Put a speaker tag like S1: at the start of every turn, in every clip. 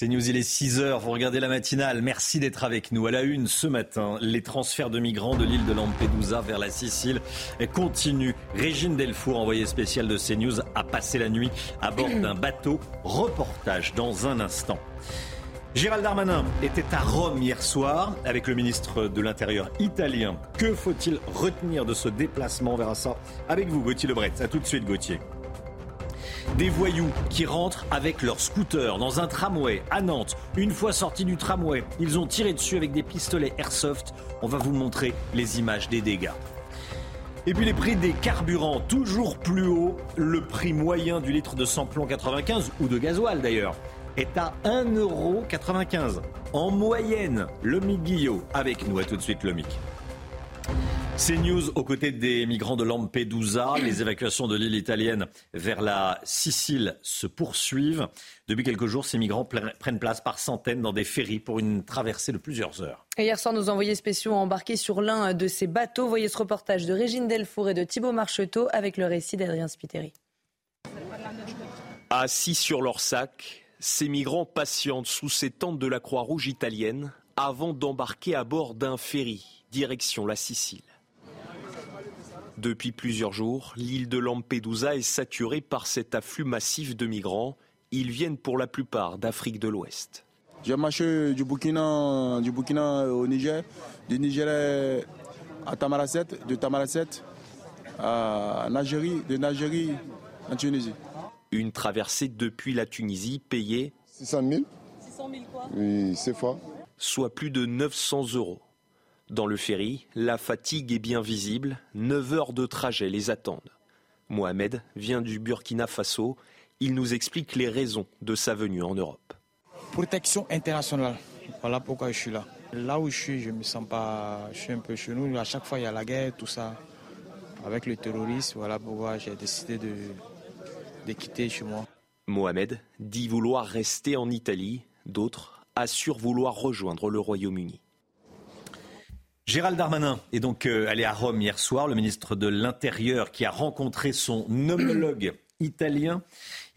S1: C'est News, il est 6h, vous regardez la matinale. Merci d'être avec nous. À la une ce matin, les transferts de migrants de l'île de Lampedusa vers la Sicile continuent. Régine Delfour, envoyée spéciale de CNews, a passé la nuit à bord d'un bateau. Reportage dans un instant. Gérald Darmanin était à Rome hier soir avec le ministre de l'Intérieur italien. Que faut-il retenir de ce déplacement? Vers ça avec vous, Gauthier Lebret. A tout de suite, Gauthier. Des voyous qui rentrent avec leur scooter dans un tramway à Nantes. Une fois sortis du tramway, ils ont tiré dessus avec des pistolets airsoft. On va vous montrer les images des dégâts. Et puis les prix des carburants toujours plus hauts. Le prix moyen du litre de samplon 95 ou de gasoil d'ailleurs est à 1,95€ en moyenne. Le Guillot avec nous. À tout de suite, le c'est News aux côtés des migrants de Lampedusa. Les évacuations de l'île italienne vers la Sicile se poursuivent. Depuis quelques jours, ces migrants prennent place par centaines dans des ferries pour une traversée de plusieurs heures.
S2: hier soir, nos envoyés spéciaux ont embarqué sur l'un de ces bateaux. Voyez ce reportage de Régine Delfour et de Thibault Marcheteau avec le récit d'Adrien Spiteri.
S3: Assis sur leur sac, ces migrants patientent sous ces tentes de la Croix-Rouge italienne avant d'embarquer à bord d'un ferry, direction la Sicile. Depuis plusieurs jours, l'île de Lampedusa est saturée par cet afflux massif de migrants. Ils viennent pour la plupart d'Afrique de l'Ouest.
S4: J'ai marché du Burkina, du Burkina au Niger, du Niger à Tamaracet, de Tamaracet à Nagérie, de Nagérie en Tunisie.
S3: Une traversée depuis la Tunisie payée
S4: 600 000. 600 000 quoi? Oui, c'est fort.
S3: Soit plus de 900 euros. Dans le ferry, la fatigue est bien visible. 9 heures de trajet les attendent. Mohamed vient du Burkina Faso. Il nous explique les raisons de sa venue en Europe.
S5: Protection internationale. Voilà pourquoi je suis là. Là où je suis, je me sens pas. Je suis un peu chez nous. À chaque fois, il y a la guerre, tout ça. Avec le terrorisme, voilà pourquoi j'ai décidé de, de quitter chez moi.
S3: Mohamed dit vouloir rester en Italie. D'autres assurent vouloir rejoindre le Royaume-Uni.
S1: Gérald Darmanin est donc euh, allé à Rome hier soir, le ministre de l'Intérieur qui a rencontré son homologue italien.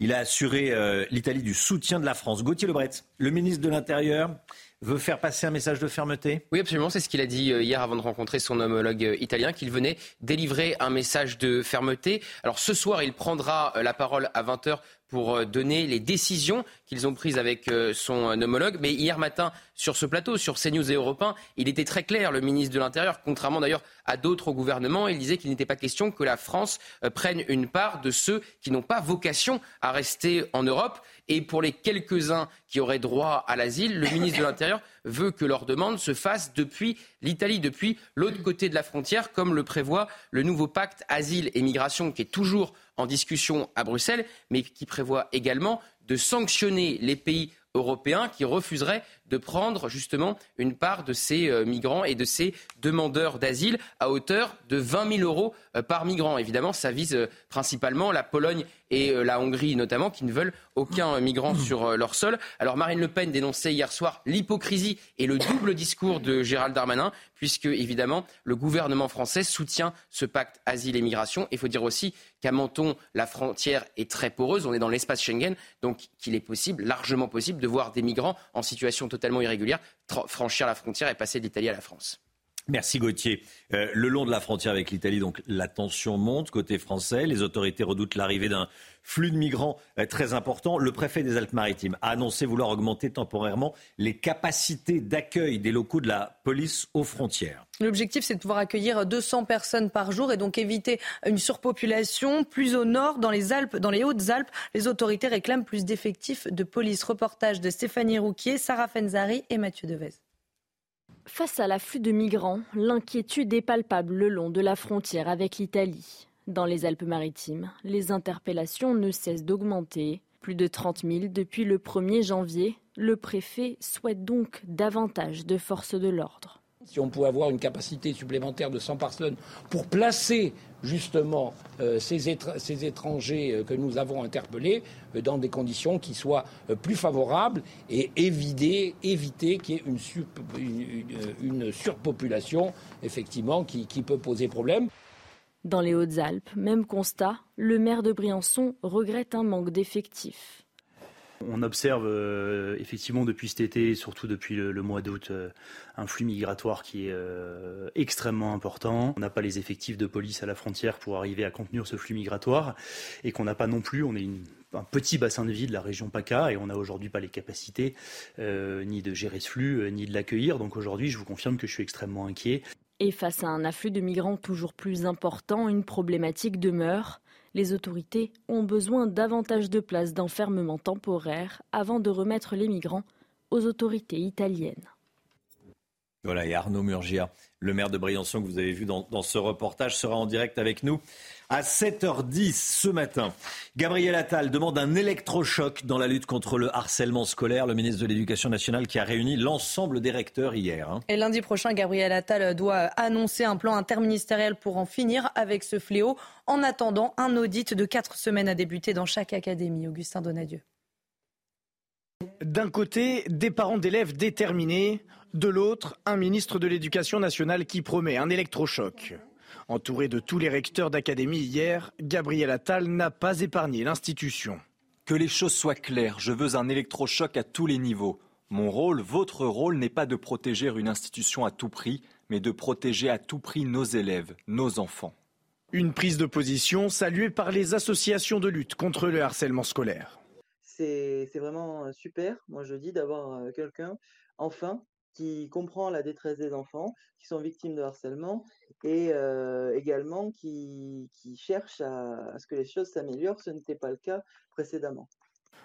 S1: Il a assuré euh, l'Italie du soutien de la France. Gauthier Lebret, le ministre de l'Intérieur, veut faire passer un message de fermeté?
S6: Oui, absolument. C'est ce qu'il a dit euh, hier avant de rencontrer son homologue italien, qu'il venait délivrer un message de fermeté. Alors ce soir, il prendra la parole à 20h pour euh, donner les décisions qu'ils ont prises avec euh, son euh, homologue. Mais hier matin, sur ce plateau, sur CNews et Europe 1, il était très clair, le ministre de l'Intérieur, contrairement d'ailleurs à d'autres gouvernements, il disait qu'il n'était pas question que la France prenne une part de ceux qui n'ont pas vocation à rester en Europe. Et pour les quelques-uns qui auraient droit à l'asile, le ministre de l'Intérieur veut que leur demande se fasse depuis l'Italie, depuis l'autre côté de la frontière, comme le prévoit le nouveau pacte asile et migration qui est toujours en discussion à Bruxelles, mais qui prévoit également de sanctionner les pays européens qui refuseraient de prendre justement une part de ces euh, migrants et de ces demandeurs d'asile à hauteur de 20 000 euros euh, par migrant. Évidemment, ça vise euh, principalement la Pologne et la Hongrie notamment, qui ne veulent aucun migrant sur leur sol. Alors Marine Le Pen dénonçait hier soir l'hypocrisie et le double discours de Gérald Darmanin, puisque évidemment le gouvernement français soutient ce pacte asile et migration. Il faut dire aussi qu'à Menton, la frontière est très poreuse, on est dans l'espace Schengen, donc qu'il est possible, largement possible, de voir des migrants en situation totalement irrégulière franchir la frontière et passer d'Italie à la France.
S1: Merci Gauthier. Euh, le long de la frontière avec l'Italie, donc la tension monte côté français. Les autorités redoutent l'arrivée d'un flux de migrants euh, très important. Le préfet des Alpes-Maritimes a annoncé vouloir augmenter temporairement les capacités d'accueil des locaux de la police aux frontières.
S2: L'objectif, c'est de pouvoir accueillir 200 personnes par jour et donc éviter une surpopulation. Plus au nord, dans les Alpes, dans les Hautes-Alpes, les autorités réclament plus d'effectifs de police. Reportage de Stéphanie Rouquier, Sarah Fenzari et Mathieu Devez.
S7: Face à l'afflux de migrants, l'inquiétude est palpable le long de la frontière avec l'Italie. Dans les Alpes-Maritimes, les interpellations ne cessent d'augmenter. Plus de 30 000 depuis le 1er janvier. Le préfet souhaite donc davantage de forces de l'ordre.
S8: Si on pouvait avoir une capacité supplémentaire de 100 personnes pour placer justement euh, ces, étrangers euh, que nous avons interpellés euh, dans des conditions qui soient plus favorables et éviter, éviter qu'il y ait une, surpopulation effectivement qui peut poser problème.
S7: Dans les Hautes-Alpes, même constat, le maire de Briançon regrette un manque d'effectifs.
S9: On observe euh, effectivement depuis cet été, surtout depuis le, mois d'août, euh, un flux migratoire qui est euh, extrêmement important. On n'a pas les effectifs de police à la frontière pour arriver à contenir ce flux migratoire et qu'on n'a pas non plus, on est un petit bassin de vie de la région PACA et on n'a aujourd'hui pas les capacités ni de gérer ce flux, ni de l'accueillir. Donc aujourd'hui, je vous confirme que je suis extrêmement inquiet.
S7: Et face à un afflux de migrants toujours plus important, une problématique demeure. Les autorités ont besoin davantage de places d'enfermement temporaire avant de remettre les migrants aux autorités italiennes.
S1: Voilà, et Arnaud Murgia, le maire de Briançon que vous avez vu dans, ce reportage, sera en direct avec nous à 7h10 ce matin. Gabriel Attal demande un électrochoc dans la lutte contre le harcèlement scolaire. Le ministre de l'Éducation nationale qui a réuni l'ensemble des recteurs hier. Hein.
S2: Et lundi prochain, Gabriel Attal doit annoncer un plan interministériel pour en finir avec ce fléau. En attendant, un audit de 4 semaines a débuté dans chaque académie. Augustin Donadieu.
S10: D'un côté, des parents d'élèves déterminés. De l'autre, un ministre de l'Éducation nationale qui promet un électrochoc. Entouré de tous les recteurs d'académie hier, Gabriel Attal n'a pas épargné l'institution.
S11: Que les choses soient claires, je veux un électrochoc à tous les niveaux. Mon rôle, votre rôle n'est pas de protéger une institution à tout prix, mais de protéger à tout prix nos élèves, nos enfants.
S10: Une prise de position saluée par les associations de lutte contre le harcèlement scolaire.
S12: C'est vraiment super, moi je dis, d'avoir quelqu'un, enfin, qui comprend la détresse des enfants qui sont victimes de harcèlement et euh, également qui, qui cherche à, ce que les choses s'améliorent. Ce n'était pas le cas précédemment.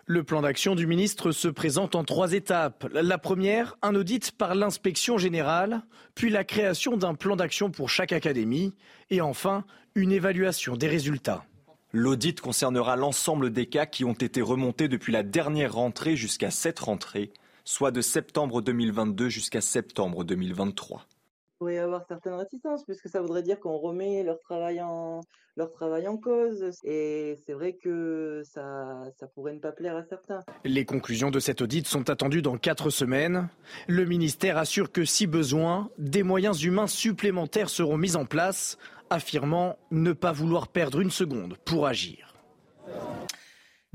S10: Le plan d'action du ministre se présente en trois étapes. La première, un audit par l'inspection générale, puis la création d'un plan d'action pour chaque académie, et enfin une évaluation des résultats.
S11: L'audit concernera l'ensemble des cas qui ont été remontés depuis la dernière rentrée jusqu'à cette rentrée, soit de septembre 2022 jusqu'à septembre 2023.
S12: Il pourrait y avoir certaines réticences, puisque ça voudrait dire qu'on remet leur travail en, leur travail en cause. Et c'est vrai que ça, ça pourrait ne pas plaire à certains.
S10: Les conclusions de cet audit sont attendues dans quatre semaines. Le ministère assure que si besoin, des moyens humains supplémentaires seront mis en place, affirmant ne pas vouloir perdre une seconde pour agir.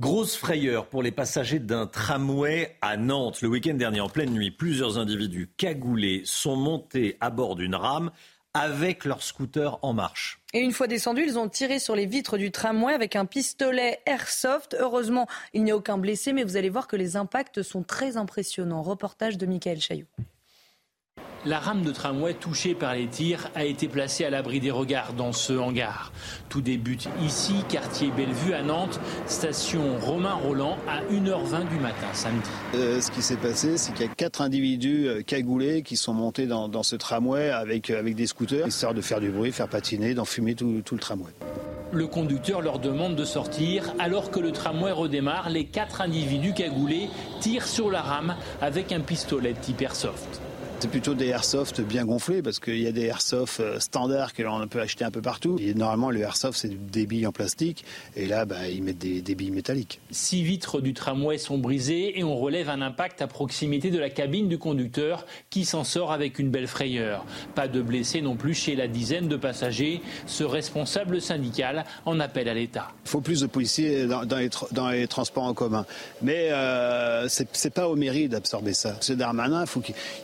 S1: Grosse frayeur pour les passagers d'un tramway à Nantes. Le week-end dernier, en pleine nuit, plusieurs individus cagoulés sont montés à bord d'une rame avec leur scooter en marche.
S2: Et une fois descendus, ils ont tiré sur les vitres du tramway avec un pistolet airsoft. Heureusement, il n'y a aucun blessé, mais vous allez voir que les impacts sont très impressionnants. Reportage de Michael Chaillot.
S13: La rame de tramway touchée par les tirs a été placée à l'abri des regards dans ce hangar. Tout débute ici, quartier Bellevue à Nantes, station Romain Roland à 1h20 du matin samedi.
S14: Euh, ce qui s'est passé, c'est qu'il y a quatre individus euh, cagoulés qui sont montés dans, ce tramway avec, euh, avec des scooters, histoire de faire du bruit, faire patiner, d'enfumer tout, tout le tramway.
S13: Le conducteur leur demande de sortir. Alors que le tramway redémarre, les quatre individus cagoulés tirent sur la rame avec un pistolet type airsoft.
S14: C'est plutôt des airsoft bien gonflés parce qu'il y a des airsoft euh, standards que l'on peut acheter un peu partout. Et normalement, le airsoft, c'est des billes en plastique. Et là, bah, ils mettent des, billes métalliques.
S13: Six vitres du tramway sont brisées et on relève un impact à proximité de la cabine du conducteur qui s'en sort avec une belle frayeur. Pas de blessés non plus chez la dizaine de passagers. Ce responsable syndical en appelle à l'État.
S14: Il faut plus de policiers dans, les, transports en commun. Mais euh, c'est pas au mairie d'absorber ça. C'est Darmanin,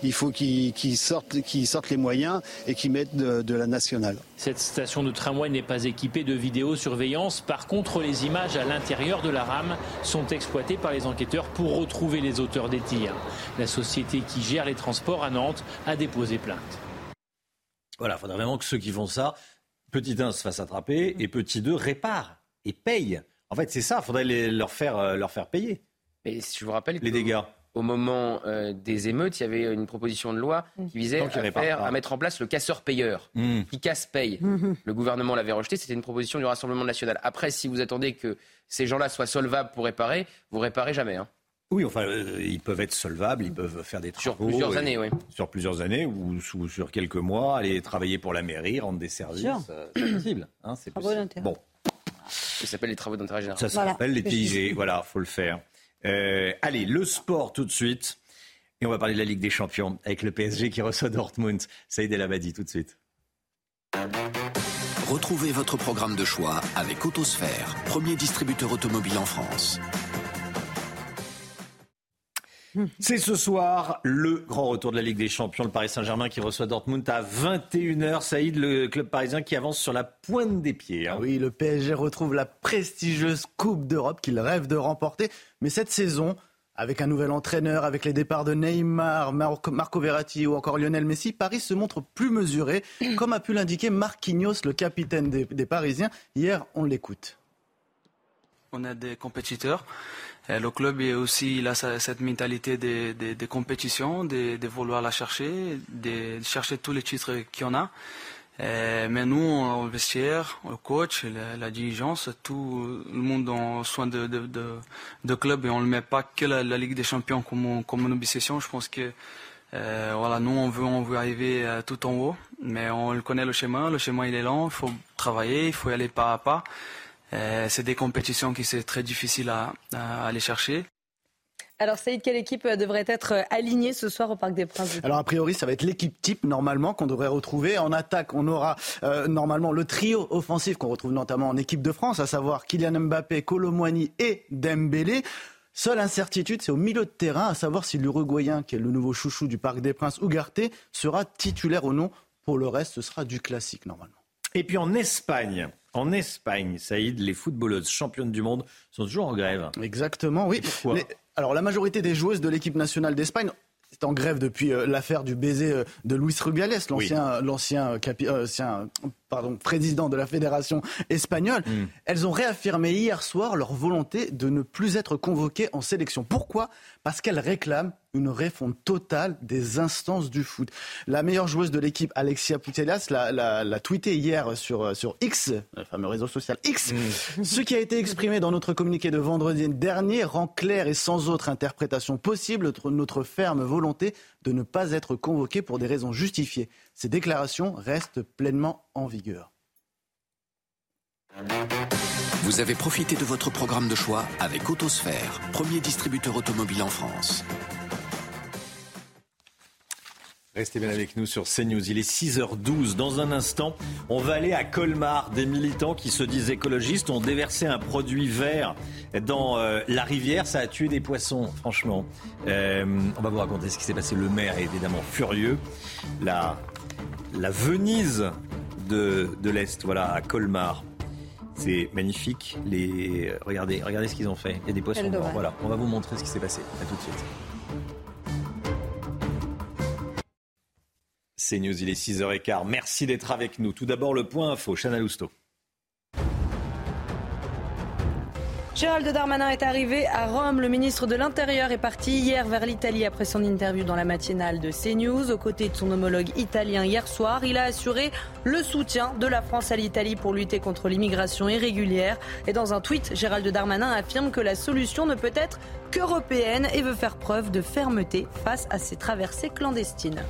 S14: il faut qu'il qui, sortent, qui sortent les moyens et qui mettent de, la nationale.
S13: Cette station de tramway n'est pas équipée de vidéosurveillance. Par contre, les images à l'intérieur de la rame sont exploitées par les enquêteurs pour retrouver les auteurs des tirs. La société qui gère les transports à Nantes a déposé plainte.
S1: Voilà, il faudrait vraiment que ceux qui font ça, petit 1 se fassent attraper et petit 2 réparent et payent. En fait, c'est ça, il faudrait leur, faire, euh, leur faire payer.
S6: Mais je vous rappelle
S1: les dégâts
S6: au moment euh, des émeutes, il y avait une proposition de loi
S2: Mm.
S6: qui visait à, faire- à mettre en place le casseur-payeur.
S1: Mmh.
S6: Qui casse paye.
S2: Mm-hmm.
S6: Le gouvernement l'avait rejeté, c'était une proposition du Rassemblement national. Après, si vous attendez que ces gens-là soient solvables pour réparer, vous réparez jamais. hein.
S1: Oui, enfin, euh, ils peuvent être solvables, ils peuvent faire des travaux.
S6: Sur plusieurs
S1: et-
S6: années, oui.
S1: Sur plusieurs années ou sur quelques mois, aller travailler pour la mairie, rendre des services. Euh, c'est possible. hein, c'est possible.
S2: d'intérêt.
S1: Bon,
S6: Ça s'appelle les travaux d'intérêt général.
S1: ça
S2: Voilà.
S1: rappelle les TIG. voilà, faut le faire. Euh, allez, le sport tout de suite. Et on va parler de la Ligue des Champions avec le PSG qui reçoit Dortmund. Saïd El Abadi tout de suite.
S15: Retrouvez votre programme de choix avec Autosphère, premier distributeur automobile en France.
S1: C'est ce soir le grand retour de la Ligue des Champions, le Paris Saint-Germain qui reçoit Dortmund à 21h. Saïd, le club parisien qui avance sur la pointe des pieds. hein.
S16: Ah oui, le PSG retrouve la prestigieuse Coupe d'Europe qu'il rêve de remporter. Mais cette saison, avec un nouvel entraîneur, avec les départs de Neymar, Marco, Marco Verratti ou encore Lionel Messi, Paris se montre plus mesuré, comme a pu l'indiquer Marquinhos, le capitaine des, des Parisiens. Hier, on l'écoute.
S17: On a des compétiteurs. Et le club est aussi il a cette mentalité de, de, compétition, de, vouloir la chercher, de chercher tous les titres qu'il y en a. Euh, mais nous, au vestiaire, le coach, la, dirigeance, tout le monde en soin de, club et on ne met pas que la, Ligue des Champions comme, une obsession. Je pense que euh, voilà, nous, on veut, arriver euh, tout en haut, mais on le connaît le chemin. Le chemin, il est lent, il faut travailler, il faut y aller pas à pas. Euh, c'est des compétitions qui c'est très difficile à, à aller chercher.
S2: Alors Saïd, quelle équipe euh, devrait être euh, alignée ce soir au Parc des Princes
S16: Alors a priori, ça va être l'équipe type normalement qu'on devrait retrouver. En attaque, on aura euh, normalement le trio offensif qu'on retrouve notamment en équipe de France, à savoir Kylian Mbappé, Colomwani et Dembélé. Seule incertitude, c'est au milieu de terrain, à savoir si l'Uruguayen, qui est le nouveau chouchou du Parc des Princes, Ugarte, sera titulaire ou non. Pour le reste, ce sera du classique normalement.
S1: Et puis en Espagne, en Espagne, Saïd, les footballeuses championnes du monde sont toujours en grève.
S16: Exactement, oui.
S1: Pourquoi
S16: Les- alors la majorité des joueuses de l'équipe nationale d'Espagne est en grève depuis euh, l'affaire du baiser euh, de Luis Rubiales, l'ancien l'ancien capi- euh, pardon, président de la fédération espagnole.
S1: Hmm.
S16: Elles ont réaffirmé hier soir leur volonté de ne plus être convoquées en sélection. Pourquoi? Parce qu'elles réclament une refonte totale des instances du foot. La meilleure joueuse de l'équipe, Alexia Putellas, l'a, l'a- l'a tweeté hier sur, sur X, le fameux réseau social X. Ce qui a été exprimé dans notre communiqué de vendredi dernier rend clair et sans autre interprétation possible notre- notre ferme volonté de ne pas être convoqué pour des raisons justifiées. Ces déclarations restent pleinement en vigueur.
S15: Vous avez profité de votre programme de choix avec Autosphère, premier distributeur automobile en France.
S1: Restez bien avec nous sur CNews. Il est 6h12. Dans un instant, on va aller à Colmar. Des militants qui se disent écologistes ont déversé un produit vert dans euh, la rivière. Ça a tué des poissons, franchement. Euh, on va vous raconter ce qui s'est passé. Le maire est évidemment furieux. La, la Venise de, de l'Est, voilà, à Colmar. C'est magnifique. Les... Regardez, regardez ce qu'ils ont fait. Il y a des poissons morts. Voilà, on va vous montrer ce qui s'est passé. À tout de suite. C'est News, il est 6h15. Merci d'être avec nous. Tout d'abord, le point info. Chana Lousteau.
S2: Gérald Darmanin est arrivé à Rome. Le ministre de l'Intérieur est parti hier vers l'Italie après son interview dans la matinale de CNews. Aux côtés de son homologue italien hier soir, il a assuré le soutien de la France à l'Italie pour lutter contre l'immigration irrégulière. Et dans un tweet, Gérald Darmanin affirme que la solution ne peut être qu'européenne et veut faire preuve de fermeté face à ces traversées clandestines.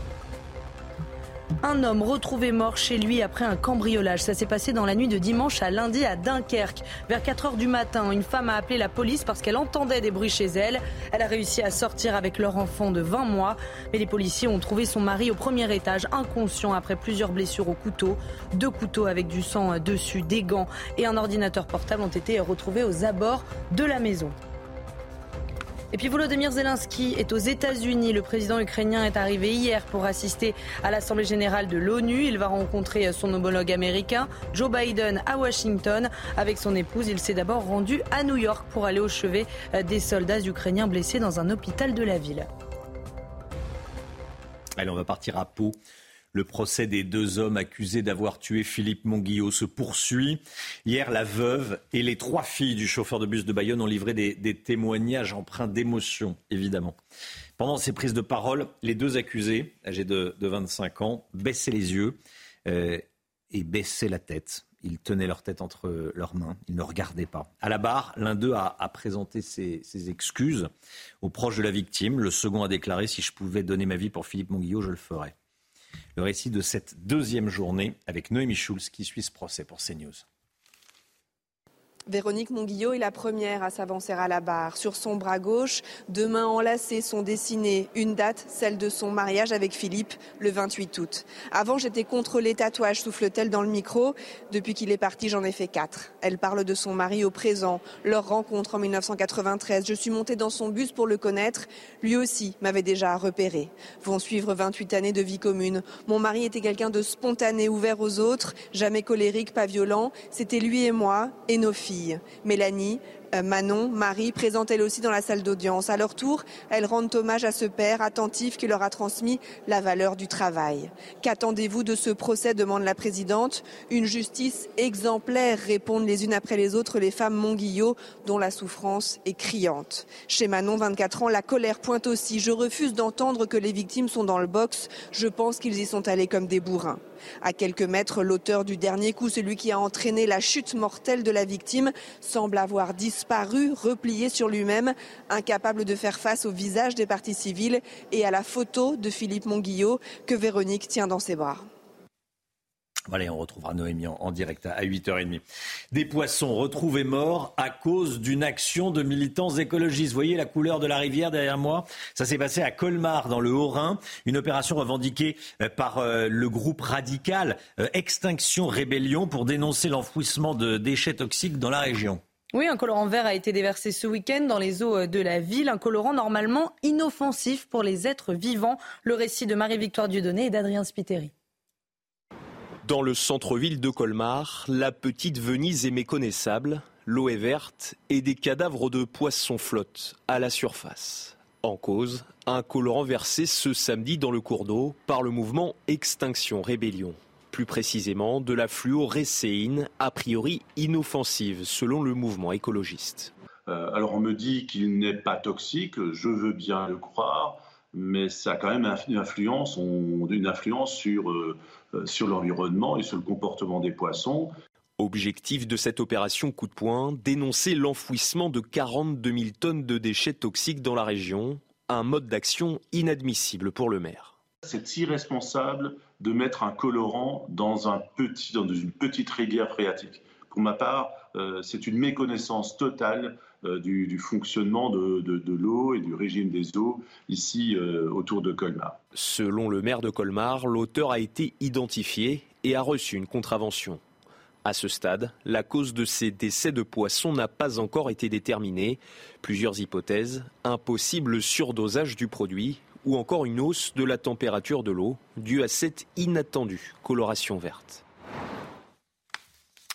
S2: Un homme retrouvé mort chez lui après un cambriolage. Ça s'est passé dans la nuit de dimanche à lundi à Dunkerque. Vers 4 heures du matin, une femme a appelé la police parce qu'elle entendait des bruits chez elle. Elle a réussi à sortir avec leur enfant de 20 mois. Mais les policiers ont trouvé son mari au premier étage, inconscient après plusieurs blessures au couteau. Deux couteaux avec du sang dessus, des gants et un ordinateur portable ont été retrouvés aux abords de la maison. Et puis Volodymyr Zelensky est aux États-Unis. Le président ukrainien est arrivé hier pour assister à l'Assemblée générale de l'ONU. Il va rencontrer son homologue américain, Joe Biden, à Washington. Avec son épouse, il s'est d'abord rendu à New York pour aller au chevet des soldats ukrainiens blessés dans un hôpital de la ville.
S1: Allez, on va partir à Pau. Le procès des deux hommes accusés d'avoir tué Philippe Monguillot se poursuit. Hier, la veuve et les trois filles du chauffeur de bus de Bayonne ont livré des, témoignages empreints d'émotion, évidemment. Pendant ces prises de parole, les deux accusés, âgés de, 25 ans, baissaient les yeux euh, et baissaient la tête. Ils tenaient leur tête entre leurs mains, ils ne regardaient pas. À la barre, l'un d'eux a, présenté ses, excuses aux proches de la victime. Le second a déclaré Si je pouvais donner ma vie pour Philippe Monguillot, je le ferais. Le récit de cette deuxième journée avec Noémie Schulz qui suit ce procès pour CNews.
S18: Véronique Monguillot est la première à s'avancer à la barre. Sur son bras gauche, deux mains enlacées sont dessinées. Une date, celle de son mariage avec Philippe, le 28 août. Avant, j'étais contre les tatouages, souffle-t-elle dans le micro. Depuis qu'il est parti, j'en ai fait quatre. Elle parle de son mari au présent, leur rencontre en 1993. Je suis montée dans son bus pour le connaître. Lui aussi m'avait déjà repéré. Vont suivre 28 années de vie commune. Mon mari était quelqu'un de spontané, ouvert aux autres, jamais colérique, pas violent. C'était lui et moi et nos filles. Mélanie, Manon, Marie, présente elle aussi dans la salle d'audience. À leur tour, elles rendent hommage à ce père attentif qui leur a transmis la valeur du travail. Qu'attendez-vous de ce procès demande la présidente. Une justice exemplaire, répondent les unes après les autres les femmes Monguillot, dont la souffrance est criante. Chez Manon, 24 ans, la colère pointe aussi. Je refuse d'entendre que les victimes sont dans le box. Je pense qu'ils y sont allés comme des bourrins. À quelques mètres, l'auteur du dernier coup, celui qui a entraîné la chute mortelle de la victime, semble avoir replié sur lui-même, incapable de faire face au visage des parties civiles et à la photo de Philippe Monguillot que Véronique tient dans ses bras.
S1: Voilà, on retrouvera Noémie en, direct à 8h30. Des poissons retrouvés morts à cause d'une action de militants écologistes. Vous voyez la couleur de la rivière derrière moi? Ça s'est passé à Colmar, dans le Haut-Rhin. Une opération revendiquée euh, par euh, le groupe radical euh, Extinction Rébellion pour dénoncer l'enfouissement de déchets toxiques dans la région.
S2: Oui, un colorant vert a été déversé ce week-end dans les eaux de la ville, un colorant normalement inoffensif pour les êtres vivants. Le récit de Marie-Victoire Dieudonné et d'Adrien Spiteri.
S3: Dans le centre-ville de Colmar, la petite Venise est méconnaissable, l'eau est verte et des cadavres de poissons flottent à la surface. En cause, un colorant versé ce samedi dans le cours d'eau par le mouvement Extinction Rébellion. Plus précisément, de la fluorécéine, a priori inoffensive, selon le mouvement écologiste.
S19: Euh, alors on me dit qu'il n'est pas toxique, je veux bien le croire, mais ça a quand même une influence, une influence sur, euh, euh, sur l'environnement et sur le comportement des poissons.
S3: Objectif de cette opération coup de poing, dénoncer l'enfouissement de 42 000 tonnes de déchets toxiques dans la région, un mode d'action inadmissible pour le maire.
S19: C'est irresponsable de mettre un colorant dans, une petite rivière phréatique. Pour ma part, euh, c'est une méconnaissance totale euh, du, fonctionnement de, l'eau et du régime des eaux ici euh, autour de Colmar.
S3: Selon le maire de Colmar, l'auteur a été identifié et a reçu une contravention. À ce stade, la cause de ces décès de poissons n'a pas encore été déterminée. Plusieurs hypothèses, un possible surdosage du produit ou encore une hausse de la température de l'eau due à cette inattendue coloration verte.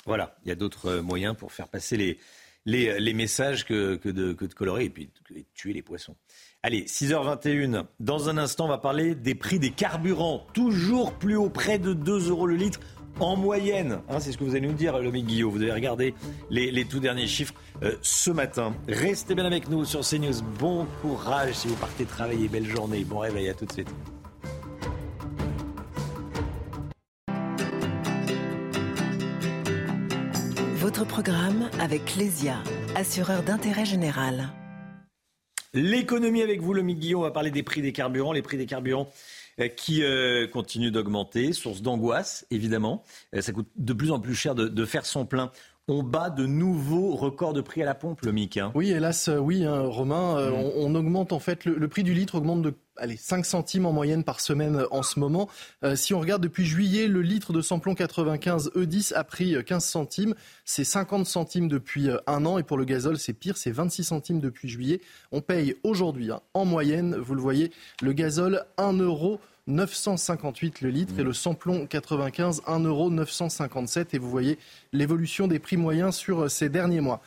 S1: Voilà, il y a d'autres moyens pour faire passer les, les, les messages que, que, de, que, de, colorer et puis de tuer les poissons. Allez, 6h21. Dans un instant, on va parler des prix des carburants. Toujours plus haut, près de 2 euros le litre en moyenne. Hein, c'est ce que vous allez nous dire, Lomi Guillaume. Vous avez regardé les, les tout derniers chiffres euh, ce matin. Restez bien avec nous sur CNews. Bon courage si vous partez travailler. Belle journée. Bon réveil. À tout de suite.
S20: Votre programme avec Clésia, assureur d'intérêt général.
S1: L'économie avec vous, le Guillaume, on va parler des prix des carburants. Les prix des carburants qui euh, continuent d'augmenter, source d'angoisse, évidemment. Euh, ça coûte de plus en plus cher de, faire son plein on bat de nouveaux records de prix à la pompe, le MIC. Hein.
S21: Oui, hélas, oui, hein, Romain. Mm. on, augmente en fait, le, prix du litre augmente de allez, 5 centimes en moyenne par semaine euh, en ce moment. Euh, si on regarde depuis juillet, le litre de samplon 95 E10 a pris 15 euh, centimes. C'est 50 centimes depuis un an. Et pour le gazole, c'est pire, c'est 26 centimes depuis juillet. On paye aujourd'hui, hein, en moyenne, vous le voyez, le gazole 1 euro. 958 le litre et le samplon 95 1 euro 957 et vous voyez l'évolution des prix moyens sur ces derniers mois.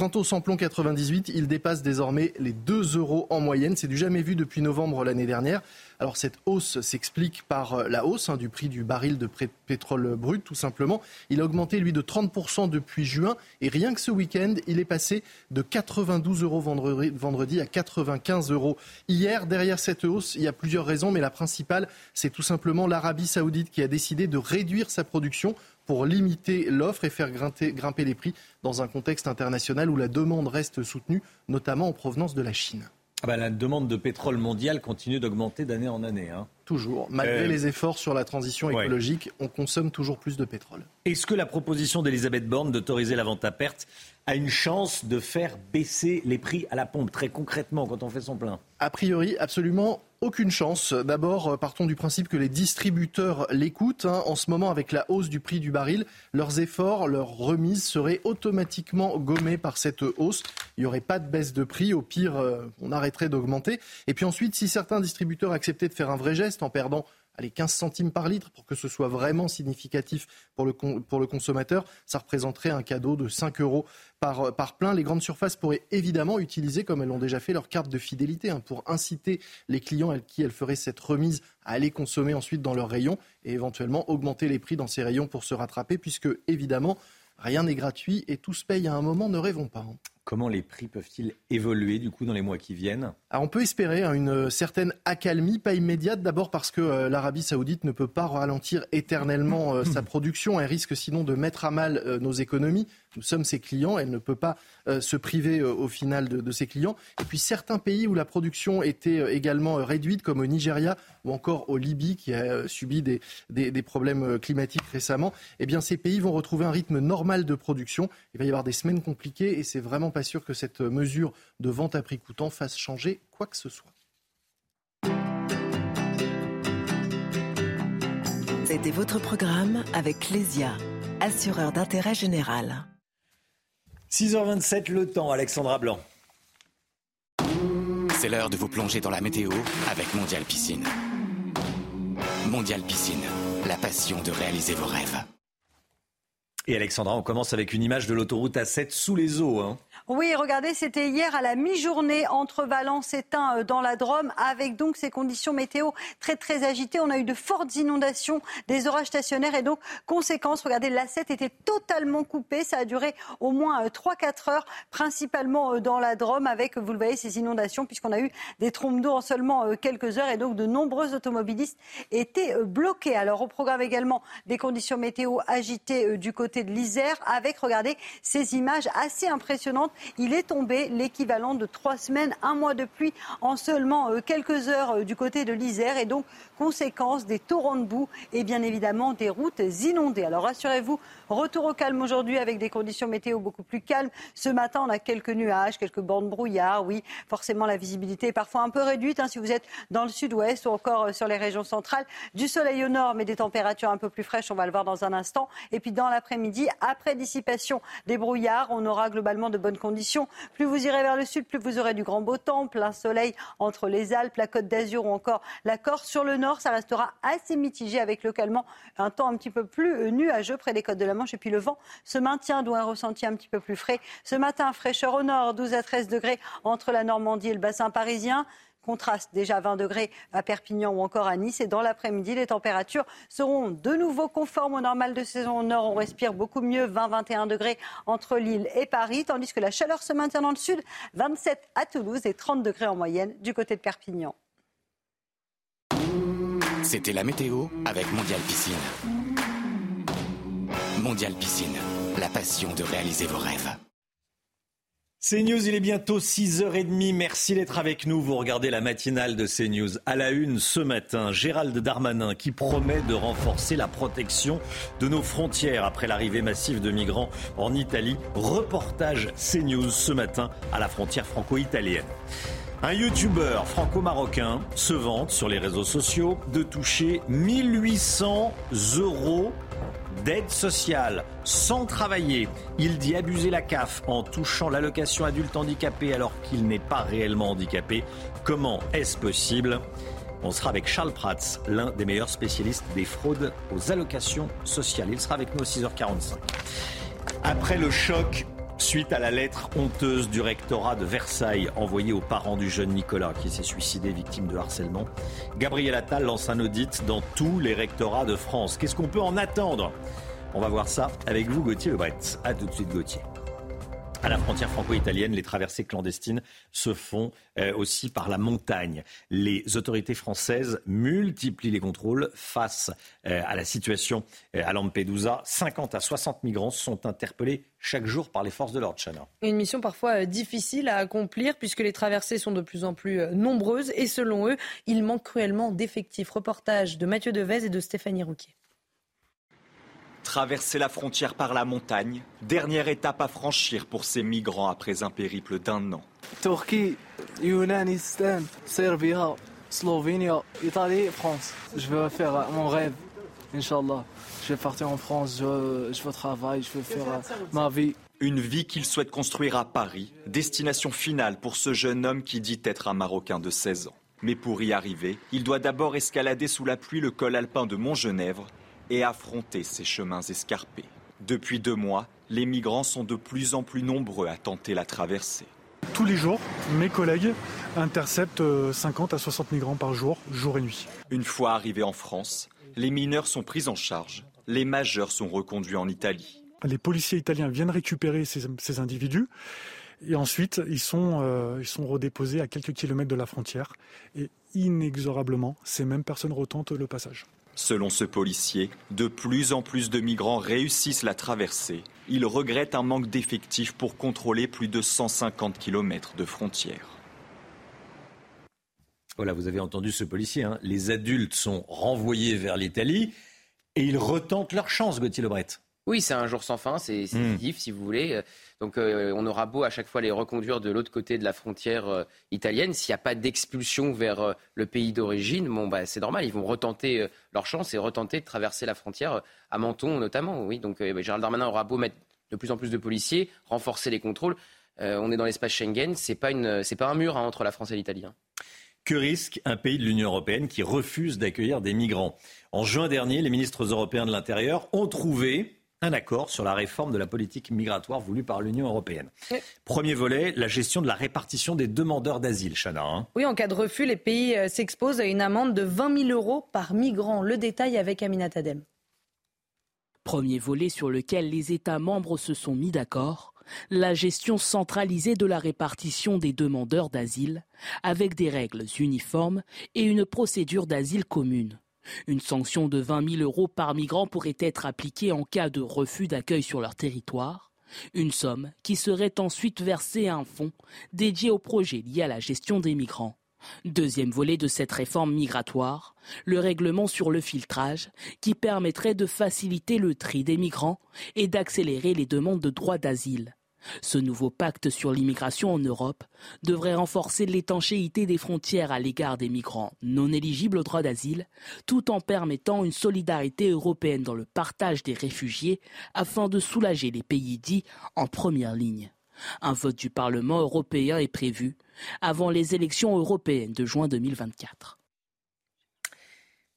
S21: Quant au samplon 98, il dépasse désormais les 2 euros en moyenne. C'est du jamais vu depuis novembre l'année dernière. Alors cette hausse s'explique par euh, la hausse hein, du prix du baril de pétrole brut, tout simplement. Il a augmenté, lui, de 30% depuis juin. Et rien que ce week-end, il est passé de 92 euros vendredi à 95 euros hier. Derrière cette hausse, il y a plusieurs raisons, mais la principale, c'est tout simplement l'Arabie saoudite qui a décidé de réduire sa production pour limiter l'offre et faire grimper les prix dans un contexte international où la demande reste soutenue, notamment en provenance de la Chine.
S1: Ah bah, la demande de pétrole mondial continue d'augmenter d'année en année. Hein.
S21: Toujours. Malgré euh, les efforts sur la transition écologique, on consomme toujours plus de pétrole.
S1: Est-ce que la proposition d'Elisabeth Borne d'autoriser la vente à perte a une chance de faire baisser les prix à la pompe, très concrètement, quand on fait son plein?
S21: A priori, absolument aucune chance. D'abord, euh, partons du principe que les distributeurs l'écoutent. Hein. En ce moment, avec la hausse du prix du baril, leurs efforts, leurs remises seraient automatiquement gommés par cette hausse. Il n'y aurait pas de baisse de prix. Au pire, euh, on arrêterait d'augmenter. Et puis ensuite, si certains distributeurs acceptaient de faire un vrai geste en perdant allez, 15 centimes par litre pour que ce soit vraiment significatif pour le, consommateur, ça représenterait un cadeau de 5 euros par, par plein. Les grandes surfaces pourraient évidemment utiliser, comme elles l'ont déjà fait, leur carte de fidélité hein, pour inciter les clients à qui elles feraient cette remise à aller consommer ensuite dans leurs rayons et éventuellement augmenter les prix dans ces rayons pour se rattraper, puisque évidemment, rien n'est gratuit et tout se paye à un moment, ne rêvons pas. Hein.
S1: Comment les prix peuvent-ils évoluer du coup dans les mois qui viennent
S21: On peut espérer hein, une certaine accalmie, pas immédiate, d'abord parce que euh, l'Arabie saoudite ne peut pas ralentir éternellement euh, sa production, elle risque sinon de mettre à mal euh, nos économies. Nous sommes ses clients, elle ne peut pas se priver au final de, ses clients. Et puis certains pays où la production était également réduite, comme au Nigeria ou encore au Libye, qui a subi des, des, problèmes climatiques récemment, eh bien ces pays vont retrouver un rythme normal de production. Il va y avoir des semaines compliquées et c'est vraiment pas sûr que cette mesure de vente à prix coûtant fasse changer quoi que ce soit.
S20: C'était votre programme avec Clésia, assureur d'intérêt général.
S1: 6h27, le temps, Alexandra Blanc.
S15: C'est l'heure de vous plonger dans la météo avec Mondial Piscine. Mondial Piscine, la passion de réaliser vos rêves.
S1: Et Alexandra, on commence avec une image de l'autoroute A7 sous les eaux. Hein.
S22: Oui, regardez, c'était hier à la mi-journée entre Valence et Tain euh, dans la Drôme, avec donc ces conditions météo très très agitées. On a eu de fortes inondations, des orages stationnaires et donc conséquence, regardez, l'A7 était totalement coupée. Ça a duré au moins 3-4 euh, heures, principalement euh, dans la Drôme, avec, vous le voyez, ces inondations, puisqu'on a eu des trompes d'eau en seulement quelques heures et donc de nombreux automobilistes étaient bloqués. Alors au programme également des conditions météo agitées du côté de l'Isère, avec, regardez, ces images assez impressionnantes. Il est tombé l'équivalent de trois semaines, un mois de pluie en seulement euh, quelques heures euh, du côté de l'Isère. Et donc conséquence des torrents de boue et bien évidemment des routes inondées. Alors rassurez-vous, retour au calme aujourd'hui avec des conditions météo beaucoup plus calmes. Ce matin, on a quelques nuages, quelques bandes brouillard. Oui, forcément, la visibilité est parfois un peu réduite hein, si vous êtes dans le sud-ouest ou encore euh, sur les régions centrales. Du soleil au nord, mais des températures un peu plus fraîches, on va le voir dans un instant. Et puis dans l'après-midi, après dissipation des brouillards, on aura globalement de bonnes conditions plus vous irez vers le sud, plus vous aurez du grand beau temps, plein soleil entre les Alpes, la Côte d'Azur ou encore la Corse. Sur le nord, ça restera assez mitigé avec localement un temps un petit peu plus euh, nuageux près des côtes de la Manche. Et puis le vent se maintient, d'où un ressenti un petit peu plus frais. Ce matin, fraîcheur au nord, 12 à 13 degrés entre la Normandie et le bassin parisien. Contraste déjà 20 degrés à Perpignan ou encore à Nice. Et dans l'après-midi, les températures seront de nouveau conformes au normal de saison au nord. On respire beaucoup mieux, 20-21 degrés entre Lille et Paris, tandis que la chaleur se maintient dans le sud, 27 à Toulouse et 30 degrés en moyenne du côté de Perpignan.
S15: C'était la météo avec Mondial Piscine. Mondial Piscine, la passion de réaliser vos rêves.
S1: CNews, il est bientôt 6h30. Merci d'être avec nous. Vous regardez la matinale de CNews. À la une ce matin, Gérald Darmanin qui promet de renforcer la protection de nos frontières après l'arrivée massive de migrants en Italie. Reportage CNews ce matin à la frontière franco-italienne. Un youtubeur franco-marocain se vante sur les réseaux sociaux de toucher 1800 euros d'aide sociale sans travailler. Il dit abuser la CAF en touchant l'allocation adulte handicapé alors qu'il n'est pas réellement handicapé. Comment est-ce possible? On sera avec Charles Prats, l'un des meilleurs spécialistes des fraudes aux allocations sociales. Il sera avec nous à 6h45. Après le choc Suite à la lettre honteuse du rectorat de Versailles envoyée aux parents du jeune Nicolas qui s'est suicidé victime de harcèlement, Gabriel Attal lance un audit dans tous les rectorats de France. Qu'est-ce qu'on peut en attendre? On va voir ça avec vous, Gauthier Lebret. A tout de suite, Gauthier. À la frontière franco-italienne, les traversées clandestines se font euh, aussi par la montagne. Les autorités françaises multiplient les contrôles face euh, à la situation euh, à Lampedusa. 50 à 60 migrants sont interpellés chaque jour par les forces de l'ordre, Chana.
S2: Une mission parfois difficile à accomplir puisque les traversées sont de plus en plus nombreuses et selon eux, il manque cruellement d'effectifs. Reportage de Mathieu Devez et de Stéphanie Rouquier.
S11: Traverser la frontière par la montagne, dernière étape à franchir pour ces migrants après un périple d'un an.
S23: Turquie, Yunanistan, Serbie, Slovénie, Italie, France. Je veux faire mon rêve, Inch'Allah. Je vais partir en France, je, je veux travailler, je veux faire ma vie.
S11: Une vie qu'il souhaite construire à Paris, destination finale pour ce jeune homme qui dit être un Marocain de 16 ans. Mais pour y arriver, il doit d'abord escalader sous la pluie le col alpin de Montgenèvre et affronter ces chemins escarpés. Depuis deux mois, les migrants sont de plus en plus nombreux à tenter la traversée.
S24: Tous les jours, mes collègues interceptent 50 euh, à 60 migrants par jour, jour et nuit.
S11: Une fois arrivés en France, les mineurs sont pris en charge, les majeurs sont reconduits en Italie.
S24: Les policiers italiens viennent récupérer ces, individus et ensuite ils sont, euh, ils sont redéposés à quelques kilomètres de la frontière et inexorablement, ces mêmes personnes retentent le passage.
S11: Selon ce policier, de plus en plus de migrants réussissent la traversée. Il regrette un manque d'effectifs pour contrôler plus de 150 km de frontières.
S1: Voilà, vous avez entendu ce policier. Hein. Les adultes sont renvoyés vers l'Italie et ils retentent leur chance, Gauthier Lebret.
S6: Oui, c'est un jour sans fin, c'est mmh. si vous voulez. Donc euh, on aura beau à chaque fois les reconduire de l'autre côté de la frontière euh, italienne, s'il n'y a pas d'expulsion vers euh, le pays d'origine, bon bah c'est normal, ils vont retenter leur chance et retenter de traverser la frontière à Menton notamment. Oui, donc bah, Gérald Darmanin aura beau mettre de plus en plus de policiers, renforcer les contrôles. on est dans l'espace Schengen, c'est pas une, c'est pas un mur hein, entre la France et l'Italie. Hein.
S1: Que risque un pays de l'Union européenne qui refuse d'accueillir des migrants? En juin dernier, les ministres européens de l'Intérieur ont trouvé un accord sur la réforme de la politique migratoire voulue par l'Union européenne. Premier volet, la gestion de la répartition des demandeurs d'asile, Chana. Hein.
S2: Oui, en cas de refus, les pays euh, s'exposent à une amende de 20 000 euros par migrant. Le détail avec Amina Tadem.
S25: Premier volet sur lequel les États membres se sont mis d'accord, la gestion centralisée de la répartition des demandeurs d'asile, avec des règles uniformes et une procédure d'asile commune. Une sanction de 20 000 euros par migrant pourrait être appliquée en cas de refus d'accueil sur leur territoire, une somme qui serait ensuite versée à un fonds dédié au projet lié à la gestion des migrants. Deuxième volet de cette réforme migratoire, le règlement sur le filtrage qui permettrait de faciliter le tri des migrants et d'accélérer les demandes de droit d'asile. Ce nouveau pacte sur l'immigration en Europe devrait renforcer l'étanchéité des frontières à l'égard des migrants non éligibles au droit d'asile, tout en permettant une solidarité européenne dans le partage des réfugiés afin de soulager les pays dits en première ligne. Un vote du Parlement européen est prévu avant les élections européennes de juin 2024.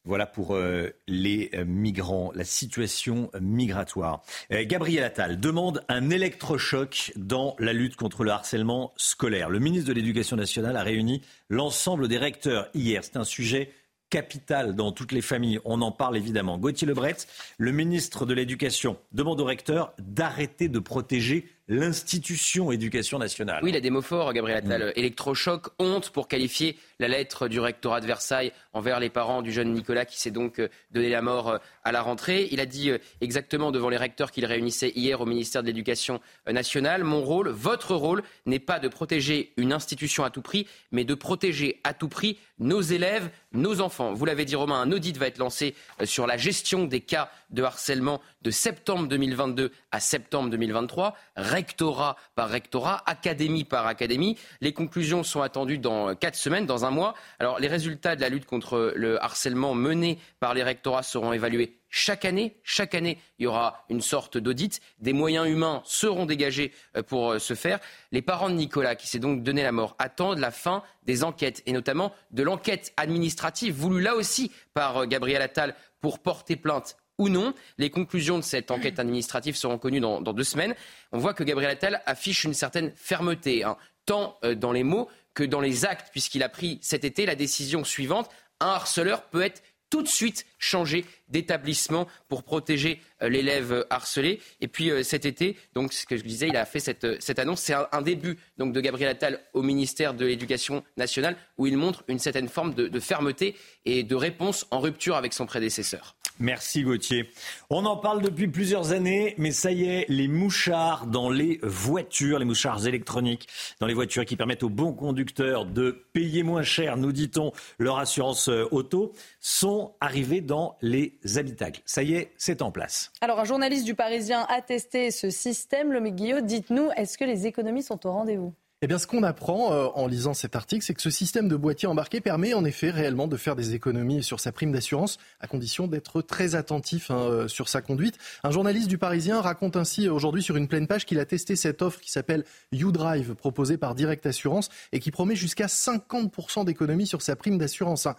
S1: Voilà pour euh, les euh, migrants, la situation migratoire. Euh, Gabriel Attal demande un électrochoc dans la lutte contre le harcèlement scolaire. Le ministre de l'Éducation nationale a réuni l'ensemble des recteurs hier. C'est un sujet capital dans toutes les familles. On en parle évidemment. Gauthier Lebret, le ministre de l'Éducation, demande aux recteurs d'arrêter de protéger l'institution éducation nationale.
S6: Oui, il a des mots forts, Gabriel Attal. Mm. Électrochoc, honte pour qualifier la lettre du rectorat de Versailles envers les parents du jeune Nicolas qui s'est donc euh, donné la mort euh, à la rentrée. Il a dit euh, exactement devant les recteurs qu'il réunissait hier au ministère de l'Éducation nationale, mon rôle, votre rôle, n'est pas de protéger une institution à tout prix, mais de protéger à tout prix nos élèves, nos enfants. Vous l'avez dit Romain, un audit va être lancé sur la gestion des cas de harcèlement de septembre 2022 à septembre 2023 rectorat par rectorat, académie par académie. Les conclusions sont attendues dans quatre semaines, dans un mois. Alors, les résultats de la lutte contre le harcèlement menés par les rectorats seront évalués chaque année. Chaque année, il y aura une sorte d'audit. Des moyens humains seront dégagés euh, pour euh, ce faire. Les parents de Nicolas, qui s'est donc donné la mort, attendent la fin des enquêtes, et notamment de l'enquête administrative voulue là aussi par euh, Gabriel Attal pour porter plainte ou non. Les conclusions de cette enquête administrative seront connues dans, deux semaines. On voit que Gabriel Attal affiche une certaine fermeté, hein, tant euh, dans les mots que dans les actes, puisqu'il a pris cet été la décision suivante. Un harceleur peut être tout de suite changé d'établissement pour protéger euh, l'élève harcelé. Et puis euh, cet été, donc ce que je disais, il a fait cette, cette annonce. C'est un, début donc de Gabriel Attal au ministère de l'Éducation nationale où il montre une certaine forme de fermeté et de réponse en rupture avec son prédécesseur.
S1: Merci Gauthier. On en parle depuis plusieurs années, mais ça y est, les mouchards dans les voitures, les mouchards électroniques dans les voitures qui permettent aux bons conducteurs de payer moins cher, nous dit-on, leur assurance euh, auto, sont arrivés dans les habitacles. Ça y est, c'est en place.
S2: Alors un journaliste du Parisien a testé ce système. Le Guillaume, dites-nous, est-ce que les économies sont au rendez-vous?
S21: Eh bien, ce qu'on apprend euh, en lisant cet article, c'est que ce système de boîtier embarqué permet en effet réellement de faire des économies sur sa prime d'assurance, à condition d'être très attentif hein, euh, sur sa conduite. Un journaliste du Parisien raconte ainsi aujourd'hui sur une pleine page qu'il a testé cette offre qui s'appelle YouDrive, proposée par Direct Assurance, et qui promet jusqu'à 50% d'économies sur sa prime d'assurance. Hein.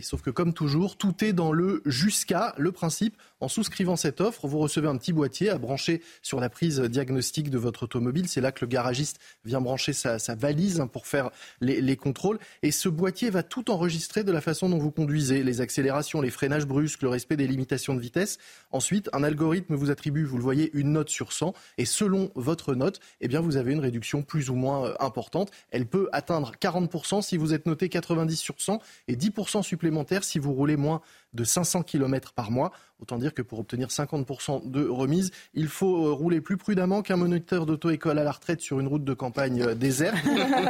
S21: sauf que comme toujours, tout est dans le jusqu'à. Le principe, en souscrivant cette offre, vous recevez un petit boîtier à brancher sur la prise diagnostique de votre automobile. C'est là que le garagiste vient brancher sa, valise hein, pour faire les, contrôles. Et ce boîtier va tout enregistrer de la façon dont vous conduisez, les accélérations, les freinages brusques, le respect des limitations de vitesse. Ensuite, un algorithme vous attribue, vous le voyez, une note sur 100. Et selon votre note, eh vous avez une réduction plus ou moins euh, importante. Elle peut atteindre 40% si vous êtes noté 90 sur 100 et 10% supplémentaires si vous roulez moins de 500 km par mois. Autant dire que pour obtenir 50% de remise, il faut euh, rouler plus prudemment qu'un moniteur d'auto-école à la retraite sur une route de campagne euh, déserte.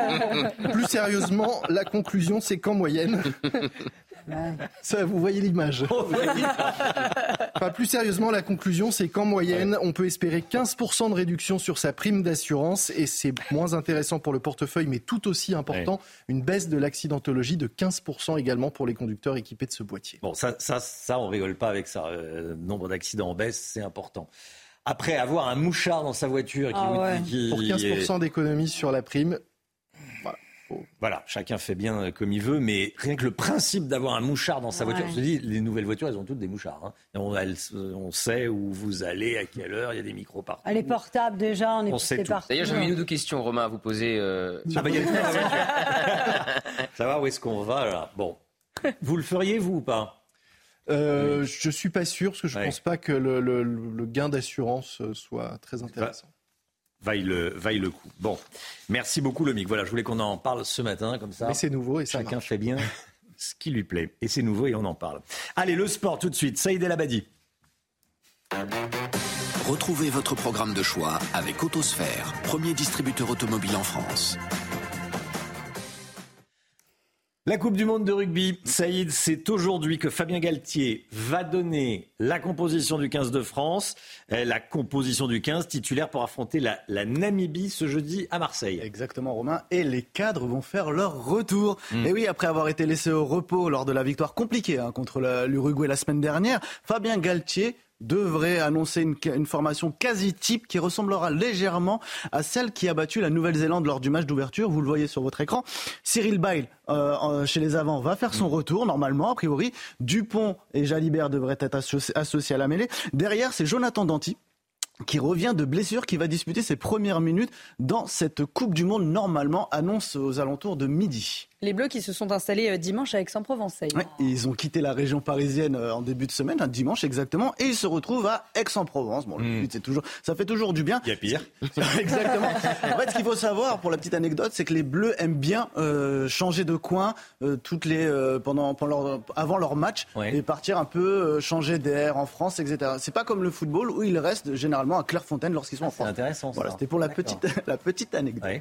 S21: plus sérieusement, la conclusion, c'est qu'en moyenne, ça, vous voyez l'image. plus sérieusement, la conclusion, c'est qu'en moyenne, on peut espérer 15% de réduction sur sa prime d'assurance et c'est moins intéressant pour le portefeuille, mais tout aussi important, une baisse de l'accidentologie de 15% également pour les conducteurs équipés de ce boîtier.
S1: Bon, ça, ça, ça on rigole pas avec ça. Euh, nombre d'accidents en baisse, c'est important. Après, avoir un mouchard dans sa voiture qui,
S21: ah Pour 15% d'économie sur la prime,
S1: voilà, chacun fait bien comme il veut, mais rien que le principe d'avoir un mouchard dans sa voiture, je te dis, les nouvelles voitures, elles ont toutes des mouchards. Hein. On, sait où vous allez, à quelle heure, il y a des micros partout.
S2: Elle est portable déjà, on est, on
S6: sait D'ailleurs, j'ai une ou deux questions, Romain, à vous poser. Euh... Ah bah, y
S1: a Savoir où est-ce qu'on va, là. Bon. Vous le feriez, vous, ou pas?
S21: Euh, Je suis pas sûr, parce que je ne pense pas que le gain d'assurance soit très intéressant
S1: vaille le, vaille le coup. Bon, merci beaucoup, Lomic. Voilà, je voulais qu'on en parle ce matin, comme ça.
S21: Mais c'est nouveau et
S1: chacun fait bien ce qui lui plaît. Et c'est nouveau et on en parle. Allez, le sport tout de suite. Saïd El Abadi.
S15: Retrouvez votre programme de choix avec Autosphère, premier distributeur automobile en France.
S1: La Coupe du Monde de rugby, Saïd, c'est aujourd'hui que Fabien Galtier va donner la composition du 15 de France, euh, la composition du 15 titulaire pour affronter la, Namibie ce jeudi à Marseille.
S16: Exactement, Romain. Et les cadres vont faire leur retour. Mm. Et oui, après avoir été laissés au repos lors de la victoire compliquée hein, contre l'Uruguay la semaine dernière, Fabien Galtier devrait annoncer une, formation quasi type qui ressemblera légèrement à celle qui a battu la Nouvelle-Zélande lors du match d'ouverture. Vous le voyez sur votre écran. Cyril Bail, euh, chez les avants, va faire son retour normalement, a priori. Dupont et Jalibert devraient être associés à la mêlée. Derrière, c'est Jonathan Danti qui revient de blessure, qui va disputer ses premières minutes dans cette Coupe du Monde, normalement, annonce aux alentours de midi.
S2: Les Bleus qui se sont installés euh, dimanche à Aix-en-Provence.
S16: ils ont quitté la région parisienne euh, en début de semaine, un dimanche exactement, et ils se retrouvent à Aix-en-Provence. Bon, le hmm. but, c'est toujours, ça fait toujours du bien.
S1: Il y a pire.
S16: exactement. en fait, ce qu'il faut savoir, pour la petite anecdote, c'est que les Bleus aiment bien euh, changer de coin toutes les pendant, pendant avant leur match et partir un peu changer d'air en France, etc. C'est pas comme le football où ils restent généralement à Clairefontaine lorsqu'ils sont en France.
S1: C'est intéressant.
S16: Voilà, c'était pour la petite la petite anecdote.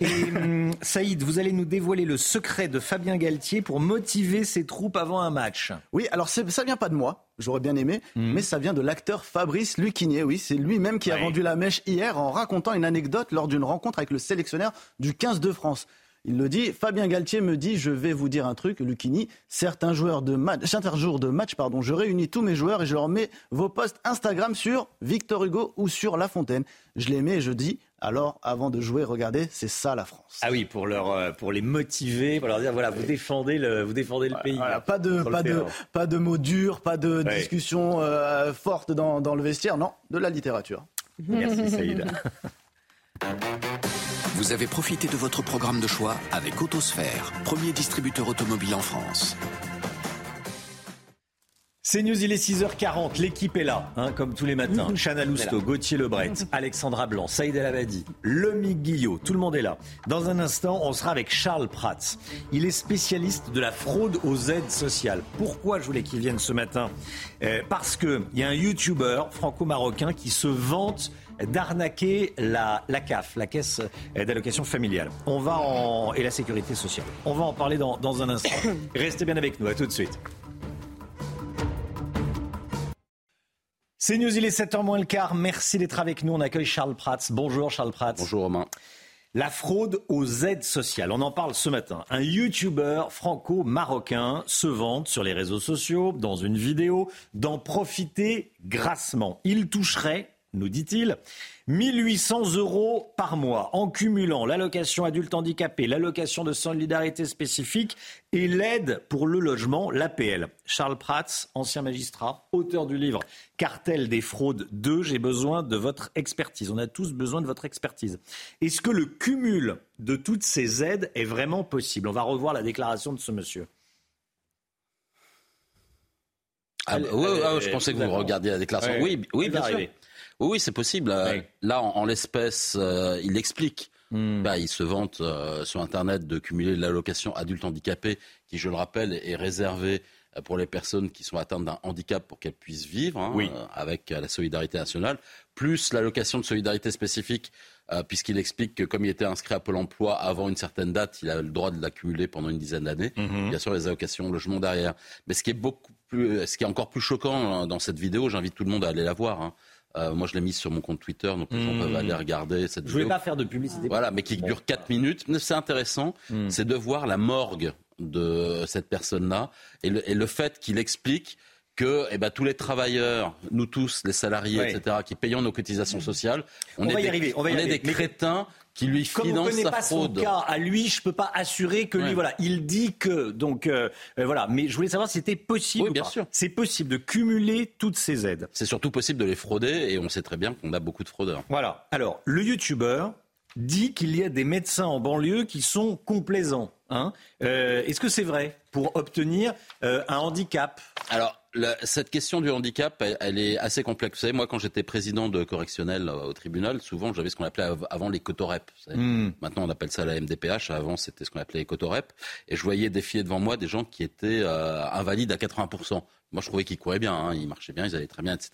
S1: Et hum, Saïd, vous allez nous dévoiler le secret de Fabien Galtier pour motiver ses troupes avant un match.
S16: Oui, alors ça vient pas de moi, j'aurais bien aimé, hum. mais ça vient de l'acteur Fabrice Lucchinier. Oui, c'est lui-même qui a vendu la mèche hier en racontant une anecdote lors d'une rencontre avec le sélectionneur du 15 de France. Il le dit, Fabien Galtier me dit, je vais vous dire un truc, Lucchini, certains joueurs de match, certains jours de match, pardon, je réunis tous mes joueurs et je leur mets vos posts Instagram sur Victor Hugo ou sur La Fontaine. Je les mets et je dis, alors avant de jouer, regardez, c'est ça la France.
S1: Ah oui, pour, leur, euh, pour les motiver, pour leur dire voilà, vous défendez le, vous défendez le pays.
S16: pas, de, pas, de, pas de mots durs, pas de discussion euh, forte dans, dans le vestiaire, non, de la littérature.
S1: Merci Saïd.
S15: Vous avez profité de votre programme de choix avec Autosphère, premier distributeur automobile en France.
S1: C'est News, il est 6h40, l'équipe est là, hein, comme tous les matins. Chana Lousteau, Gauthier Lebret, Alexandra Blanc, Saïd El Abadi, Lomi Guillot, tout le monde est là. Dans un instant, on sera avec Charles Prats. Il est spécialiste de la fraude aux aides sociales. Pourquoi je voulais qu'il vienne ce matin? Euh, Parce qu'il y a un YouTuber franco-marocain qui se vante d'arnaquer la, la CAF, la caisse d'allocation familiale. On va en, et la sécurité sociale. On va en parler dans, dans un instant. Restez bien avec nous, à tout de suite. C'est News, il est 7h moins le quart. Merci d'être avec nous. On accueille Charles Prats. Bonjour Charles Prats.
S26: Bonjour Romain.
S1: La fraude aux aides sociales. On en parle ce matin. Un YouTuber franco-marocain se vante sur les réseaux sociaux, dans une vidéo, d'en profiter grassement. Il toucherait nous dit-il, 1800 euros par mois en cumulant l'allocation adulte handicapé, l'allocation de solidarité spécifique et l'aide pour le logement, l'APL. Charles Prats, ancien magistrat, auteur du livre Cartel des fraudes 2, j'ai besoin de votre expertise. On a tous besoin de votre expertise. Est-ce que le cumul de toutes ces aides est vraiment possible? On va revoir la déclaration de ce monsieur.
S26: Ah, oui, je pensais que vous regardiez la déclaration. Oui, oui, bien sûr. Oui, c'est possible. Euh, là, en, l'espèce, euh, il explique. Hmm. Bah, il se vante euh, sur Internet de cumuler l'allocation adulte handicapé, qui, je le rappelle, est réservée pour les personnes qui sont atteintes d'un handicap pour qu'elles puissent vivre, hein, avec la solidarité nationale, plus l'allocation de solidarité spécifique, puisqu'il explique que comme il était inscrit à Pôle Emploi avant une certaine date, il a le droit de l'accumuler pendant une dizaine d'années. Bien sûr, les allocations logement derrière. Mais ce qui est beaucoup plus, ce qui est encore plus choquant hein, dans cette vidéo, j'invite tout le monde à aller la voir. Hein, euh, moi, je l'ai mise sur mon compte Twitter, donc les gens peuvent hmm. aller regarder cette vidéo.
S1: Je ne voulais pas faire de publicité.
S26: Voilà, mais qui dure 4 minutes. C'est intéressant, hmm. c'est de voir la morgue de cette personne-là et le, fait qu'il explique que eh ben, tous les travailleurs, nous tous, les salariés, etc., qui payons nos cotisations sociales, on, est, des, on, est des crétins qui lui
S1: Comme
S26: finance
S1: on connaît
S26: sa
S1: pas
S26: fraude.
S1: Son cas à lui, je peux pas assurer que lui, voilà, il dit que, donc euh, euh, voilà. Mais je voulais savoir si c'était possible.
S26: Oui, bien sûr.
S1: C'est possible de cumuler toutes ces aides.
S26: C'est surtout possible de les frauder, et on sait très bien qu'on a beaucoup de fraudeurs.
S1: Voilà. Alors, le YouTuber dit qu'il y a des médecins en banlieue qui sont complaisants. Hein euh, Est-ce que c'est vrai pour obtenir un handicap?
S26: Alors cette question du handicap, elle, est assez complexe. Vous savez, moi, quand j'étais président de correctionnel euh, au tribunal, souvent, j'avais ce qu'on appelait avant les cotorep. Hmm. Maintenant, on appelle ça la MDPH. Avant, c'était ce qu'on appelait les cotorep. Et je voyais défiler devant moi des gens qui étaient euh, invalides à 80%. Moi, je trouvais qu'ils couraient bien, hein. ils marchaient bien, ils allaient très bien, etc.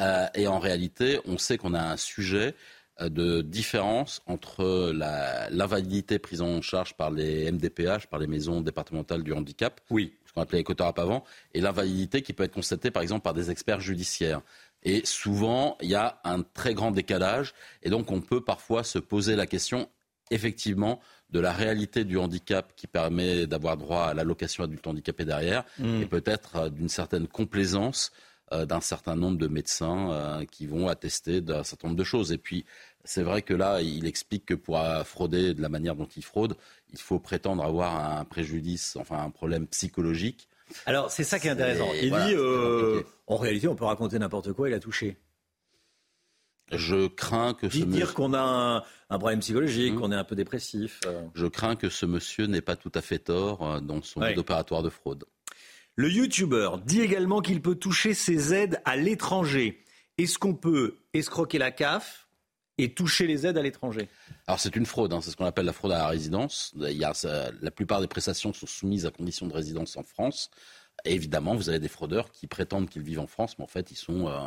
S26: Euh, et en réalité, on sait qu'on a un sujet de différence entre l'invalidité prise en charge par les MDPH, par les maisons départementales du handicap,
S1: oui
S26: qu'on appelait écothérapie avant, et l'invalidité qui peut être constatée par exemple par des experts judiciaires. Et souvent, il y a un très grand décalage, et donc on peut parfois se poser la question, effectivement, de la réalité du handicap qui permet d'avoir droit à l'allocation adulte handicapé derrière, mmh. et peut-être euh, d'une certaine complaisance euh, d'un certain nombre de médecins euh, qui vont attester d'un certain nombre de choses. Et puis, c'est vrai que là, il explique que pour frauder de la manière dont il fraude, il faut prétendre avoir un préjudice, enfin un problème psychologique.
S1: Alors, c'est ça qui est intéressant. Il dit, euh, en réalité, on peut raconter n'importe quoi, il a touché.
S26: Je crains que
S1: ce dire qu'on a un, problème psychologique, mmh. qu'on est un peu dépressif. Euh.
S26: Je crains que ce monsieur n'ait pas tout à fait tort euh, dans son opératoire de fraude.
S1: Le YouTuber dit également qu'il peut toucher ses aides à l'étranger. Est-ce qu'on peut escroquer la CAF? Et toucher les aides à l'étranger
S26: Alors c'est une fraude, hein. c'est ce qu'on appelle la fraude à la résidence. Il y a, la plupart des prestations sont soumises à condition de résidence en France. Et évidemment, vous avez des fraudeurs qui prétendent qu'ils vivent en France, mais en fait, ils sont euh,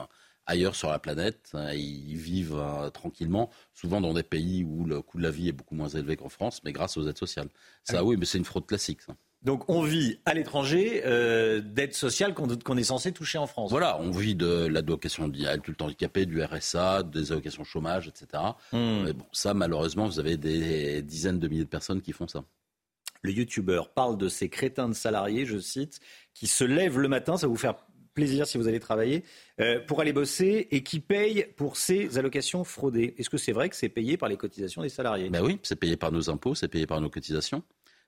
S26: ailleurs sur la planète. Ils vivent euh, tranquillement, souvent dans des pays où le coût de la vie est beaucoup moins élevé qu'en France, mais grâce aux aides sociales. Ça, ah oui, mais c'est une fraude classique. Ça.
S1: Donc on vit à l'étranger euh, d'aide sociale qu'on est censé toucher en France.
S26: Voilà, on vit de l'allocation adulte handicapé, du RSA, des allocations chômage, etc. Hmm. Mais bon, ça, malheureusement, vous avez des dizaines de milliers de personnes qui font ça.
S1: Le youtubeur parle de ces crétins de salariés, je cite, qui se lèvent le matin, ça va vous faire plaisir si vous allez travailler, euh, pour aller bosser et qui paye pour ces allocations fraudées. Est-ce que c'est vrai que c'est payé par les cotisations des salariés?
S26: Ben oui, c'est payé par nos impôts, c'est payé par nos cotisations.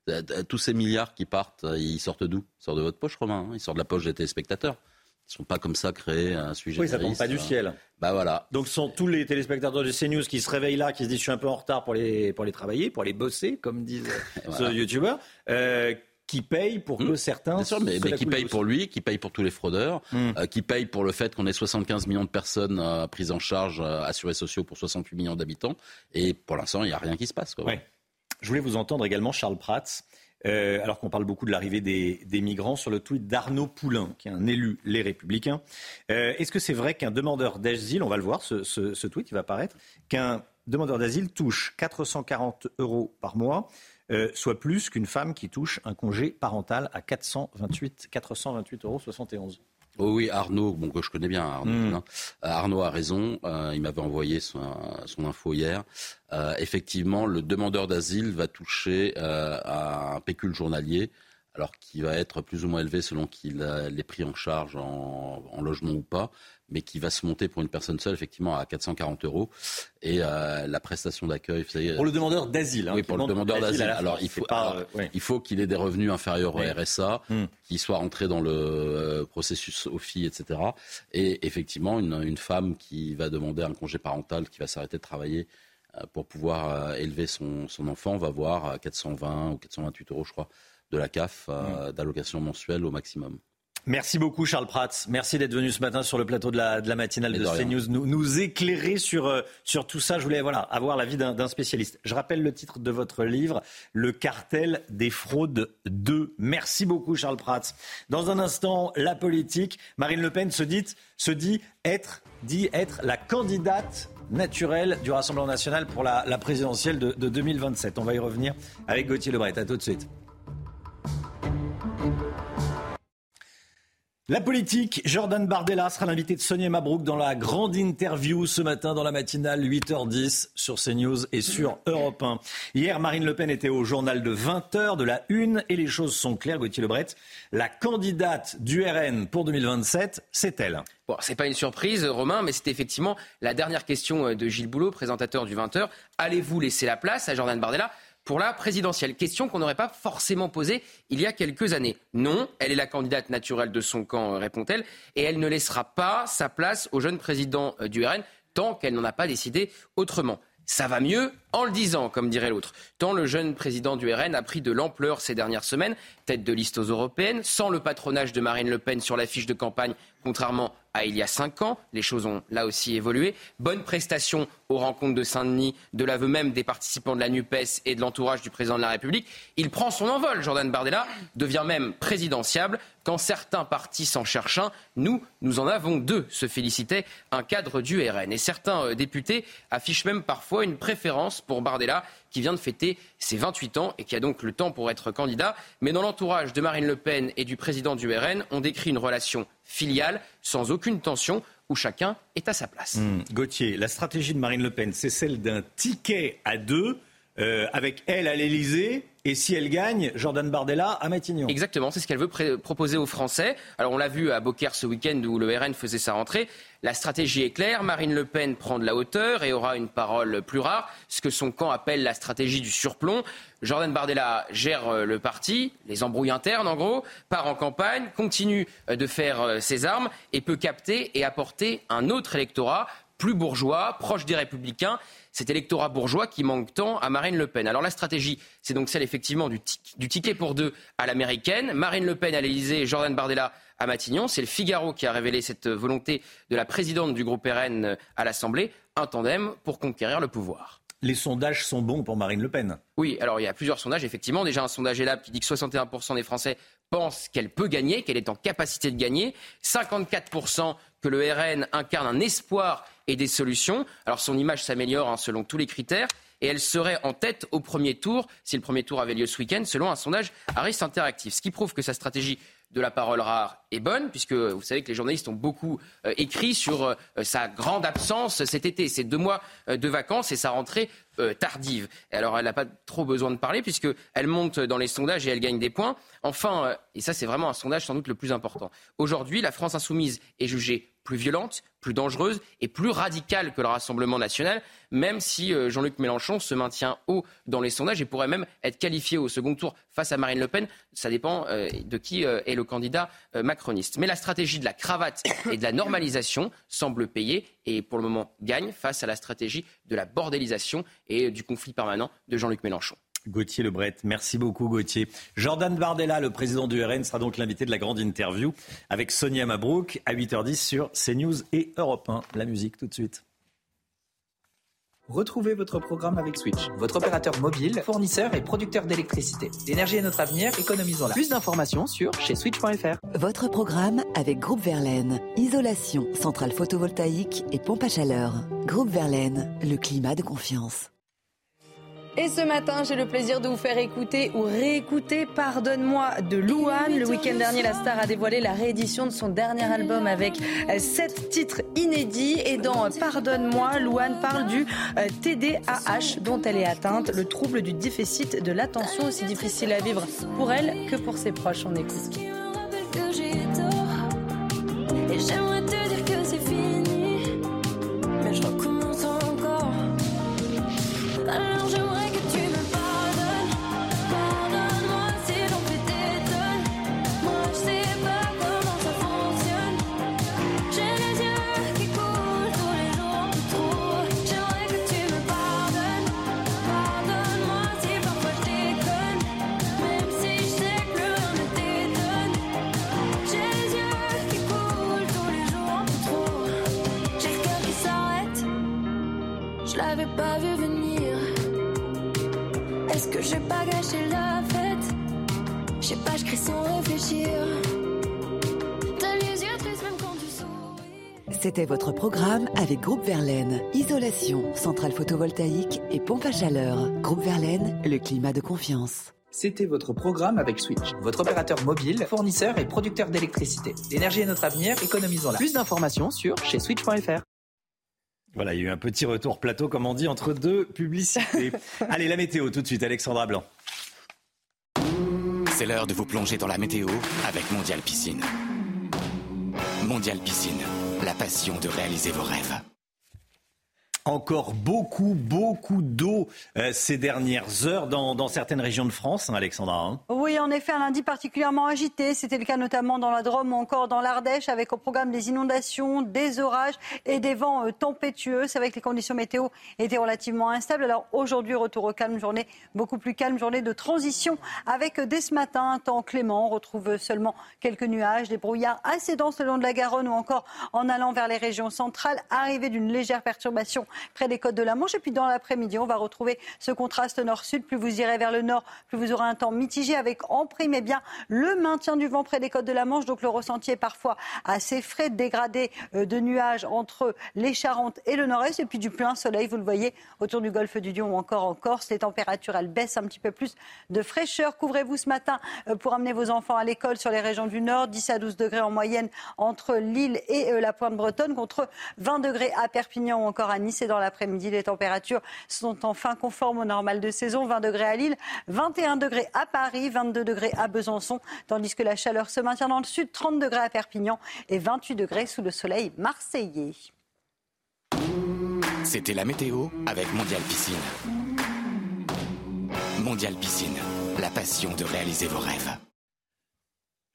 S26: Euh, tous ces milliards qui partent, ils sortent d'où? Ils sortent de votre poche, Romain. Hein ils sortent de la poche des téléspectateurs. Ils ne sont pas comme ça créés un sujet.
S1: Oui, ça tombe pas du ciel.
S26: Bah voilà.
S1: Donc ce sont tous les téléspectateurs de CNews qui se réveillent là, qui se disent je suis un peu en retard pour les, pour les travailler, pour les bosser, comme disent ce youtubeur. Euh, qui payent pour que hmm. certains.
S26: Bien sûr, mais, qui payent pour lui, qui payent pour tous les fraudeurs, hmm. euh, qui payent pour le fait qu'on ait 75 millions de personnes euh, prises en charge, euh, assurés sociaux pour 68 millions d'habitants. Et pour l'instant, il n'y a rien qui se passe. Quoi.
S1: Ouais. Je voulais vous entendre également, Charles Prats, euh, alors qu'on parle beaucoup de l'arrivée des, migrants, sur le tweet d'Arnaud Poulain, qui est un élu Les Républicains. Euh, est-ce que c'est vrai qu'un demandeur d'asile, on va le voir, ce, tweet, il va apparaître, qu'un demandeur d'asile touche 440 euros par mois, euh, soit plus qu'une femme qui touche un congé parental à 428, 428 euros 71
S26: Oh oui, Arnaud, bon, que je connais bien, Arnaud, hmm. euh, Arnaud a raison. Euh, il m'avait envoyé son, info hier. Euh, effectivement, le demandeur d'asile va toucher à un pécule journalier alors qui va être plus ou moins élevé selon qu'il est pris en charge en, logement ou pas, mais qui va se monter pour une personne seule effectivement à 440 euros. Et euh, la prestation d'accueil,
S1: pour le demandeur d'asile. Hein,
S26: oui, pour le demandeur d'asile. Alors, il faut, il faut qu'il ait des revenus inférieurs au RSA, hmm. qu'il soit rentré dans le euh, processus OFI, etc. Et effectivement, une, femme qui va demander un congé parental, qui va s'arrêter de travailler euh, pour pouvoir élever son, son enfant, va voir 420 ou 428 euros, je crois, de la CAF euh, mm. d'allocation mensuelle au maximum.
S1: Merci beaucoup Charles Prats. Merci d'être venu ce matin sur le plateau de la, de la matinale de, CNews, nous, nous éclairer sur, euh, sur tout ça. Je voulais voilà, avoir l'avis d'un spécialiste. Je rappelle le titre de votre livre, Le cartel des fraudes 2. Merci beaucoup Charles Prats. Dans un instant, la politique. Marine Le Pen se dit, se dit, être, dit être la candidate naturelle du Rassemblement national pour la, présidentielle de, de 2027. On va y revenir avec Gauthier Lebret. À tout de suite. La politique, Jordan Bardella sera l'invité de Sonia Mabrouk dans la grande interview ce matin dans la matinale 8h10 sur CNews et sur Europe 1. Hier, Marine Le Pen était au journal de 20h de la Une et les choses sont claires, Gauthier Lebret. La candidate du RN pour 2027, c'est elle.
S6: Bon, c'est pas une surprise, Romain, mais c'était effectivement la dernière question de Gilles Boulot, présentateur du 20h. Allez-vous laisser la place à Jordan Bardella? Pour la présidentielle. Question qu'on n'aurait pas forcément posée il y a quelques années. Non, elle est la candidate naturelle de son camp, euh, répond-elle, et elle ne laissera pas sa place au jeune président euh, du RN tant qu'elle n'en a pas décidé autrement. Ça va mieux en le disant, comme dirait l'autre. Tant le jeune président du RN a pris de l'ampleur ces dernières semaines, tête de liste aux européennes, sans le patronage de Marine Le Pen sur la fiche de campagne, contrairement à il y a cinq ans. Les choses ont là aussi évolué. Bonne prestation aux rencontres de Saint-Denis, de l'aveu même des participants de la NUPES et de l'entourage du président de la République. Il prend son envol, Jordan Bardella, devient même présidentiable. Quand certains partis s'en cherchent un, nous, nous en avons deux, se félicitait un cadre du RN. Et certains euh, députés affichent même parfois une préférence pour Bardella, qui vient de fêter ses 28 ans et qui a donc le temps pour être candidat. Mais dans l'entourage de Marine Le Pen et du président du RN, on décrit une relation filiale, sans aucune tension, où chacun est à sa place.
S1: Mmh. Gauthier, la stratégie de Marine Le Pen, c'est celle d'un ticket à deux, euh, avec elle à l'Élysée et si elle gagne, Jordan Bardella à Matignon.
S6: Exactement, c'est ce qu'elle veut proposer aux Français. Alors on l'a vu à Beaucaire ce week-end où le RN faisait sa rentrée. La stratégie est claire, Marine Le Pen prend de la hauteur et aura une parole plus rare, ce que son camp appelle la stratégie du surplomb. Jordan Bardella gère euh, le parti, les embrouilles internes en gros, part en campagne, continue euh, de faire ses armes et peut capter et apporter un autre électorat plus bourgeois, proche des républicains cet électorat bourgeois qui manque tant à Marine Le Pen. Alors la stratégie, c'est donc celle effectivement du, ticket pour deux à l'américaine. Marine Le Pen à l'Elysée, Jordan Bardella à Matignon. C'est le Figaro qui a révélé cette volonté de la présidente du groupe RN à l'Assemblée, un tandem pour conquérir le pouvoir.
S1: Les sondages sont bons pour Marine Le Pen.
S6: Oui, alors il y a plusieurs sondages, effectivement. Déjà un sondage ELAB qui dit que 61% des Français pensent qu'elle peut gagner, qu'elle est en capacité de gagner. 54% que le RN incarne un espoir et des solutions. Alors son image s'améliore hein, selon tous les critères et elle serait en tête au premier tour, si le premier tour avait lieu ce week-end, selon un sondage Harris Interactive. Ce qui prouve que sa stratégie de la parole rare est bonne, puisque vous savez que les journalistes ont beaucoup euh, écrit sur euh, sa grande absence cet été, ces deux mois euh, de vacances et sa rentrée tardive. alors elle n'a pas trop besoin de parler, puisqu'elle monte dans les sondages et elle gagne des points. Enfin, et ça c'est vraiment un sondage sans doute le plus important, aujourd'hui la France insoumise est jugée plus violente, plus dangereuse et plus radicale que le Rassemblement national, même si euh, Jean-Luc Mélenchon se maintient haut dans les sondages et pourrait même être qualifié au second tour face à Marine Le Pen. Ça dépend euh, de qui euh, est le candidat macroniste. Mais la stratégie de la cravate et de la normalisation semble payer et pour le moment gagne face à la stratégie de la bordélisation et du conflit permanent de Jean-Luc Mélenchon.
S1: Gauthier Lebret. Merci beaucoup, Gauthier. Jordan Bardella, le président du RN, sera donc l'invité de la grande interview avec Sonia Mabrouk à 8h10 sur CNews et Europe 1. La musique tout de suite.
S27: Retrouvez votre programme avec Switch, votre opérateur mobile, fournisseur et producteur d'électricité. L'énergie est notre avenir, économisons-la. Plus d'informations sur chez switch.fr.
S20: Votre programme avec Groupe Verlaine. Isolation, centrale photovoltaïque et pompe à chaleur. Groupe Verlaine, le climat de confiance.
S2: Et ce matin, j'ai le plaisir de vous faire écouter ou réécouter Pardonne-moi de Louane. Le week-end dernier, la star a dévoilé la réédition de son dernier album avec euh, sept titres inédits. Et dans Pardonne-moi, Louane parle du TDAH euh, dont elle est atteinte, le trouble du déficit de l'attention, aussi difficile à vivre pour elle que pour ses proches. On écoute.
S20: C'était votre programme avec Groupe Verlaine. Isolation, centrale photovoltaïque et pompe à chaleur. Groupe Verlaine, le climat de confiance.
S27: C'était votre programme avec Switch, votre opérateur mobile, fournisseur et producteur d'électricité. L'énergie est notre avenir, économisons-la. Plus d'informations sur chez switch.fr.
S1: Voilà, il y a eu un petit retour plateau, comme on dit, entre deux publicités. Allez, la météo tout de suite, Alexandra Blanc.
S28: C'est l'heure de vous plonger dans la météo avec Mondial Piscine. Mondial Piscine la passion de réaliser vos rêves.
S1: Encore beaucoup, beaucoup d'eau euh, ces dernières heures dans, certaines régions de France, hein, Alexandra. Hein.
S22: oui, en effet, un lundi particulièrement agité. C'était le cas notamment dans la Drôme ou encore dans l'Ardèche, avec au programme des inondations, des orages et des vents euh, tempétueux. C'est vrai que les conditions météo étaient relativement instables. Alors aujourd'hui, retour au calme, journée beaucoup plus calme, journée de transition, avec euh, dès ce matin un temps clément. On retrouve seulement quelques nuages, des brouillards assez denses le long de la Garonne ou encore en allant vers les régions centrales. Arrivée d'une légère perturbation près des côtes de la Manche. Et puis dans l'après-midi, on va retrouver ce contraste nord-sud. Plus vous irez vers le nord, plus vous aurez un temps mitigé avec en prime eh bien, le maintien du vent près des côtes de la Manche. Donc le ressenti est parfois assez frais, dégradé euh, de nuages entre les Charentes et le nord-est. Et puis du plein soleil, vous le voyez, autour du golfe du Lion ou encore en Corse. Les températures, elles baissent un petit peu plus de fraîcheur. Couvrez-vous ce matin euh, pour amener vos enfants à l'école sur les régions du nord. 10 à 12 degrés en moyenne entre Lille et euh, la pointe bretonne contre 20 degrés à Perpignan ou encore à Nice. Dans l'après-midi, les températures sont enfin conformes au normal de saison. 20 degrés à Lille, 21 degrés à Paris, 22 degrés à Besançon, tandis que la chaleur se maintient dans le sud, 30 degrés à Perpignan et 28 degrés sous le soleil marseillais.
S28: C'était la météo avec Mondial Piscine. Mondial Piscine, la passion de réaliser vos rêves.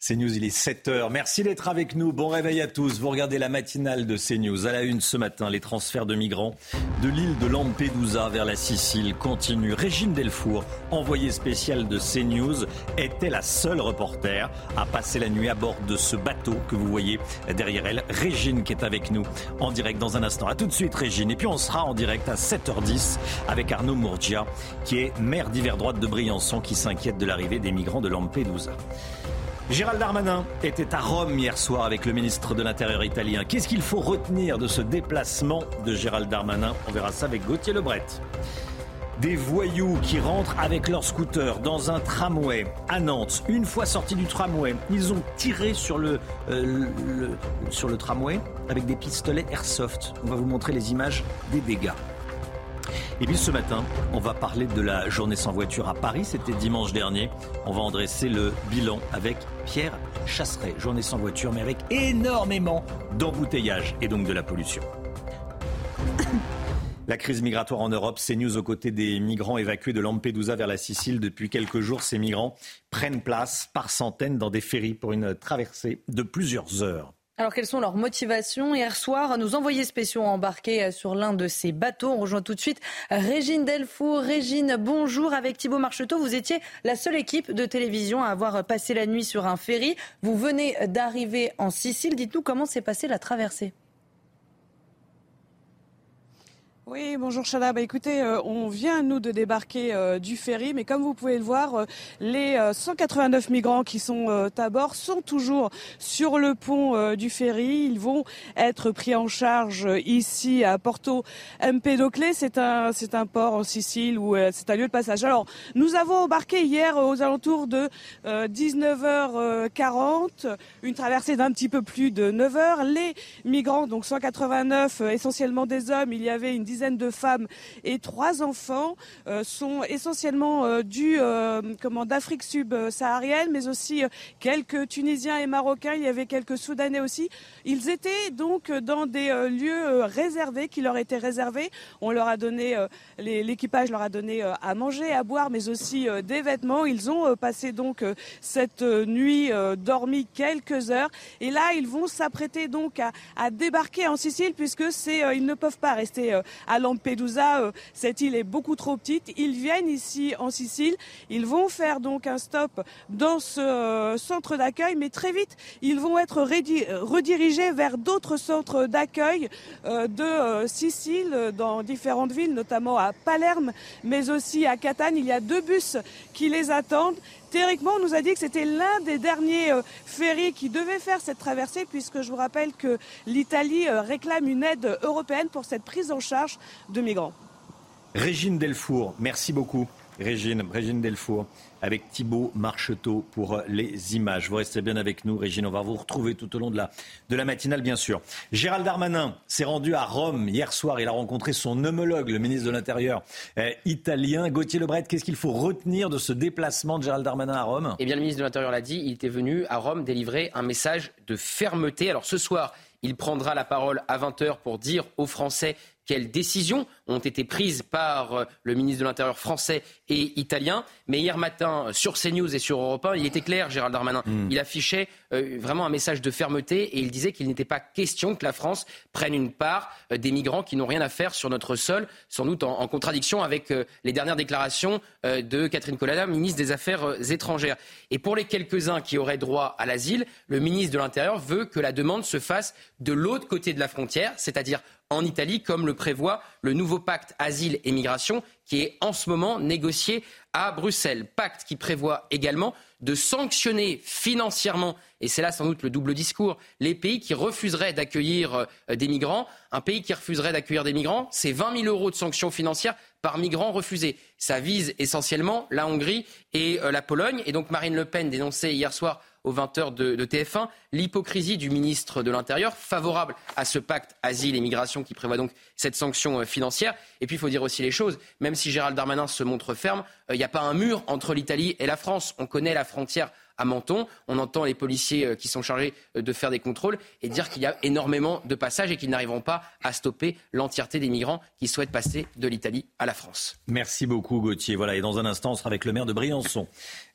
S1: CNews, il est 7h. Merci d'être avec nous. Bon réveil à tous. Vous regardez la matinale de CNews. À la une ce matin, les transferts de migrants de l'île de Lampedusa vers la Sicile continuent. Régine Delfour, envoyée spéciale de CNews, était la seule reporter à passer la nuit à bord de ce bateau que vous voyez derrière elle. Régine qui est avec nous en direct dans un instant. À tout de suite, Régine. Et puis on sera en direct à 7h10 avec Arnaud Mourgia, qui est maire d'hiver droite de Briançon, qui s'inquiète de l'arrivée des migrants de Lampedusa. Gérald Darmanin était à Rome hier soir avec le ministre de l'Intérieur italien. Qu'est-ce qu'il faut retenir de ce déplacement de Gérald Darmanin? On verra ça avec Gauthier Lebret. Des voyous qui rentrent avec leur scooter dans un tramway à Nantes. Une fois sortis du tramway, ils ont tiré sur le, euh, le, sur le tramway avec des pistolets airsoft. On va vous montrer les images des dégâts. Et puis ce matin, on va parler de la journée sans voiture à Paris. C'était dimanche dernier. On va en dresser le bilan avec Pierre Chasseret. Journée sans voiture, mais avec énormément d'embouteillages et donc de la pollution. La crise migratoire en Europe, c'est news aux côtés des migrants évacués de Lampedusa vers la Sicile. Depuis quelques jours, ces migrants prennent place par centaines dans des ferries pour une traversée de plusieurs heures.
S2: Alors, quelles sont leurs motivations Hier soir, nos envoyés spéciaux ont embarqué sur l'un de ces bateaux. On rejoint tout de suite Régine Delfour. Régine, bonjour. Avec Thibault Marcheteau, vous étiez la seule équipe de télévision à avoir passé la nuit sur un ferry. Vous venez d'arriver en Sicile. Dites-nous comment s'est passée la traversée.
S29: Oui, bonjour Chana. Bah, écoutez, euh, on vient nous de débarquer euh, du ferry, mais comme vous pouvez le voir, euh, les 189 migrants qui sont à bord sont toujours sur le pont du ferry. Ils vont être pris en charge ici à Porto Empedoclé. C'est un c'est un port en Sicile où c'est un lieu de passage. Alors, nous avons embarqué hier aux alentours de 19h40, une traversée d'un petit peu plus de 9 heures. Les migrants, donc 189, essentiellement des hommes, il y avait une dizaine de femmes et trois enfants euh, sont essentiellement euh, du euh, comment d'Afrique subsaharienne, mais aussi quelques Tunisiens et Marocains. Il y avait quelques Soudanais aussi. Ils étaient donc dans des lieux réservés qui leur étaient réservés. On leur a donné l'équipage leur a donné à manger, à boire, mais aussi des vêtements. Ils ont passé donc cette nuit dormi quelques heures et là ils vont s'apprêter donc à, à, débarquer en Sicile puisque c'est ils ne peuvent pas rester à Lampedusa. Euh, cette île est beaucoup trop petite. Ils viennent ici en Sicile. Ils vont faire donc un stop dans ce euh, centre d'accueil, mais très vite, ils vont être redirigés vers d'autres centres d'accueil euh, de Sicile dans différentes villes, notamment à Palerme, mais aussi à Catane. Il y a deux bus qui les attendent. Théoriquement, on nous a dit que c'était l'un des derniers euh, ferries qui devait faire cette traversée, puisque je vous rappelle que l'Italie euh, réclame une aide européenne pour cette prise en charge de migrants.
S1: Régine Delfour, merci beaucoup. Régine, Régine Delfour, avec Thibault Marcheteau pour les images. Vous restez bien avec nous, Régine. On va vous retrouver tout au long de la, de la matinale, bien sûr. Gérald Darmanin s'est rendu à Rome hier soir. Il a rencontré son homologue, le ministre de l'Intérieur euh, italien. Gauthier Lebret, qu'est-ce qu'il faut retenir de ce déplacement de Gérald Darmanin à Rome?
S6: Eh bien, le ministre de l'Intérieur l'a dit, il était venu à Rome délivrer un message de fermeté. Alors ce soir, il prendra la parole à 20h pour dire aux Français quelles décisions ont été prises par euh, le ministre de l'Intérieur français et italien? Mais hier matin, sur CNews et sur Europe 1, il était clair, Gérald Darmanin. Hmm. Il affichait euh, vraiment un message de fermeté et il disait qu'il n'était pas question que la France prenne une part euh, des migrants qui n'ont rien à faire sur notre sol, sans doute en, contradiction avec les dernières déclarations de Catherine Colonna, ministre des Affaires étrangères. Et pour les quelques-uns qui auraient droit à l'asile, le ministre de l'Intérieur veut que la demande se fasse de l'autre côté de la frontière, c'est-à-dire en Italie, comme le prévoit le nouveau pacte asile et migration qui est en ce moment négocié à Bruxelles. Pacte qui prévoit également de sanctionner financièrement, et c'est là sans doute le double discours, les pays qui refuseraient d'accueillir euh, des migrants. Un pays qui refuserait d'accueillir des migrants, c'est 20 000 euros de sanctions financières par migrant refusé. Ça vise essentiellement la Hongrie et euh, la Pologne. Et donc Marine Le Pen dénonçait hier soir aux 20h de, TF1 l'hypocrisie du ministre de l'Intérieur, favorable à ce pacte asile et migration qui prévoit donc cette sanction euh, financière. Et puis il faut dire aussi les choses, même si Gérald Darmanin se montre ferme, euh, il n'y a pas un mur entre l'Italie et la France. On connaît la frontière à Menton. On entend les policiers euh, qui sont chargés euh, de faire des contrôles et dire qu'il y a énormément de passages et qu'ils n'arriveront pas à stopper l'entièreté des migrants qui souhaitent passer de l'Italie à la France.
S1: Merci beaucoup Gauthier. Voilà, et dans un instant, on sera avec le maire de Briançon.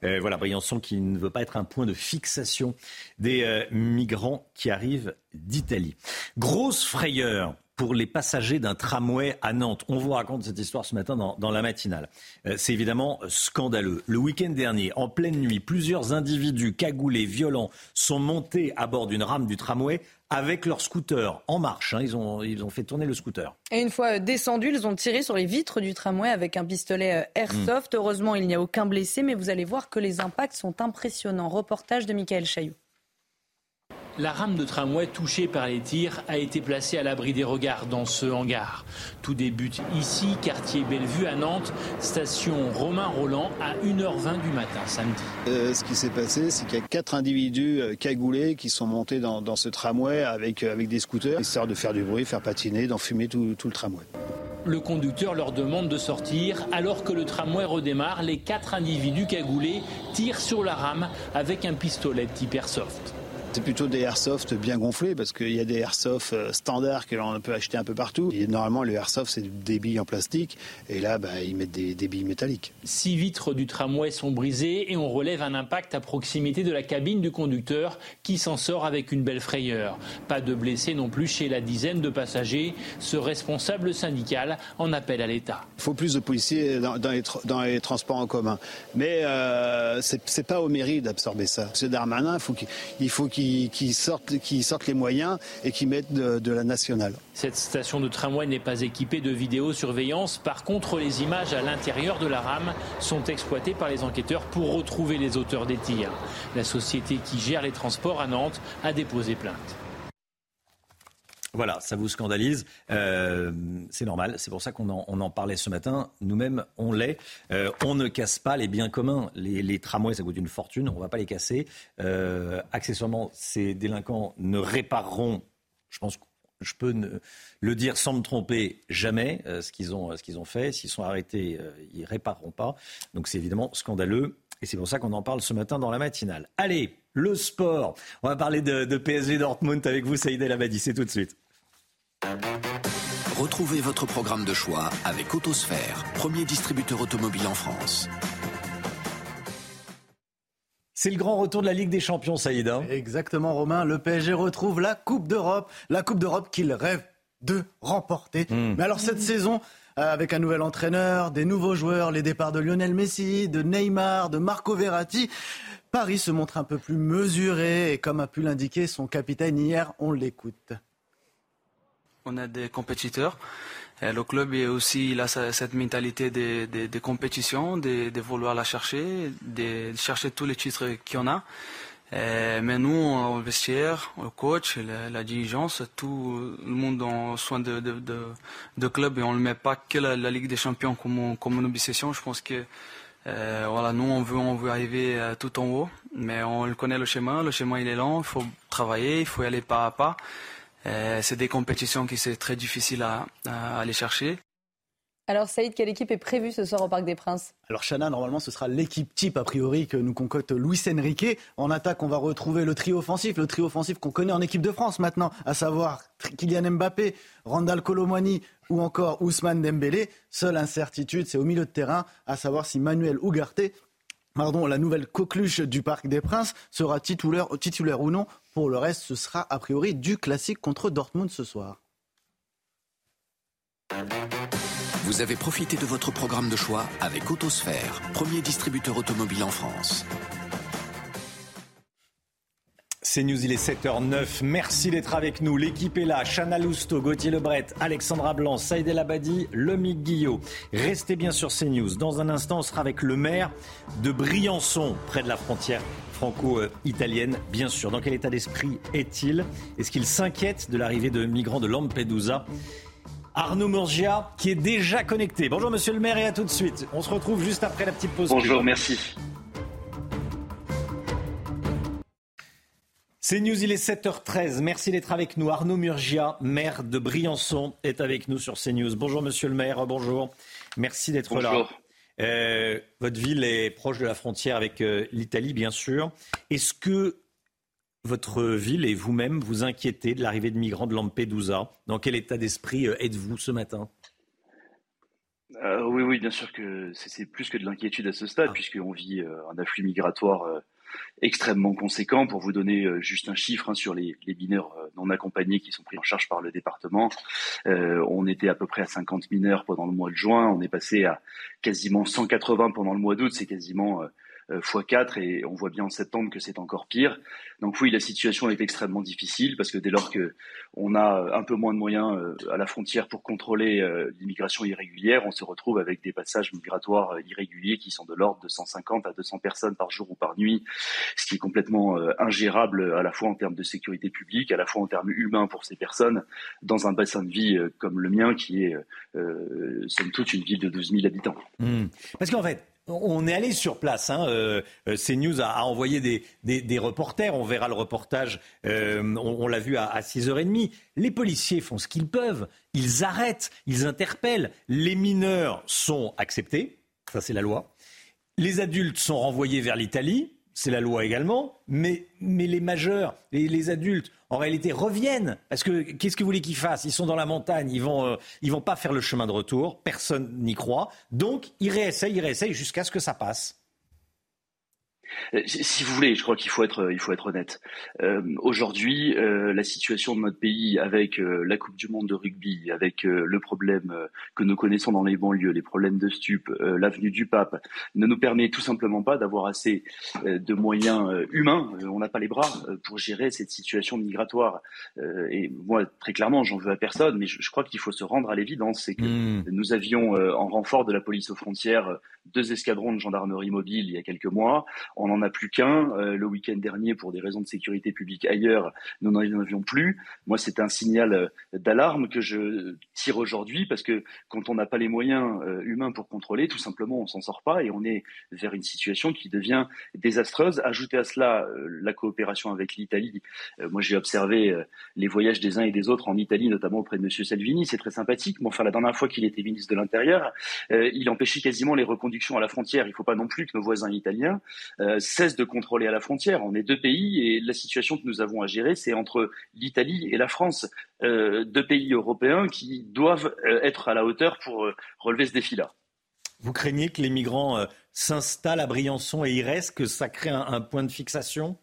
S1: Euh, voilà, Briançon qui ne veut pas être un point de fixation des migrants qui arrivent d'Italie. Grosse frayeur pour les passagers d'un tramway à Nantes. On vous raconte cette histoire ce matin dans, la matinale. Euh, c'est évidemment scandaleux. Le week-end dernier, en pleine nuit, plusieurs individus cagoulés, violents, sont montés à bord d'une rame du tramway avec leur scooter en marche. Hein. Ils, ont, ils ont fait tourner le scooter.
S2: Et une fois descendus, ils ont tiré sur les vitres du tramway avec un pistolet euh, airsoft. Heureusement, il n'y a aucun blessé, mais vous allez voir que les impacts sont impressionnants. Reportage de Michael Chailloux.
S13: La rame de tramway touchée par les tirs a été placée à l'abri des regards dans ce hangar. Tout débute ici, quartier Bellevue à Nantes, station Romain Roland à 1h20 du matin samedi.
S30: Euh, ce qui s'est passé, c'est qu'il y a quatre individus euh, cagoulés qui sont montés dans, ce tramway avec, euh, avec des scooters, histoire de faire du bruit, faire patiner, d'enfumer tout, tout le tramway.
S13: Le conducteur leur demande de sortir. Alors que le tramway redémarre, les quatre individus cagoulés tirent sur la rame avec un pistolet type airsoft.
S30: Plutôt des airsoft bien gonflés parce qu'il y a des airsoft euh, standards que l'on peut acheter un peu partout. Et normalement, le airsoft, c'est des billes en plastique. Et là, bah, ils mettent des, billes métalliques.
S13: Six vitres du tramway sont brisées et on relève un impact à proximité de la cabine du conducteur qui s'en sort avec une belle frayeur. Pas de blessés non plus chez la dizaine de passagers. Ce responsable syndical en appelle à l'État.
S30: Il faut plus de policiers dans, dans, les, transports en commun. Mais euh, c'est pas aux mairies d'absorber ça. C'est Darmanin, il faut qu'il qui, sortent, les moyens et qui mettent de, la nationale.
S13: Cette station de tramway n'est pas équipée de vidéosurveillance. Par contre, les images à l'intérieur de la rame sont exploitées par les enquêteurs pour retrouver les auteurs des tirs. La société qui gère les transports à Nantes a déposé plainte.
S1: Voilà, ça vous scandalise. Euh, c'est normal, c'est pour ça qu'on en, parlait ce matin. Nous-mêmes, on l'est. Euh, on ne casse pas les biens communs. Les, tramways, ça coûte une fortune, on ne va pas les casser. Euh, accessoirement, ces délinquants ne répareront, je pense que je peux le dire sans me tromper, jamais ce qu'ils ont, ce qu'ils ont fait. S'ils sont arrêtés, ils ne répareront pas. Donc c'est évidemment scandaleux. Et c'est pour ça qu'on en parle ce matin dans la matinale. Allez, le sport. On va parler de, PSG Dortmund avec vous, Saïd El Abadi. C'est tout de suite.
S15: Retrouvez votre programme de choix avec Autosphère, premier distributeur automobile en France.
S1: C'est le grand retour de la Ligue des Champions, Saïd. Hein.
S16: Exactement, Romain. Le PSG retrouve la Coupe d'Europe, la Coupe d'Europe qu'il rêve de remporter. Hmm. Mais alors cette saison, euh, avec un nouvel entraîneur, des nouveaux joueurs, les départs de Lionel Messi, de Neymar, de Marco Verratti, Paris se montre un peu plus mesuré et comme a pu l'indiquer son capitaine hier, on l'écoute
S17: on a des compétiteurs. Et le club est aussi cette mentalité de, de, compétition, de, vouloir la chercher, de chercher tous les titres qu'il y en a. mais nous, au vestiaire, le coach, la, dirigeance, tout le monde en soin de, club et on ne met pas que la, Ligue des Champions comme, comme une obsession. Je pense que euh, voilà, nous on veut, on veut arriver euh, tout en haut, mais on connaît le chemin. Le chemin il est long, il faut travailler, il faut y aller pas à pas. Euh, c'est des compétitions qui c'est très difficile à, aller chercher.
S2: Alors Saïd, quelle équipe est prévue ce soir au Parc des Princes?
S16: Alors Chana, normalement ce sera l'équipe type a priori que nous concocte Luis Enrique. En attaque, on va retrouver le trio offensif, le trio offensif qu'on connaît en équipe de France maintenant, à savoir Kylian Mbappé, Randall Colomwani ou encore Ousmane Dembélé. Seule incertitude, c'est au milieu de terrain, à savoir si Manuel Ugarte Pardon, la nouvelle coqueluche du Parc des Princes sera titulaire, titulaire ou non. Pour le reste, ce sera a priori du classique contre Dortmund ce soir.
S15: Vous avez profité de votre programme de choix avec Autosphère, premier distributeur automobile en France.
S1: C'est News, il est 7h09. Merci d'être avec nous. L'équipe est là. Chana Lousteau, Gauthier Lebret, Alexandra Blanc, Saïd El Abadi, Lomic Guillot. Restez bien sur CNews. Dans un instant, on sera avec le maire de Briançon, près de la frontière franco-italienne, bien sûr. Dans quel état d'esprit est-il? Est-ce qu'il s'inquiète de l'arrivée de migrants de Lampedusa? Arnaud Murgia, qui est déjà connecté. Bonjour monsieur le maire et à tout de suite. On se retrouve juste après la petite pause.
S31: Bonjour, merci.
S1: C'est News, il est 7h13. Merci d'être avec nous. Arnaud Murgia, maire de Briançon, est avec nous sur CNews. Bonjour monsieur le maire, bonjour. Merci d'être là. Euh, votre ville est proche de la frontière avec euh, l'Italie, bien sûr. Est-ce que votre ville et vous-même vous inquiétez de l'arrivée de migrants de Lampedusa? Dans quel état d'esprit euh, êtes-vous ce matin?
S31: Oui, oui, bien sûr que c'est plus que de l'inquiétude à ce stade, ah. puisqu'on vit un afflux migratoire extrêmement conséquent. Pour vous donner euh, juste un chiffre hein, sur les, mineurs euh, non accompagnés qui sont pris en charge par le département, euh, on était à peu près à 50 mineurs pendant le mois de juin, on est passé à quasiment 180 pendant le mois d'août, c'est quasiment x4 et on voit bien en septembre que c'est encore pire. Donc oui, la situation est extrêmement difficile parce que dès lors que on a un peu moins de moyens à la frontière pour contrôler l'immigration irrégulière, on se retrouve avec des passages migratoires irréguliers qui sont de l'ordre de 150 à 200 personnes par jour ou par nuit ce qui est complètement ingérable à la fois en termes de sécurité publique, à la fois en termes humains pour ces personnes, dans un bassin de vie comme le mien, qui est somme toute une ville de 12 000 habitants.
S1: Hmm. Parce qu'en fait, on est allé sur place. Hein. Euh, euh, CNews a, envoyé des, reporters. On verra le reportage. Euh, on, l'a vu à, 6h30. Les policiers font ce qu'ils peuvent. Ils arrêtent, ils interpellent. Les mineurs sont acceptés. Ça, c'est la loi. Les adultes sont renvoyés vers l'Italie c'est la loi également, mais, mais les majeurs, les, les, adultes, en réalité, reviennent. Parce que qu'est-ce que vous voulez qu'ils fassent? Ils sont dans la montagne, ils vont, euh, vont pas faire le chemin de retour, personne n'y croit. Donc, ils réessayent, ils réessayent jusqu'à ce que ça passe.
S31: Euh, si vous voulez, je crois qu'il faut être, il faut être honnête. Euh, aujourd'hui, euh, la situation de notre pays, avec la Coupe du Monde de rugby, avec le problème que nous connaissons dans les banlieues, les problèmes de stupes, l'avenue du Pape, ne nous permet tout simplement pas d'avoir assez de moyens humains. on n'a pas les bras pour gérer cette situation migratoire. et moi, très clairement, j'en veux à personne, mais je, crois qu'il faut se rendre à l'évidence, c'est que mmh. nous avions en renfort de la police aux frontières deux escadrons de gendarmerie mobile il y a quelques mois. On n'en a plus qu'un. Euh, le week-end dernier, pour des raisons de sécurité publique ailleurs, nous n'en avions plus. Moi, c'est un signal euh, d'alarme que je tire aujourd'hui parce que quand on n'a pas les moyens euh, humains pour contrôler, tout simplement, on s'en sort pas et on est vers une situation qui devient désastreuse. Ajoutez à cela la coopération avec l'Italie. moi, j'ai observé les voyages des uns et des autres en Italie, notamment auprès de M. Salvini. C'est très sympathique. Mais enfin, la dernière fois qu'il était ministre de l'Intérieur, il empêchait quasiment les reconductions à la frontière. Il ne faut pas non plus que nos voisins italiens cesse de contrôler à la frontière. On est deux pays et la situation que nous avons à gérer, c'est entre l'Italie et la France, euh, deux pays européens qui doivent euh, être à la hauteur pour euh, relever ce défi-là.
S1: Vous craignez que les migrants s'installent à Briançon et y restent, que ça crée un, point de fixation?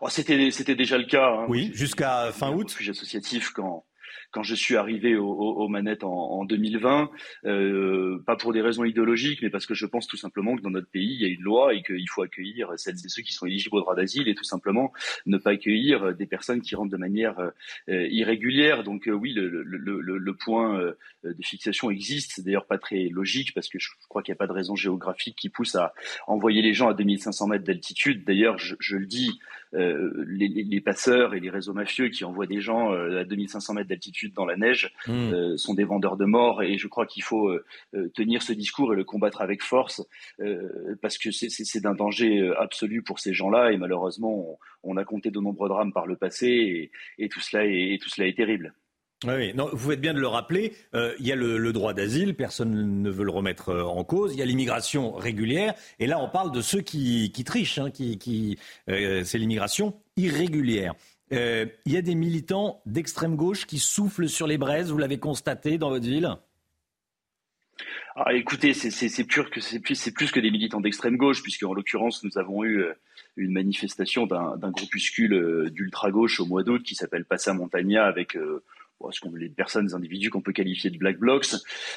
S31: Oh, C'était déjà le cas.
S1: Hein. Oui, jusqu'à fin août.
S31: Sujet associatif quand quand je suis arrivé aux, manettes en, 2020, euh, pas pour des raisons idéologiques, mais parce que je pense tout simplement que dans notre pays, il y a une loi et qu'il faut accueillir celles et ceux qui sont éligibles au droit d'asile et tout simplement ne pas accueillir des personnes qui rentrent de manière euh, irrégulière. Donc euh, oui, le, le, le, le point de fixation existe. C'est d'ailleurs pas très logique parce que je crois qu'il n'y a pas de raison géographique qui pousse à envoyer les gens à 2500 mètres d'altitude. D'ailleurs, je, je, le dis, euh, les, les, passeurs et les réseaux mafieux qui envoient des gens euh, à 2500 mètres d'altitude dans la neige mmh. euh, sont des vendeurs de mort et je crois qu'il faut tenir ce discours et le combattre avec force parce que c'est d'un danger absolu pour ces gens-là et malheureusement on, a compté de nombreux drames par le passé et, et tout cela est, et tout cela est terrible.
S1: Oui, non, vous faites bien de le rappeler. Euh, il y a le, droit d'asile, personne ne veut le remettre euh, en cause. Il y a l'immigration régulière, et là on parle de ceux qui, trichent, hein, qui, euh, c'est l'immigration irrégulière. il y a des militants d'extrême gauche qui soufflent sur les braises. Vous l'avez constaté dans votre ville?
S31: Ah, écoutez, c'est plus que des militants d'extrême gauche, puisque en l'occurrence nous avons eu une manifestation d'un groupuscule d'ultra gauche au mois d'août qui s'appelle Passa Montagna avec ce qu'on les personnes, les individus qu'on peut qualifier de black blocs.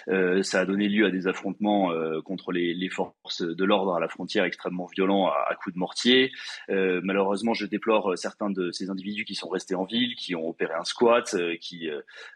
S31: Euh, ça a donné lieu à des affrontements euh, contre les, forces de l'ordre à la frontière extrêmement violents à, coups de mortier. Euh, malheureusement, je déplore certains de ces individus qui sont restés en ville, qui ont opéré un squat, qui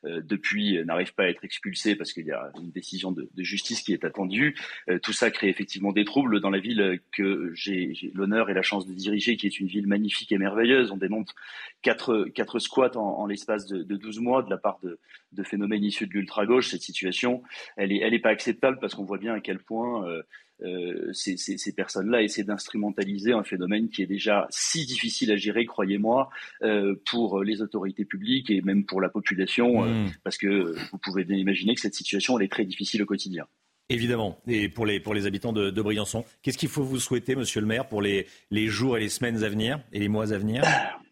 S31: depuis n'arrivent pas à être expulsés parce qu'il y a une décision de, justice qui est attendue. tout ça crée effectivement des troubles dans la ville que j'ai l'honneur et la chance de diriger, qui est une ville magnifique et merveilleuse. On démonte quatre, quatre squats en, en l'espace de, de 12 mois de la part de, phénomènes issus de l'ultra-gauche, cette situation, elle n'est elle est pas acceptable parce qu'on voit bien à quel point euh, euh, ces, personnes-là essaient d'instrumentaliser un phénomène qui est déjà si difficile à gérer, croyez-moi, euh, pour les autorités publiques et même pour la population, mmh. parce que vous pouvez bien imaginer que cette situation, elle est très difficile au quotidien.
S1: Évidemment, et pour les, pour les habitants de, Briançon. Qu'est-ce qu'il faut vous souhaiter, monsieur le maire, pour les, les jours et les semaines à venir et les mois à venir?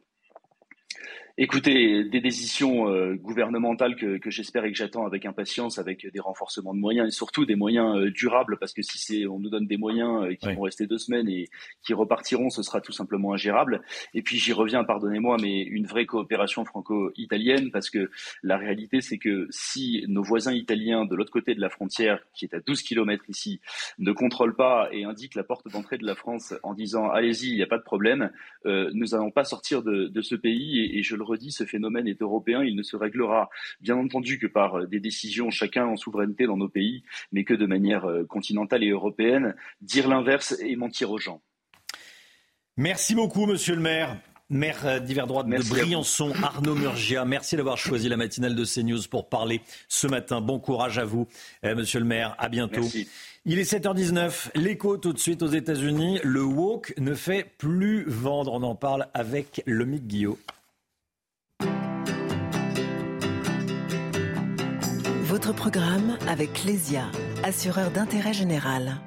S31: Écoutez, des décisions euh, gouvernementales que, que j'espère et que j'attends avec impatience, avec des renforcements de moyens et surtout des moyens euh, durables, parce que si c'est, on nous donne des moyens euh, qui vont rester deux semaines et qui repartiront, ce sera tout simplement ingérable. Et puis j'y reviens, pardonnez-moi, mais une vraie coopération franco-italienne, parce que la réalité, c'est que si nos voisins italiens de l'autre côté de la frontière, qui est à 12 km ici, ne contrôlent pas et indiquent la porte d'entrée de la France en disant allez-y, il n'y a pas de problème, nous n'allons pas sortir de, de ce pays et, et je le redis, ce phénomène est européen. Il ne se réglera bien entendu que par euh, des décisions chacun en souveraineté dans nos pays, mais que de manière euh, continentale et européenne. Dire l'inverse et mentir aux gens.
S1: Merci beaucoup, monsieur le maire. Maire euh, d'hiver droite de Briançon, Arnaud Murgia, merci d'avoir choisi la matinale de CNews pour parler ce matin. Bon courage à vous, euh, monsieur le maire. À bientôt. Il est 7h19. L'écho tout de suite aux États-Unis. Le woke ne fait plus vendre. On en parle avec Lomic Guillot.
S20: Programme avec Clésia, assureur d'intérêt général.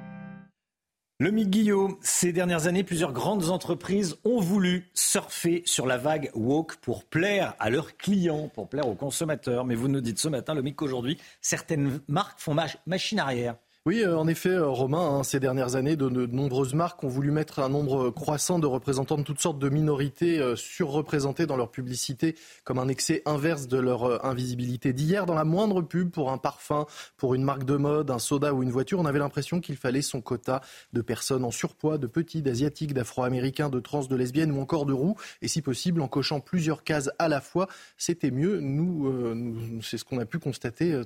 S1: Le Guillot, ces dernières années, plusieurs grandes entreprises ont voulu surfer sur la vague woke pour plaire à leurs clients, pour plaire aux consommateurs. Mais vous nous dites ce matin, le qu'aujourd'hui, certaines marques font machine arrière.
S21: Oui, euh, en effet, euh, Romain, hein, ces dernières années, de, nombreuses marques ont voulu mettre un nombre croissant de représentants de toutes sortes de minorités euh, surreprésentées dans leur publicité, comme un excès inverse de leur invisibilité. D'hier, dans la moindre pub pour un parfum, pour une marque de mode, un soda ou une voiture, on avait l'impression qu'il fallait son quota de personnes en surpoids, de petits, d'asiatiques, d'afro-américains, de trans, de lesbiennes ou encore de roux, et si possible en cochant plusieurs cases à la fois. C'était mieux. Nous, c'est ce qu'on a pu constater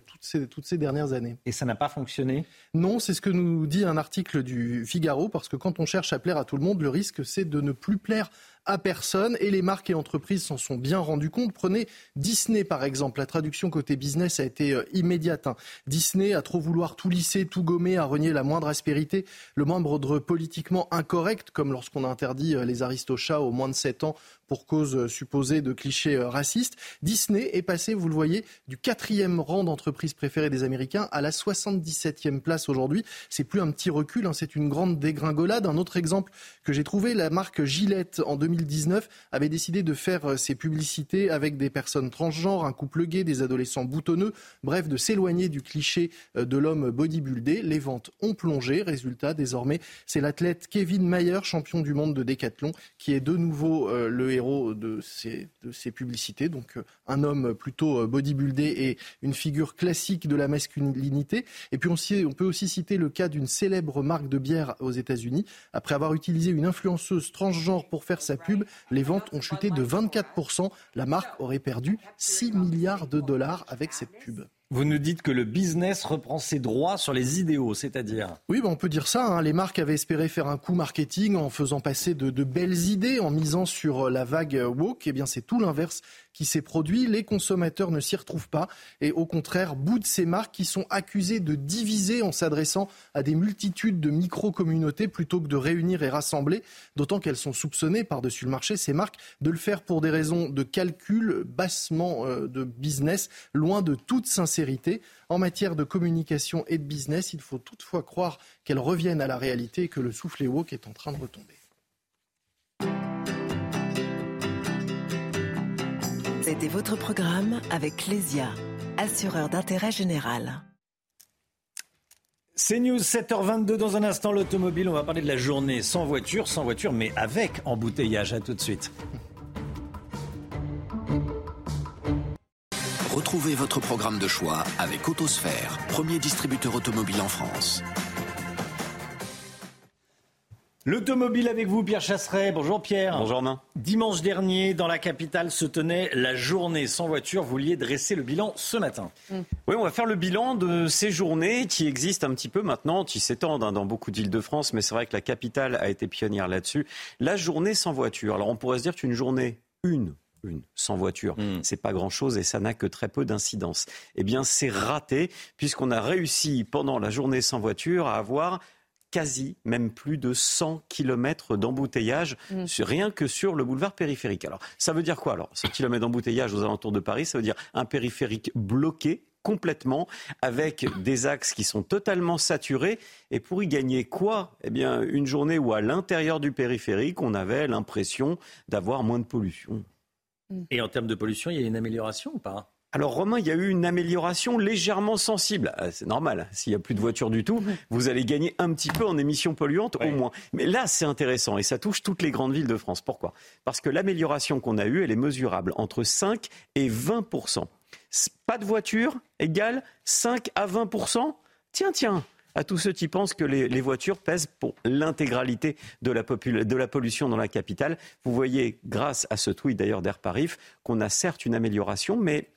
S21: toutes ces dernières années.
S1: Et ça n'a pas fonctionné?
S21: Non, c'est ce que nous dit un article du Figaro, parce que quand on cherche à plaire à tout le monde, le risque, c'est de ne plus plaire à personne et les marques et entreprises s'en sont bien rendues compte. Prenez Disney par exemple. La traduction côté business a été euh, immédiate. Hein. Disney a trop vouloir tout lisser, tout gommer, à renier la moindre aspérité, le moindre politiquement incorrect, comme lorsqu'on a interdit euh, les aristochats aux moins de 7 ans pour cause euh, supposée de clichés racistes. Disney est passé, vous le voyez, du quatrième rang d'entreprise préférée des Américains à la 77e place aujourd'hui. C'est plus un petit recul, hein, c'est une grande dégringolade. Un autre exemple que j'ai trouvé, la marque Gillette en 2000 2019 avait décidé de faire euh, ses publicités avec des personnes transgenres, un couple gay, des adolescents boutonneux, bref, de s'éloigner du cliché euh, de l'homme bodybuildé. Les ventes ont plongé. Résultat, désormais, c'est l'athlète Kevin Mayer, champion du monde de décathlon, qui est de nouveau euh, le héros de ces, de ces publicités. Donc, un homme plutôt bodybuildé et une figure classique de la masculinité. Et puis, on, on peut aussi citer le cas d'une célèbre marque de bière aux États-Unis. Après avoir utilisé une influenceuse transgenre pour faire sa pub, les ventes ont chuté de 24%. La marque aurait perdu 6 milliards de dollars avec cette pub.
S1: Vous nous dites que le business reprend ses droits sur les idéaux, c'est-à-dire
S21: Oui, ben, on peut dire ça. Hein. Les marques avaient espéré faire un coup marketing en faisant passer de, de belles idées, en misant sur la vague woke. Eh bien, c'est tout l'inverse qui s'est produit. Les consommateurs ne s'y retrouvent pas et au contraire boudent ces marques qui sont accusées de diviser en s'adressant à des multitudes de micro-communautés plutôt que de réunir et rassembler, d'autant qu'elles sont soupçonnées par-dessus le marché, ces marques, de le faire pour des raisons de calcul, bassement euh, de business, loin de toute sincérité. En matière de communication et de business, il faut toutefois croire qu'elles reviennent à la réalité et que le soufflet woke est en train de retomber.
S20: C'était votre programme avec Clésia, assureur d'intérêt général.
S1: C'est News 7h22 dans un instant l'automobile. On va parler de la journée sans voiture, sans voiture, mais avec embouteillage. À tout de suite.
S15: Retrouvez votre programme de choix avec Autosphère, premier distributeur automobile en France.
S1: L'automobile avec vous, Pierre Chasseret. Bonjour Pierre.
S32: Bonjour Romain.
S1: Dimanche dernier, dans la capitale, se tenait la journée sans voiture. Vous vouliez dresser le bilan ce matin.
S32: Mm. Oui, on va faire le bilan de ces journées qui existent un petit peu maintenant, qui s'étendent hein, dans beaucoup d'îles de France, mais c'est vrai que la capitale a été pionnière là-dessus. La journée sans voiture. Alors on pourrait se dire qu'une journée, une, une, sans voiture. Mm. C'est pas grand chose et ça n'a que très peu d'incidence. Eh bien, c'est raté puisqu'on a réussi pendant la journée sans voiture à avoir quasi, même plus de 100 km d'embouteillage, mm. rien que sur le boulevard périphérique. Alors, ça veut dire quoi alors 100 km d'embouteillage aux alentours de Paris, ça veut dire un périphérique bloqué complètement avec des axes qui sont totalement saturés. Et pour y gagner quoi? Eh bien, une journée où à l'intérieur du périphérique, on avait l'impression d'avoir moins de pollution.
S1: Et en termes de pollution, il y a une amélioration ou pas?
S32: Alors Romain, il y a eu une amélioration légèrement sensible. Ah, c'est normal, s'il n'y a plus de voitures du tout, vous allez gagner un petit peu en émissions polluantes au moins. Mais là, c'est intéressant et ça touche toutes les grandes villes de France. Pourquoi? Parce que l'amélioration qu'on a eue, elle est mesurable entre 5 et 20% Pas de voiture égale 5 à 20% Tiens, tiens, à tous ceux qui pensent que les, voitures pèsent pour l'intégralité de la, de la pollution dans la capitale. Vous voyez, grâce à ce tweet d'ailleurs d'Air Paris, qu'on a certes une amélioration, mais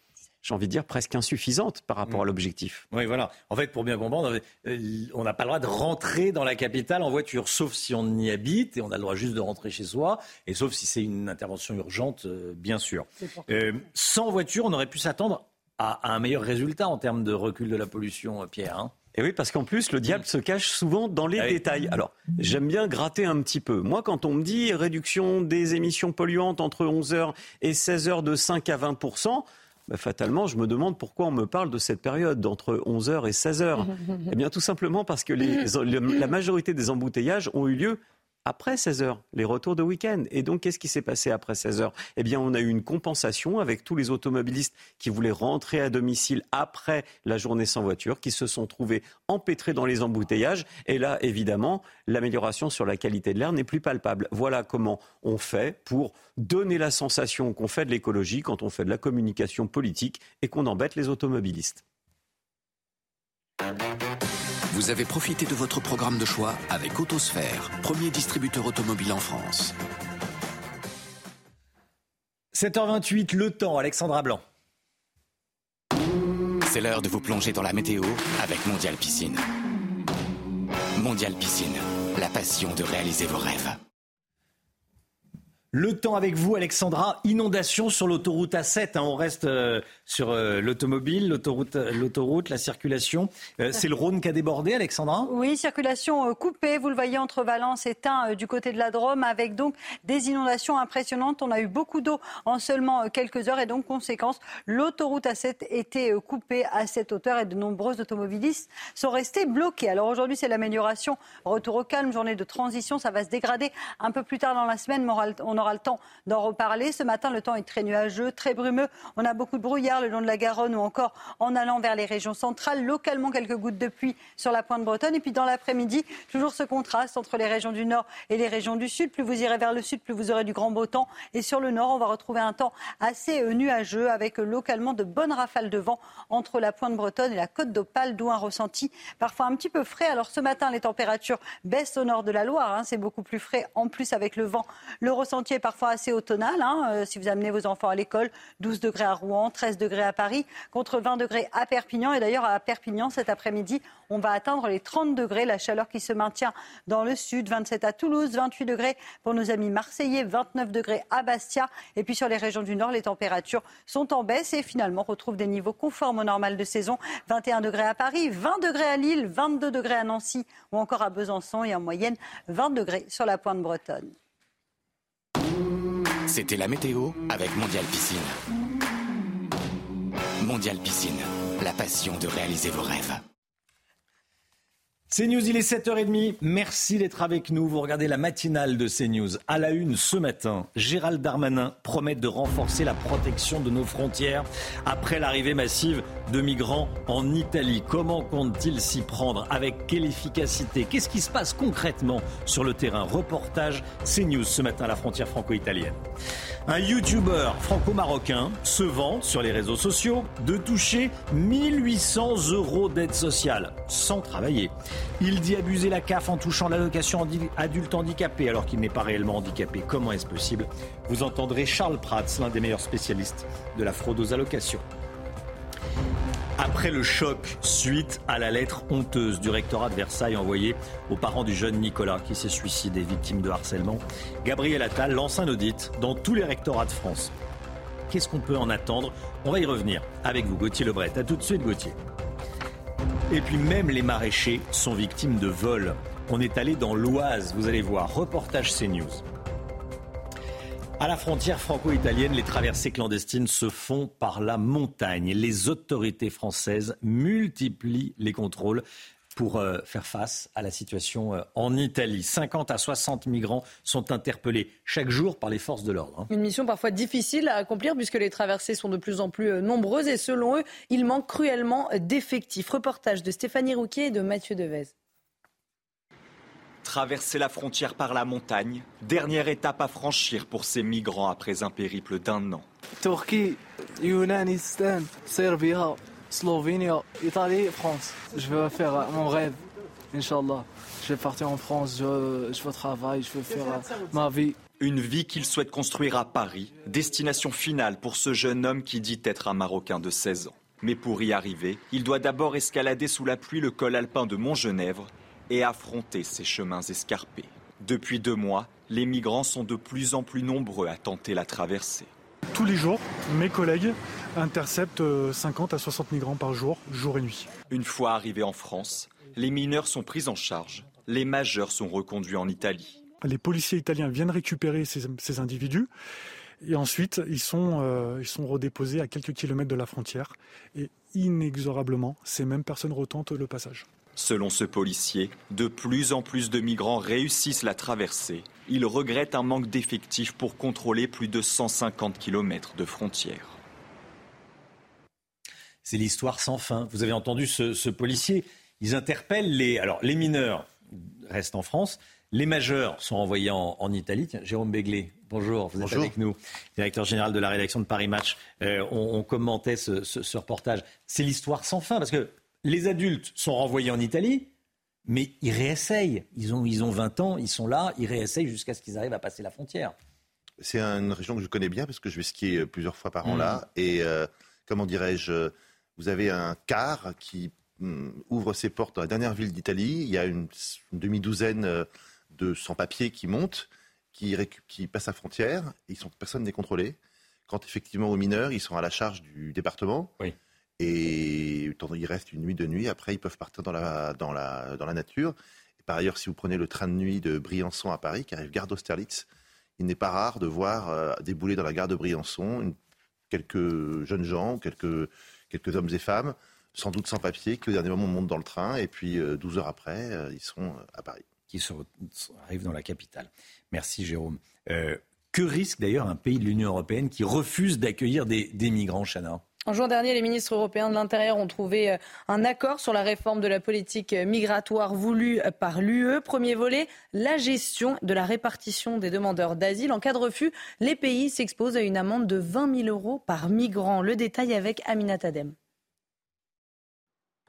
S32: j'ai envie de dire, presque insuffisante par rapport à mm. l'objectif.
S1: Oui, voilà. En fait, pour bien comprendre, euh, on n'a pas le droit de rentrer dans la capitale en voiture, sauf si on y habite, et on a le droit juste de rentrer chez soi, et sauf si c'est une intervention urgente, euh, bien sûr. Euh, sans voiture, on aurait pu s'attendre à, un meilleur résultat en termes de recul de la pollution, Pierre. Hein.
S32: et oui, parce qu'en plus, le diable se cache souvent dans les ah détails. Alors, j'aime bien gratter un petit peu. Moi, quand on me dit réduction des émissions polluantes entre 11h et 16h de 5 à 20 bah, fatalement, je me demande pourquoi on me parle de cette période d'entre 11h et 16h. eh bien, tout simplement parce que la majorité des embouteillages ont eu lieu après 16 heures, les retours de week-end. Et donc, qu'est-ce qui s'est passé après 16 heures? Eh bien, on a eu une compensation avec tous les automobilistes qui voulaient rentrer à domicile après la journée sans voiture, qui se sont trouvés empêtrés dans les embouteillages. Et là, évidemment, l'amélioration sur la qualité de l'air n'est plus palpable. Voilà comment on fait pour donner la sensation qu'on fait de l'écologie quand on fait de la communication politique et qu'on embête les automobilistes.
S15: Vous avez profité de votre programme de choix avec Autosphère, premier distributeur automobile en France.
S1: 7h28, le temps, Alexandra Blanc.
S28: C'est l'heure de vous plonger dans la météo avec Mondial Piscine. Mondial Piscine, la passion de réaliser vos rêves.
S1: Le temps avec vous, Alexandra. Inondation sur l'autoroute A7. Hein. on reste euh, sur euh, l'automobile, l'autoroute, euh, l'autoroute, la circulation. c'est le Rhône qui a débordé, Alexandra
S22: Oui, circulation coupée. Vous le voyez entre Valence et Tain du côté de la Drôme, avec donc des inondations impressionnantes. On a eu beaucoup d'eau en seulement quelques heures et donc conséquence, l'autoroute A7 était coupée à cette hauteur et de nombreux automobilistes sont restés bloqués. Alors aujourd'hui, c'est l'amélioration. Retour au calme, journée de transition. Ça va se dégrader un peu plus tard dans la semaine. On on aura le temps d'en reparler. Ce matin, le temps est très nuageux, très brumeux. On a beaucoup de brouillard le long de la Garonne ou encore en allant vers les régions centrales. Localement, quelques gouttes de pluie sur la pointe bretonne. Et puis dans l'après-midi, toujours ce contraste entre les régions du nord et les régions du sud. Plus vous irez vers le sud, plus vous aurez du grand beau temps. Et sur le nord, on va retrouver un temps assez euh, nuageux avec euh, localement de bonnes rafales de vent entre la pointe bretonne et la côte d'Opale, d'où un ressenti parfois un petit peu frais. Alors ce matin, les températures baissent au nord de la Loire. Hein. C'est beaucoup plus frais en plus avec le vent. Le ressenti est parfois assez automnal. Hein, euh, si vous amenez vos enfants à l'école, 12 degrés à Rouen, 13 degrés à Paris, contre 20 degrés à Perpignan. Et d'ailleurs, à Perpignan, cet après-midi, on va atteindre les 30 degrés. La chaleur qui se maintient dans le sud, 27 à Toulouse, 28 degrés pour nos amis marseillais, 29 degrés à Bastia. Et puis sur les régions du nord, les températures sont en baisse et finalement retrouvent des niveaux conformes au normal de saison. 21 degrés à Paris, 20 degrés à Lille, 22 degrés à Nancy ou encore à Besançon et en moyenne 20 degrés sur la pointe bretonne.
S28: C'était la météo avec Mondial Piscine. Mondial Piscine, la passion de réaliser vos rêves.
S1: CNews, il est 7h30. Merci d'être avec nous. Vous regardez la matinale de CNews. À la une ce matin, Gérald Darmanin promet de renforcer la protection de nos frontières après l'arrivée massive de migrants en Italie. Comment compte-t-il s'y prendre? Avec quelle efficacité? Qu'est-ce qui se passe concrètement sur le terrain? Reportage CNews ce matin à la frontière franco-italienne. Un YouTuber franco-marocain se vante sur les réseaux sociaux de toucher 1800 euros d'aide sociale sans travailler. Il dit abuser la CAF en touchant l'allocation adulte handicapé alors qu'il n'est pas réellement handicapé. Comment est-ce possible? Vous entendrez Charles Prats, l'un des meilleurs spécialistes de la fraude aux allocations. Après le choc suite à la lettre honteuse du rectorat de Versailles envoyée aux parents du jeune Nicolas qui s'est suicidé victime de harcèlement, Gabriel Attal lance un audit dans tous les rectorats de France. Qu'est-ce qu'on peut en attendre? On va y revenir avec vous, Gauthier Lebret. A tout de suite, Gauthier. Et puis même les maraîchers sont victimes de vols. On est allé dans l'Oise, vous allez voir, reportage CNews. À la frontière franco-italienne, les traversées clandestines se font par la montagne. Les autorités françaises multiplient les contrôles pour euh, faire face à la situation euh, en Italie. 50 à 60 migrants sont interpellés chaque jour par les forces de l'ordre. Hein.
S2: Une mission parfois difficile à accomplir puisque les traversées sont de plus en plus euh, nombreuses et selon eux, il manque cruellement d'effectifs. Reportage de Stéphanie Rouquier et de Mathieu Devez.
S11: Traverser la frontière par la montagne, dernière étape à franchir pour ces migrants après un périple d'un an.
S17: Turquie, Yunanistan, Serbie, Slovénie, Italie, France. Je veux faire mon rêve, Inch'Allah. je vais partir en France, je, je veux travailler, je veux faire euh, ma vie.
S11: Une vie qu'il souhaite construire à Paris, destination finale pour ce jeune homme qui dit être un Marocain de 16 ans. Mais pour y arriver, il doit d'abord escalader sous la pluie le col alpin de Montgenèvre et affronter ses chemins escarpés. Depuis deux mois, les migrants sont de plus en plus nombreux à tenter la traversée.
S24: Tous les jours, mes collègues interceptent 50 euh, à 60 migrants par jour, jour et nuit.
S11: Une fois arrivés en France, les mineurs sont pris en charge, les majeurs sont reconduits en Italie.
S24: Les policiers italiens viennent récupérer ces, individus et ensuite ils sont, euh, ils sont redéposés à quelques kilomètres de la frontière et inexorablement, ces mêmes personnes retentent le passage.
S11: Selon ce policier, de plus en plus de migrants réussissent la traversée. Il regrette un manque d'effectifs pour contrôler plus de 150 km de frontières.
S1: C'est l'histoire sans fin. Vous avez entendu ce, policier. Ils interpellent les. Alors, les mineurs restent en France. Les majeurs sont envoyés en, Italie. Tiens, Jérôme Béglé, bonjour, vous êtes avec nous, directeur général de la rédaction de Paris Match. Euh, on, commentait ce, ce reportage. C'est l'histoire sans fin, parce que les adultes sont renvoyés en Italie, mais ils réessayent. Ils ont, ils ont 20 ans, ils sont là, ils réessayent jusqu'à ce qu'ils arrivent à passer la frontière.
S33: C'est une région que je connais bien parce que je vais skier plusieurs fois par an mmh. là. Et euh, comment dirais-je, vous avez un car qui mmh, ouvre ses portes dans la dernière ville d'Italie. Il y a une, demi-douzaine euh, de sans-papiers qui montent, qui, qui passent la frontière. Et ils sont, personne n'est contrôlé. Quand effectivement aux mineurs, ils sont à la charge du département. Oui. Et il reste une nuit de nuit. Après, ils peuvent partir dans la, dans la, dans la nature. Et par ailleurs, si vous prenez le train de nuit de Briançon à Paris, qui arrive gare d'Austerlitz, il n'est pas rare de voir euh, débouler dans la gare de Briançon quelques jeunes gens, quelques, quelques hommes et femmes, sans doute sans papier, qui au dernier moment montent dans le train. Et puis, 12 euh, heures après, euh, ils sont à Paris.
S1: Qui arrivent dans la capitale. Merci, Jérôme. que risque d'ailleurs un pays de l'Union européenne qui refuse d'accueillir des, des migrants, Chana?
S2: En juin dernier, les ministres européens de l'Intérieur ont trouvé euh, un accord sur la réforme de la politique euh, migratoire voulue euh, par l'UE. Premier volet, la gestion de la répartition des demandeurs d'asile. En cas de refus, les pays s'exposent à une amende de 20 000 euros par migrant. Le détail avec Aminat Adem.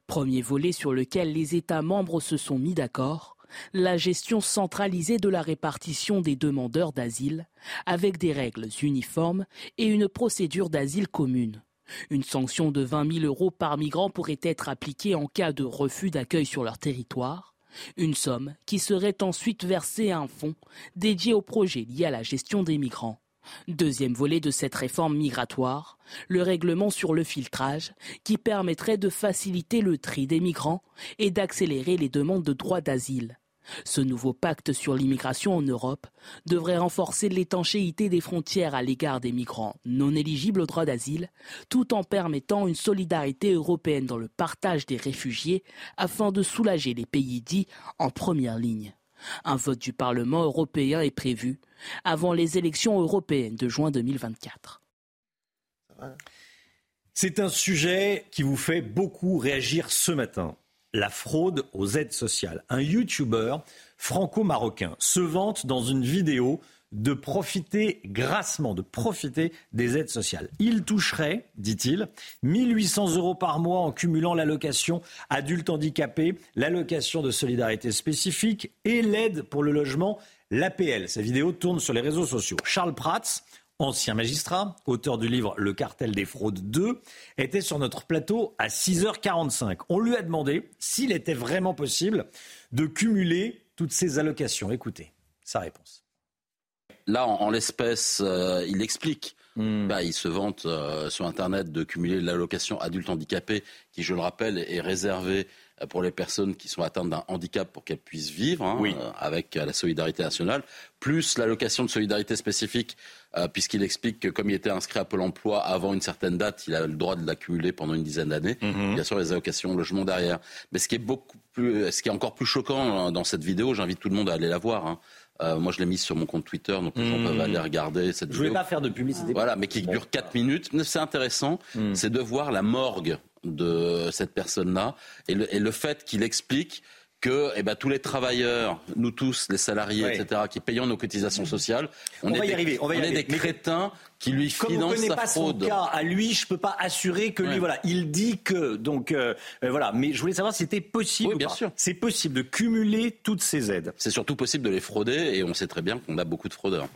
S25: Premier volet sur lequel les États membres se sont mis d'accord la gestion centralisée de la répartition des demandeurs d'asile, avec des règles uniformes et une procédure d'asile commune. Une sanction de 20 000 euros par migrant pourrait être appliquée en cas de refus d'accueil sur leur territoire. Une somme qui serait ensuite versée à un fonds dédié aux projets liés à la gestion des migrants. Deuxième volet de cette réforme migratoire, le règlement sur le filtrage qui permettrait de faciliter le tri des migrants et d'accélérer les demandes de droit d'asile. Ce nouveau pacte sur l'immigration en Europe devrait renforcer l'étanchéité des frontières à l'égard des migrants non éligibles au droit d'asile, tout en permettant une solidarité européenne dans le partage des réfugiés afin de soulager les pays dits en première ligne. Un vote du Parlement européen est prévu avant les élections européennes de juin 2024.
S1: C'est un sujet qui vous fait beaucoup réagir ce matin la fraude aux aides sociales. Un YouTuber franco-marocain se vante dans une vidéo de profiter grassement, de profiter des aides sociales. Il toucherait, dit-il, 1800 euros par mois en cumulant l'allocation adulte handicapé, l'allocation de solidarité spécifique et l'aide pour le logement, l'APL. Sa vidéo tourne sur les réseaux sociaux. Charles Prats, ancien magistrat, auteur du livre Le cartel des fraudes 2, était sur notre plateau à 6h45. On lui a demandé s'il était vraiment possible de cumuler toutes ces allocations. Écoutez sa réponse.
S26: Là, en, l'espèce, euh, il explique. Hmm. Bah, il se vante euh, sur Internet de cumuler l'allocation adulte handicapé, qui, je le rappelle, est réservée pour les personnes qui sont atteintes d'un handicap pour qu'elles puissent vivre hein, avec la solidarité nationale, plus l'allocation de solidarité spécifique euh, puisqu'il explique que comme il était inscrit à Pôle emploi avant une certaine date, il a le droit de l'accumuler pendant une dizaine d'années. Mhm. Bien sûr, les allocations logement derrière. Mais ce qui est beaucoup plus, ce qui est encore plus choquant euh, dans cette vidéo, j'invite tout le monde à aller la voir. Hein. Euh, moi, je l'ai mise sur mon compte Twitter, donc les gens mhm. peuvent aller regarder cette vidéo.
S1: Je ne voulais pas faire de publicité.
S26: Voilà, mais qui dure 4 minutes. C'est intéressant, mhm. c'est de voir la morgue de cette personne-là et le, et le fait qu'il explique que eh ben, tous les travailleurs, nous tous, les salariés, etc., qui payons nos cotisations sociales,
S1: on, va y arriver. On va
S26: est
S1: des
S26: crétins qui lui financent
S1: Comme on
S26: sa
S1: pas
S26: fraude.
S1: Son cas à lui, je peux pas assurer que lui, voilà, il dit que, donc euh, euh, voilà. Mais je voulais savoir si c'était possible.
S26: Oui, bien sûr.
S1: C'est possible de cumuler toutes ces aides.
S26: C'est surtout possible de les frauder, et on sait très bien qu'on a beaucoup de fraudeurs.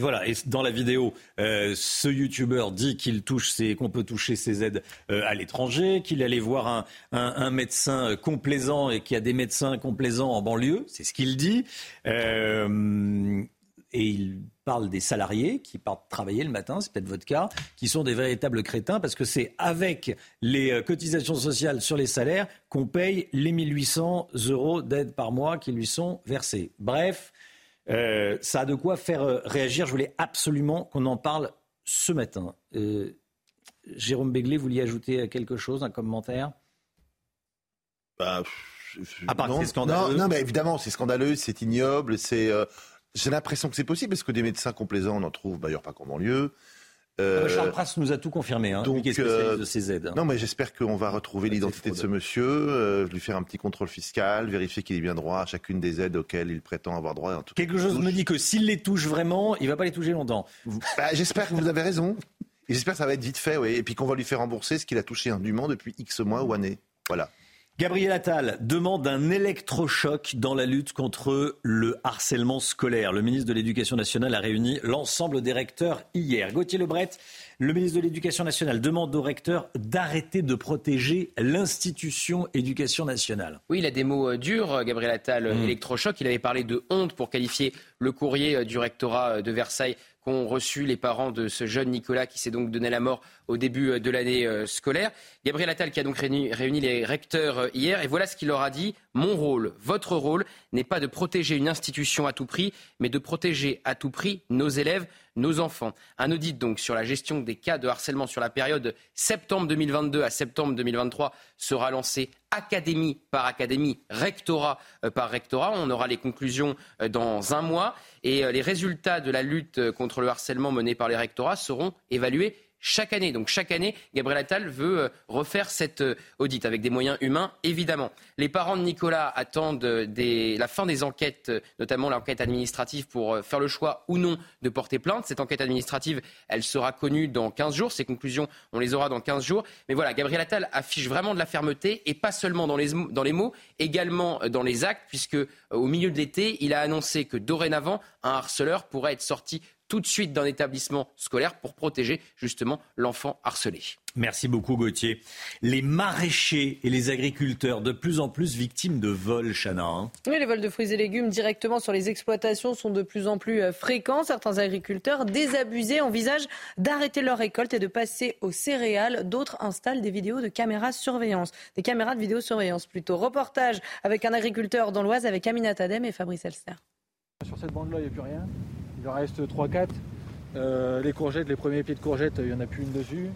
S1: Voilà, et dans la vidéo, euh, ce youtubeur dit qu'il touche qu'on peut toucher ses aides euh, à l'étranger, qu'il allait voir un, un, médecin complaisant et qu'il y a des médecins complaisants en banlieue, c'est ce qu'il dit. Euh, et il parle des salariés qui partent travailler le matin, c'est peut-être votre cas, qui sont des véritables crétins parce que c'est avec les euh, cotisations sociales sur les salaires qu'on paye les 1800 euros d'aide par mois qui lui sont versés. Bref, euh, ça a de quoi faire euh, réagir. Je voulais absolument qu'on en parle ce matin. Euh, Jérôme Béglé, vous vouliez ajouter quelque chose, un commentaire?
S33: Bah,
S1: À part
S33: non,
S1: c'est scandaleux.
S33: Non, non, mais évidemment, c'est scandaleux, c'est ignoble. C'est, euh, j'ai l'impression que c'est possible parce que des médecins complaisants, on en trouve d'ailleurs pas qu'en banlieue.
S1: Euh, Charles Prass nous a tout confirmé, hein,
S33: donc,
S1: lui qui est spécialiste de ces aides. hein.
S33: Non, mais j'espère qu'on va retrouver l'identité de ce monsieur, euh, lui faire un petit contrôle fiscal, vérifier qu'il est bien droit à chacune des aides auxquelles il prétend avoir droit. En tout
S1: Quelque chose me dit que s'il les touche vraiment, il va pas les toucher longtemps.
S33: Bah, j'espère que vous avez raison. Et j'espère que ça va être vite fait, oui. Et puis qu'on va lui faire rembourser ce qu'il a touché indûment depuis X mois ou années. Voilà.
S1: Gabriel Attal demande un électrochoc dans la lutte contre le harcèlement scolaire. Le ministre de l'Éducation nationale a réuni l'ensemble des recteurs hier. Gauthier Lebret, le ministre de l'Éducation nationale, demande aux recteurs d'arrêter de protéger l'institution éducation nationale.
S6: Oui, il a des mots euh, durs, euh, Gabriel Attal,
S1: Mmh.
S6: électrochoc. Il avait parlé de honte pour qualifier le courrier euh, du rectorat de Versailles qu'ont reçu les parents de ce jeune Nicolas qui s'est donc donné la mort au début euh, de l'année euh, scolaire. Gabriel Attal qui a donc réuni, les recteurs euh, hier et voilà ce qu'il leur a dit. Mon rôle, votre rôle n'est pas de protéger une institution à tout prix, mais de protéger à tout prix nos élèves, nos enfants. Un audit donc sur la gestion des cas de harcèlement sur la période septembre 2022 à septembre 2023 sera lancé académie par académie, rectorat euh, par rectorat. On aura les conclusions euh, dans un mois et euh, les résultats de la lutte contre le harcèlement menée par les rectorats seront évalués chaque année. Donc chaque année, Gabriel Attal veut euh, refaire cette euh, audit avec des moyens humains, évidemment. Les parents de Nicolas attendent euh, la fin des enquêtes, notamment l'enquête administrative, pour faire le choix ou non de porter plainte. Cette enquête administrative, sera connue dans 15 jours. Ces conclusions, on les aura dans 15 jours. Mais voilà, Gabriel Attal affiche vraiment de la fermeté, et pas seulement dans les, dans les mots, également dans les actes, puisque au milieu de l'été, il a annoncé que dorénavant, un harceleur pourrait être sorti tout de suite d'un établissement scolaire pour protéger justement l'enfant harcelé.
S1: Merci beaucoup Gauthier. Les maraîchers et les agriculteurs de plus en plus victimes de vols, Chana. hein.
S2: Oui, les vols de fruits et légumes directement sur les exploitations sont de plus en plus euh, fréquents. Certains agriculteurs désabusés envisagent d'arrêter leur récolte et de passer aux céréales. D'autres installent des vidéos de caméras surveillance, des caméras de vidéosurveillance plutôt. Reportage avec un agriculteur dans l'Oise avec Aminat Adem et Fabrice Elster.
S34: Sur cette bande-là, il n'y a plus rien. Il en reste 3-4. Euh, les courgettes, les premiers pieds de courgettes, il n'y en a plus une dessus.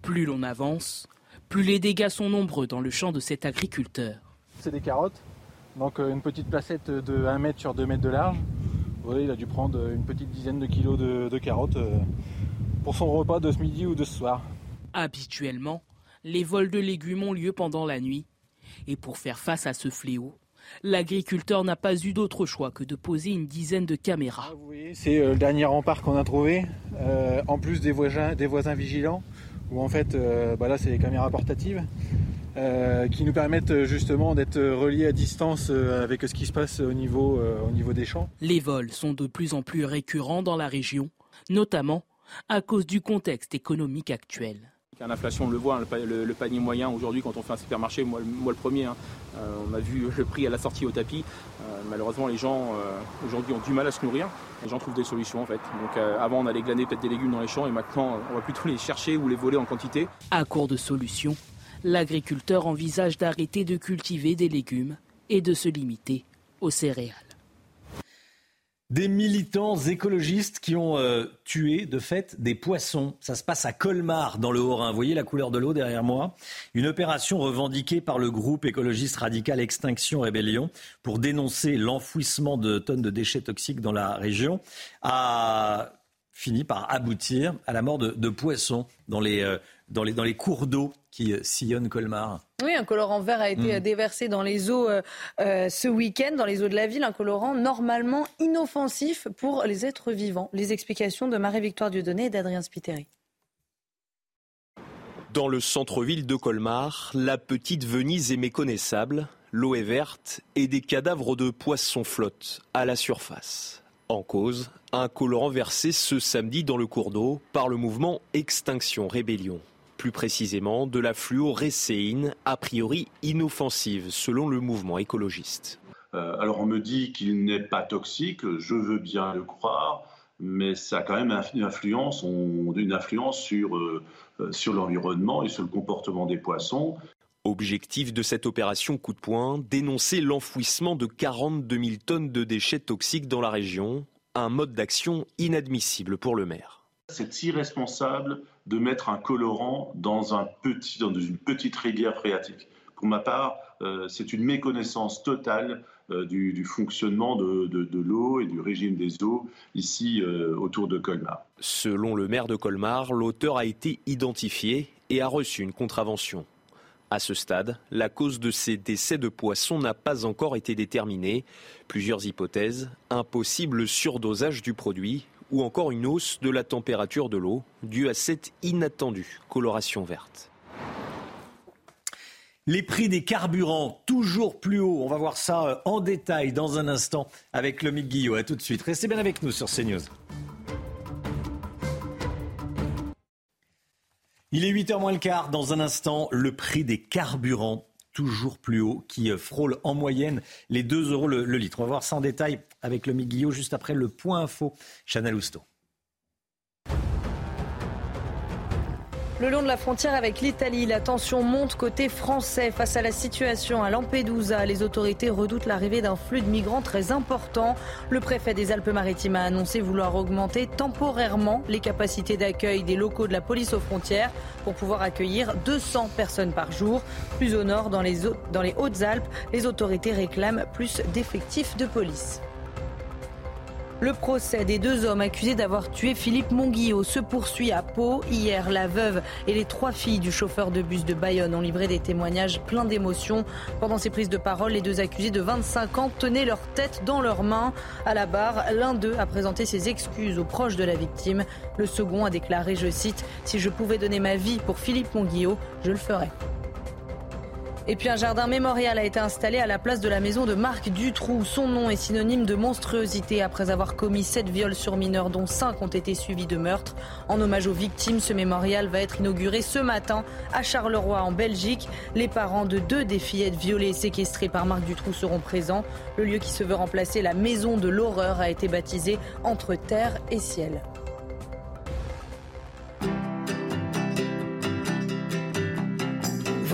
S25: Plus l'on avance, plus les dégâts sont nombreux dans le champ de cet agriculteur.
S34: C'est des carottes. Donc euh, une petite placette de 1 mètre sur 2 mètres de large. Oui, il a dû prendre une petite dizaine de kilos de, de carottes euh, pour son repas de ce midi ou de ce soir.
S25: Habituellement, les vols de légumes ont lieu pendant la nuit. Et pour faire face à ce fléau, l'agriculteur n'a pas eu d'autre choix que de poser une dizaine de caméras.
S34: C'est euh, le dernier rempart qu'on a trouvé, euh, en plus des voisins, des voisins vigilants, où en fait, euh, bah là, c'est les caméras portatives, euh, qui nous permettent justement d'être reliés à distance avec ce qui se passe au niveau, au niveau des champs.
S25: Les vols sont de plus en plus récurrents dans la région, notamment à cause du contexte économique actuel.
S35: L'inflation, on le voit, hein, le, pa- le- le panier moyen aujourd'hui, quand on fait un supermarché, moi, le- premier, hein, euh, on a vu le prix à la sortie au tapis. Euh, malheureusement, les gens euh, aujourd'hui ont du mal à se nourrir. Les gens trouvent des solutions en fait. Donc avant, on allait glaner peut-être des légumes dans les champs et maintenant, on va plutôt les chercher ou les voler en quantité.
S25: À court de solutions, l'agriculteur envisage d'arrêter de cultiver des légumes et de se limiter aux céréales.
S1: Des militants écologistes qui ont euh, tué, de fait, des poissons. Ça se passe à Colmar, dans le Haut-Rhin. Vous voyez la couleur de l'eau derrière moi? Une opération revendiquée par le groupe écologiste radical Extinction Rébellion pour dénoncer l'enfouissement de tonnes de déchets toxiques dans la région. À finit par aboutir à la mort de, poissons euh, dans les cours d'eau qui euh, sillonnent Colmar.
S2: Oui, un colorant vert a été hmm. déversé dans les eaux ce week-end, dans les eaux de la ville, un colorant normalement inoffensif pour les êtres vivants. Les explications de Marie-Victoire Dieudonné et d'Adrien Spiteri.
S3: Dans le centre-ville de Colmar, la petite Venise est méconnaissable, l'eau est verte et des cadavres de poissons flottent à la surface. En cause, un colorant versé ce samedi dans le cours d'eau par le mouvement Extinction Rébellion. Plus précisément, de la fluorécéine, a priori inoffensive, selon le mouvement écologiste.
S36: Euh, alors on me dit qu'il n'est pas toxique, je veux bien le croire, mais ça a quand même une influence, une influence sur, euh, euh, sur l'environnement et sur le comportement des poissons.
S3: Objectif de cette opération coup de poing, dénoncer l'enfouissement de 42 000 tonnes de déchets toxiques dans la région, un mode d'action inadmissible pour le maire.
S36: C'est irresponsable de mettre un colorant dans, une petite rivière phréatique. Pour ma part, euh, c'est une méconnaissance totale euh, du, fonctionnement de, l'eau et du régime des eaux ici euh, autour de Colmar.
S3: Selon le maire de Colmar, l'auteur a été identifié et a reçu une contravention. À ce stade, la cause de ces décès de poissons n'a pas encore été déterminée. Plusieurs hypothèses, un possible surdosage du produit ou encore une hausse de la température de l'eau due à cette inattendue coloration verte.
S1: Les prix des carburants toujours plus hauts. On va voir ça euh, en détail dans un instant avec Lomique Guillot. A tout de suite. Restez bien avec nous sur CNews. Il est 8h moins le quart. Dans un instant, le prix des carburants toujours plus haut, qui euh, frôle en moyenne les 2 euros le, litre. On va voir ça en détail avec le Guillot juste après le point info. Chanel Housteau.
S2: Le long de la frontière avec l'Italie, la tension monte côté français face à la situation à Lampedusa. Les autorités redoutent l'arrivée d'un flux de migrants très important. Le préfet des Alpes-Maritimes a annoncé vouloir augmenter temporairement les capacités d'accueil des locaux de la police aux frontières pour pouvoir accueillir 200 personnes par jour. Plus au nord, dans les, dans les Hautes-Alpes, les autorités réclament plus d'effectifs de police. Le procès des deux hommes accusés d'avoir tué Philippe Monguillot se poursuit à Pau. Hier, la veuve et les trois filles du chauffeur de bus de Bayonne ont livré des témoignages pleins d'émotions. Pendant ces prises de parole, les deux accusés de 25 ans tenaient leur tête dans leurs mains. À la barre, l'un d'eux a présenté ses excuses aux proches de la victime. Le second a déclaré, je cite, Si je pouvais donner ma vie pour Philippe Monguillot, je le ferais. Et puis un jardin mémorial a été installé à la place de la maison de Marc Dutroux. Son nom est synonyme de monstruosité après avoir commis sept viols sur mineurs dont cinq ont été suivis de meurtres. En hommage aux victimes, ce mémorial va être inauguré ce matin à Charleroi en Belgique. Les parents de deux des fillettes violées et séquestrées par Marc Dutroux seront présents. Le lieu qui se veut remplacer la maison de l'horreur a été baptisé Entre terre et ciel.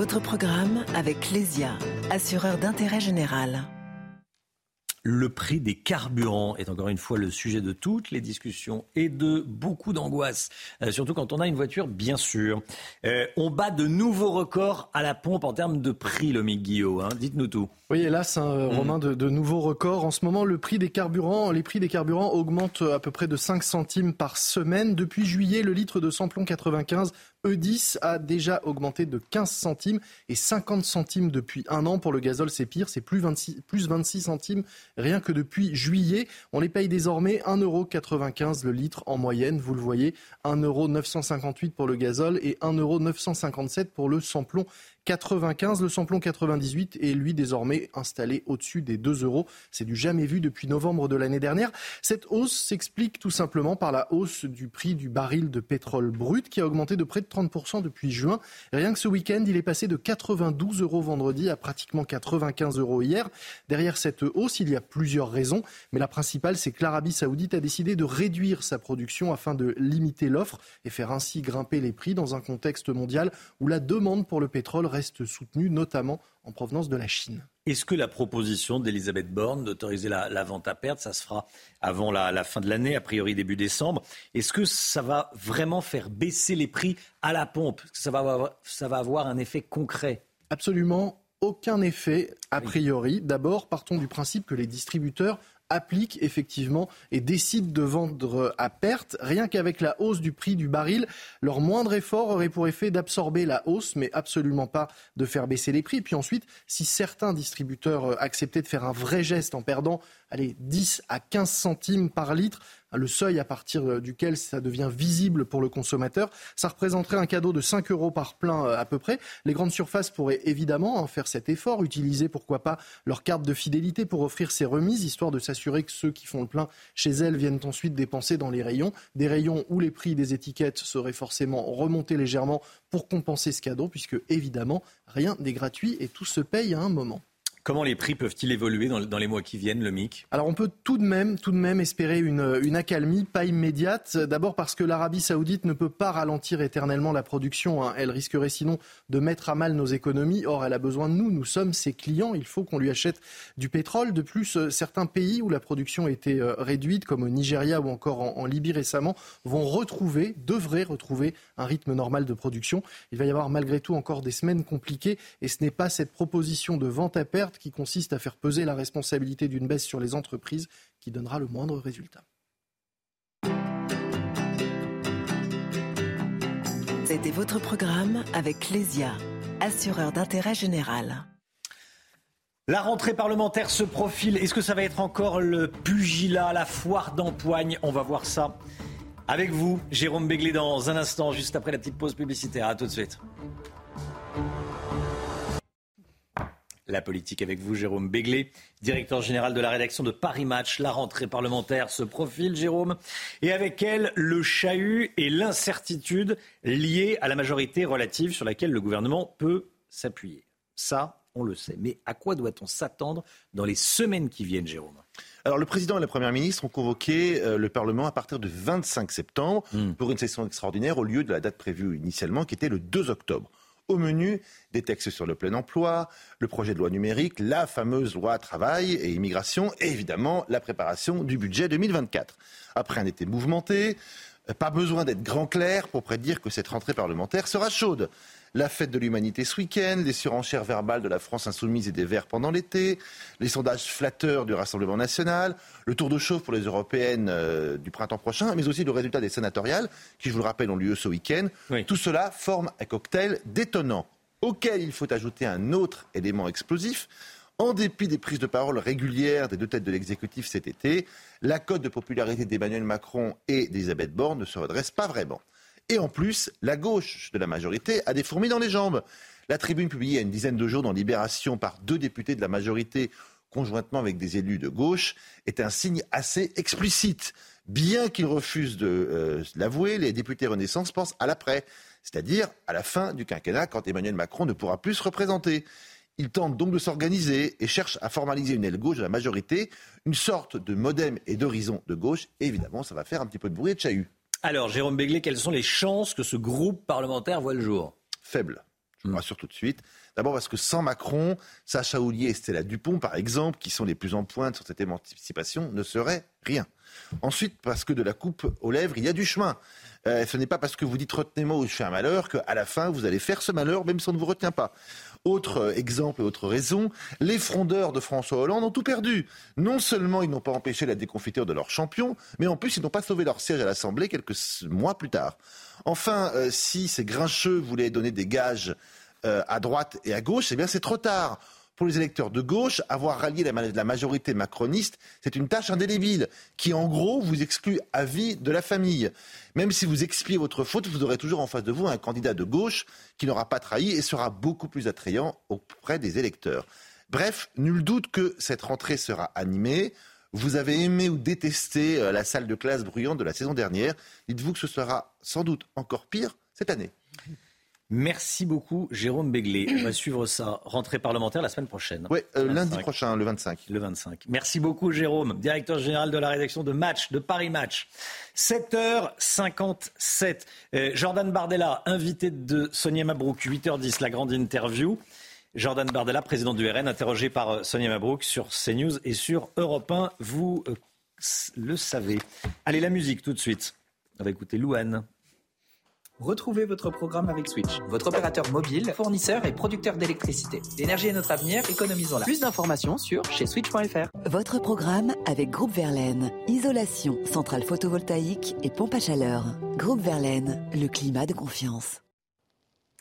S20: Votre programme avec Lesia, assureur d'intérêt général.
S1: Le prix des carburants est encore une fois le sujet de toutes les discussions et de beaucoup d'angoisse, euh, surtout quand on a une voiture, bien sûr. Euh, on bat de nouveaux records à la pompe en termes de prix, le Guillaume. Hein. Dites-nous tout.
S21: Oui, hélas, un mmh. Romain, de, de, nouveaux records. En ce moment, le prix des carburants, les prix des carburants augmentent à peu près de 5 centimes par semaine. Depuis juillet, le litre de samplon 95 E10 a déjà augmenté de 15 centimes et 50 centimes depuis un an. Pour le gazole, c'est pire, c'est plus 26, plus 26 centimes rien que depuis juillet. On les paye désormais 1,95€ le litre en moyenne. Vous le voyez, 1,958€ pour le gazole et 1,957€ pour le samplon 95. Le samplon 98 est lui désormais installé au-dessus des 2 euros. C'est du jamais vu depuis novembre de l'année dernière. Cette hausse s'explique tout simplement par la hausse du prix du baril de pétrole brut qui a augmenté de près de 30% depuis juin. Rien que ce week-end, il est passé de 92 euros vendredi à pratiquement 95 euros hier. Derrière cette hausse, il y a plusieurs raisons, mais la principale, c'est que l'Arabie saoudite a décidé de réduire sa production afin de limiter l'offre et faire ainsi grimper les prix dans un contexte mondial où la demande pour le pétrole reste soutenue, notamment en provenance de la Chine.
S1: Est-ce que la proposition d'Elisabeth Borne d'autoriser la, vente à perte, ça se fera avant la, fin de l'année, a priori début décembre, est-ce que ça va vraiment faire baisser les prix à la pompe? Est-ce que ça va avoir, ça va avoir un effet concret?
S21: Absolument aucun effet a priori. D'abord, partons du principe que les distributeurs appliquent effectivement et décident de vendre à perte. Rien qu'avec la hausse du prix du baril, leur moindre effort aurait pour effet d'absorber la hausse, mais absolument pas de faire baisser les prix. Puis ensuite, si certains distributeurs acceptaient de faire un vrai geste en perdant allez, 10 à 15 centimes par litre, le seuil à partir euh, duquel ça devient visible pour le consommateur. Ça représenterait un cadeau de 5 euros par plein euh, à peu près. Les grandes surfaces pourraient évidemment faire cet effort, utiliser pourquoi pas leur carte de fidélité pour offrir ces remises, histoire de s'assurer que ceux qui font le plein chez elles viennent ensuite dépenser dans les rayons. Des rayons où les prix des étiquettes seraient forcément remontés légèrement pour compenser ce cadeau, puisque évidemment, rien n'est gratuit et tout se paye à un moment.
S1: Comment les prix peuvent-ils évoluer dans, les mois qui viennent, le MIC
S21: Alors on peut tout de même, tout de même espérer une, accalmie, pas immédiate. D'abord parce que l'Arabie saoudite ne peut pas ralentir éternellement la production. Hein. Elle risquerait sinon de mettre à mal nos économies. Or, elle a besoin de nous. Nous sommes ses clients. Il faut qu'on lui achète du pétrole. De plus, euh, certains pays où la production était euh, réduite, comme au Nigeria ou encore en, en Libye récemment, vont retrouver, devraient retrouver un rythme normal de production. Il va y avoir malgré tout encore des semaines compliquées et ce n'est pas cette proposition de vente à perte qui consiste à faire peser la responsabilité d'une baisse sur les entreprises qui donnera le moindre résultat.
S20: C'était votre programme avec Lesia, assureur d'intérêt général.
S1: La rentrée parlementaire se profile. Est-ce que ça va être encore le pugilat, la foire d'empoigne? On va voir ça avec vous, Jérôme Béglé, dans un instant, juste après la petite pause publicitaire. A tout de suite. La politique avec vous, Jérôme Béglé, directeur général de la rédaction de Paris Match. La rentrée parlementaire se profile, Jérôme. Et avec elle, le chahut et l'incertitude liées à la majorité relative sur laquelle le gouvernement peut s'appuyer. Ça, on le sait. Mais à quoi doit-on s'attendre dans les semaines qui viennent, Jérôme?
S33: Alors, le président et la première ministre ont convoqué euh, le Parlement à partir du 25 septembre hmm. pour une session extraordinaire au lieu de la date prévue initialement, qui était le 2 octobre. Au menu, des textes sur le plein emploi, le projet de loi numérique, la fameuse loi travail et immigration et évidemment la préparation du budget 2024. Après un été mouvementé, pas besoin d'être grand clair pour prédire que cette rentrée parlementaire sera chaude la fête de l'humanité ce week-end, les surenchères verbales de la France insoumise et des Verts pendant l'été, les sondages flatteurs du Rassemblement national, le tour de chauffe pour les européennes euh, du printemps prochain, mais aussi le résultat des sénatoriales, qui, je vous le rappelle, ont lieu ce week-end. Tout cela forme un cocktail détonnant, auquel il faut ajouter un autre élément explosif. En dépit des prises de parole régulières des deux têtes de l'exécutif cet été, la cote de popularité d'Emmanuel Macron et d'Elisabeth Borne ne se redresse pas vraiment. Et en plus, la gauche de la majorité a des fourmis dans les jambes. La tribune publiée il une dizaine de jours dans Libération par deux députés de la majorité, conjointement avec des élus de gauche, est un signe assez explicite. Bien qu'ils refusent de euh, l'avouer, les députés Renaissance pensent à l'après, c'est-à-dire à la fin du quinquennat, quand Emmanuel Macron ne pourra plus se représenter. Ils tentent donc de s'organiser et cherchent à formaliser une aile gauche de la majorité, une sorte de modem et d'horizon de gauche. évidemment, ça va faire un petit peu de bruit et de chahut.
S1: Alors, Jérôme Béglé, quelles sont les chances que ce groupe parlementaire voit le jour?
S33: Faible. Je vous rassure tout de suite. D'abord parce que sans Macron, Sacha Houlier et Stella Dupont, par exemple, qui sont les plus en pointe sur cette émancipation, ne seraient rien. Ensuite, parce que de la coupe aux lèvres, il y a du chemin. Euh, ce n'est pas parce que vous dites retenez-moi ou je fais un malheur qu'à la fin, vous allez faire ce malheur, même si on ne vous retient pas. Autre euh, exemple et autre raison, les frondeurs de François Hollande ont tout perdu. Non seulement ils n'ont pas empêché la déconfiture de leur champion, mais en plus ils n'ont pas sauvé leur siège à l'Assemblée quelques mois plus tard. Enfin, euh, si ces grincheux voulaient donner des gages à droite et à gauche, eh bien c'est trop tard pour les électeurs de gauche, avoir rallié la, majorité macroniste, c'est une tâche indélébile qui, en gros, vous exclut à vie de la famille. Même si vous expiez votre faute, vous aurez toujours en face de vous un candidat de gauche qui n'aura pas trahi et sera beaucoup plus attrayant auprès des électeurs. Bref, nul doute que cette rentrée sera animée. Vous avez aimé ou détesté euh, la salle de classe bruyante de la saison dernière. Dites-vous que ce sera sans doute encore pire cette année.
S1: Merci beaucoup, Jérôme Béglé. On va suivre ça. Rentrée parlementaire la semaine prochaine.
S33: Oui, euh, lundi prochain, le 25.
S1: Le 25. Merci beaucoup, Jérôme, directeur général de la rédaction de Match, de Paris Match. 7h57. Euh, Jordan Bardella, invité de Sonia Mabrouk. 8h10, la grande interview. Jordan Bardella, président du RN, interrogé par euh, Sonia Mabrouk sur CNews et sur Europe 1. Vous le savez. Allez, la musique tout de suite. On va écouter Louane.
S37: Retrouvez votre programme avec Switch, votre opérateur mobile, fournisseur et producteur d'électricité. L'énergie est notre avenir, économisons-la. Plus d'informations sur chez switch.fr.
S20: Votre programme avec Groupe Verlaine. Isolation, centrale photovoltaïque et pompe à chaleur. Groupe Verlaine, le climat de confiance.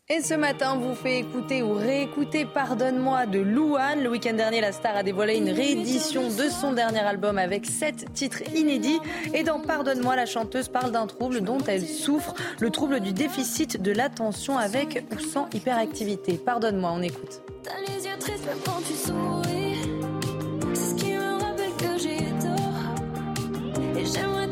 S2: Et ce matin, on vous fait écouter ou réécouter Pardonne-moi de Louane. Le week-end dernier, la star a dévoilé une réédition de son dernier album avec sept titres inédits. Et dans Pardonne-moi, la chanteuse parle d'un trouble dont elle souffre, le trouble du déficit de l'attention avec ou sans hyperactivité. Pardonne-moi, on écoute.
S38: T'as les yeux tristes quand tu souris. ce qui me rappelle que j'ai tort. Et j'aimerais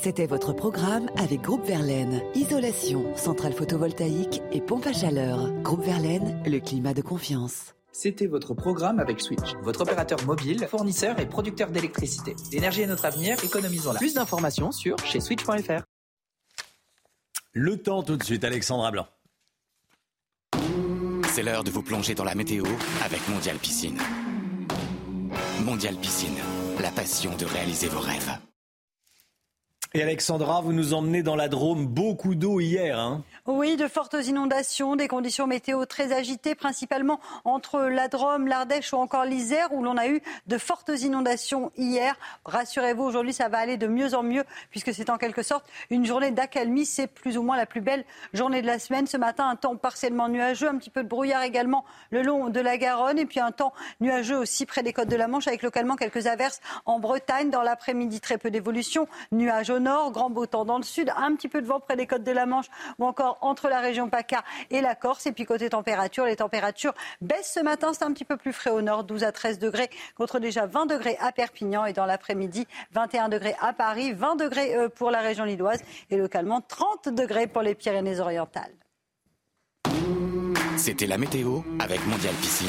S20: C'était votre programme avec Groupe Verlaine. Isolation, centrale photovoltaïque et pompe à chaleur. Groupe Verlaine, le climat de confiance.
S37: C'était votre programme avec Switch, votre opérateur mobile, fournisseur et producteur d'électricité. L'énergie est notre avenir, économisons-la. Plus d'informations sur chez switch.fr.
S1: Le temps tout de suite, Alexandra Blanc.
S28: C'est l'heure de vous plonger dans la météo avec Mondial Piscine. Mondial Piscine, la passion de réaliser vos rêves.
S1: Et Alexandra, vous nous emmenez dans la Drôme. Beaucoup d'eau hier. Hein
S22: Oui, de fortes inondations, des conditions météo très agitées, principalement entre la Drôme, l'Ardèche ou encore l'Isère, où l'on a eu de fortes inondations hier. Rassurez-vous, aujourd'hui, ça va aller de mieux en mieux, puisque c'est en quelque sorte une journée d'accalmie. C'est plus ou moins la plus belle journée de la semaine. Ce matin, un temps partiellement nuageux, un petit peu de brouillard également le long de la Garonne, et puis un temps nuageux aussi près des côtes de la Manche, avec localement quelques averses en Bretagne. Dans l'après-midi, très peu d'évolution. Nuages nord, grand beau temps dans le sud, un petit peu de vent près des côtes de la Manche, ou encore entre la région PACA et la Corse. Et puis côté température, les températures baissent ce matin. C'est un petit peu plus frais au nord, 12 à 13 degrés, contre déjà 20 degrés à Perpignan. Et dans l'après-midi, 21 degrés à Paris, 20 degrés euh, pour la région lilloise et localement 30 degrés pour les Pyrénées-Orientales.
S28: C'était la météo avec Mondial Piscine.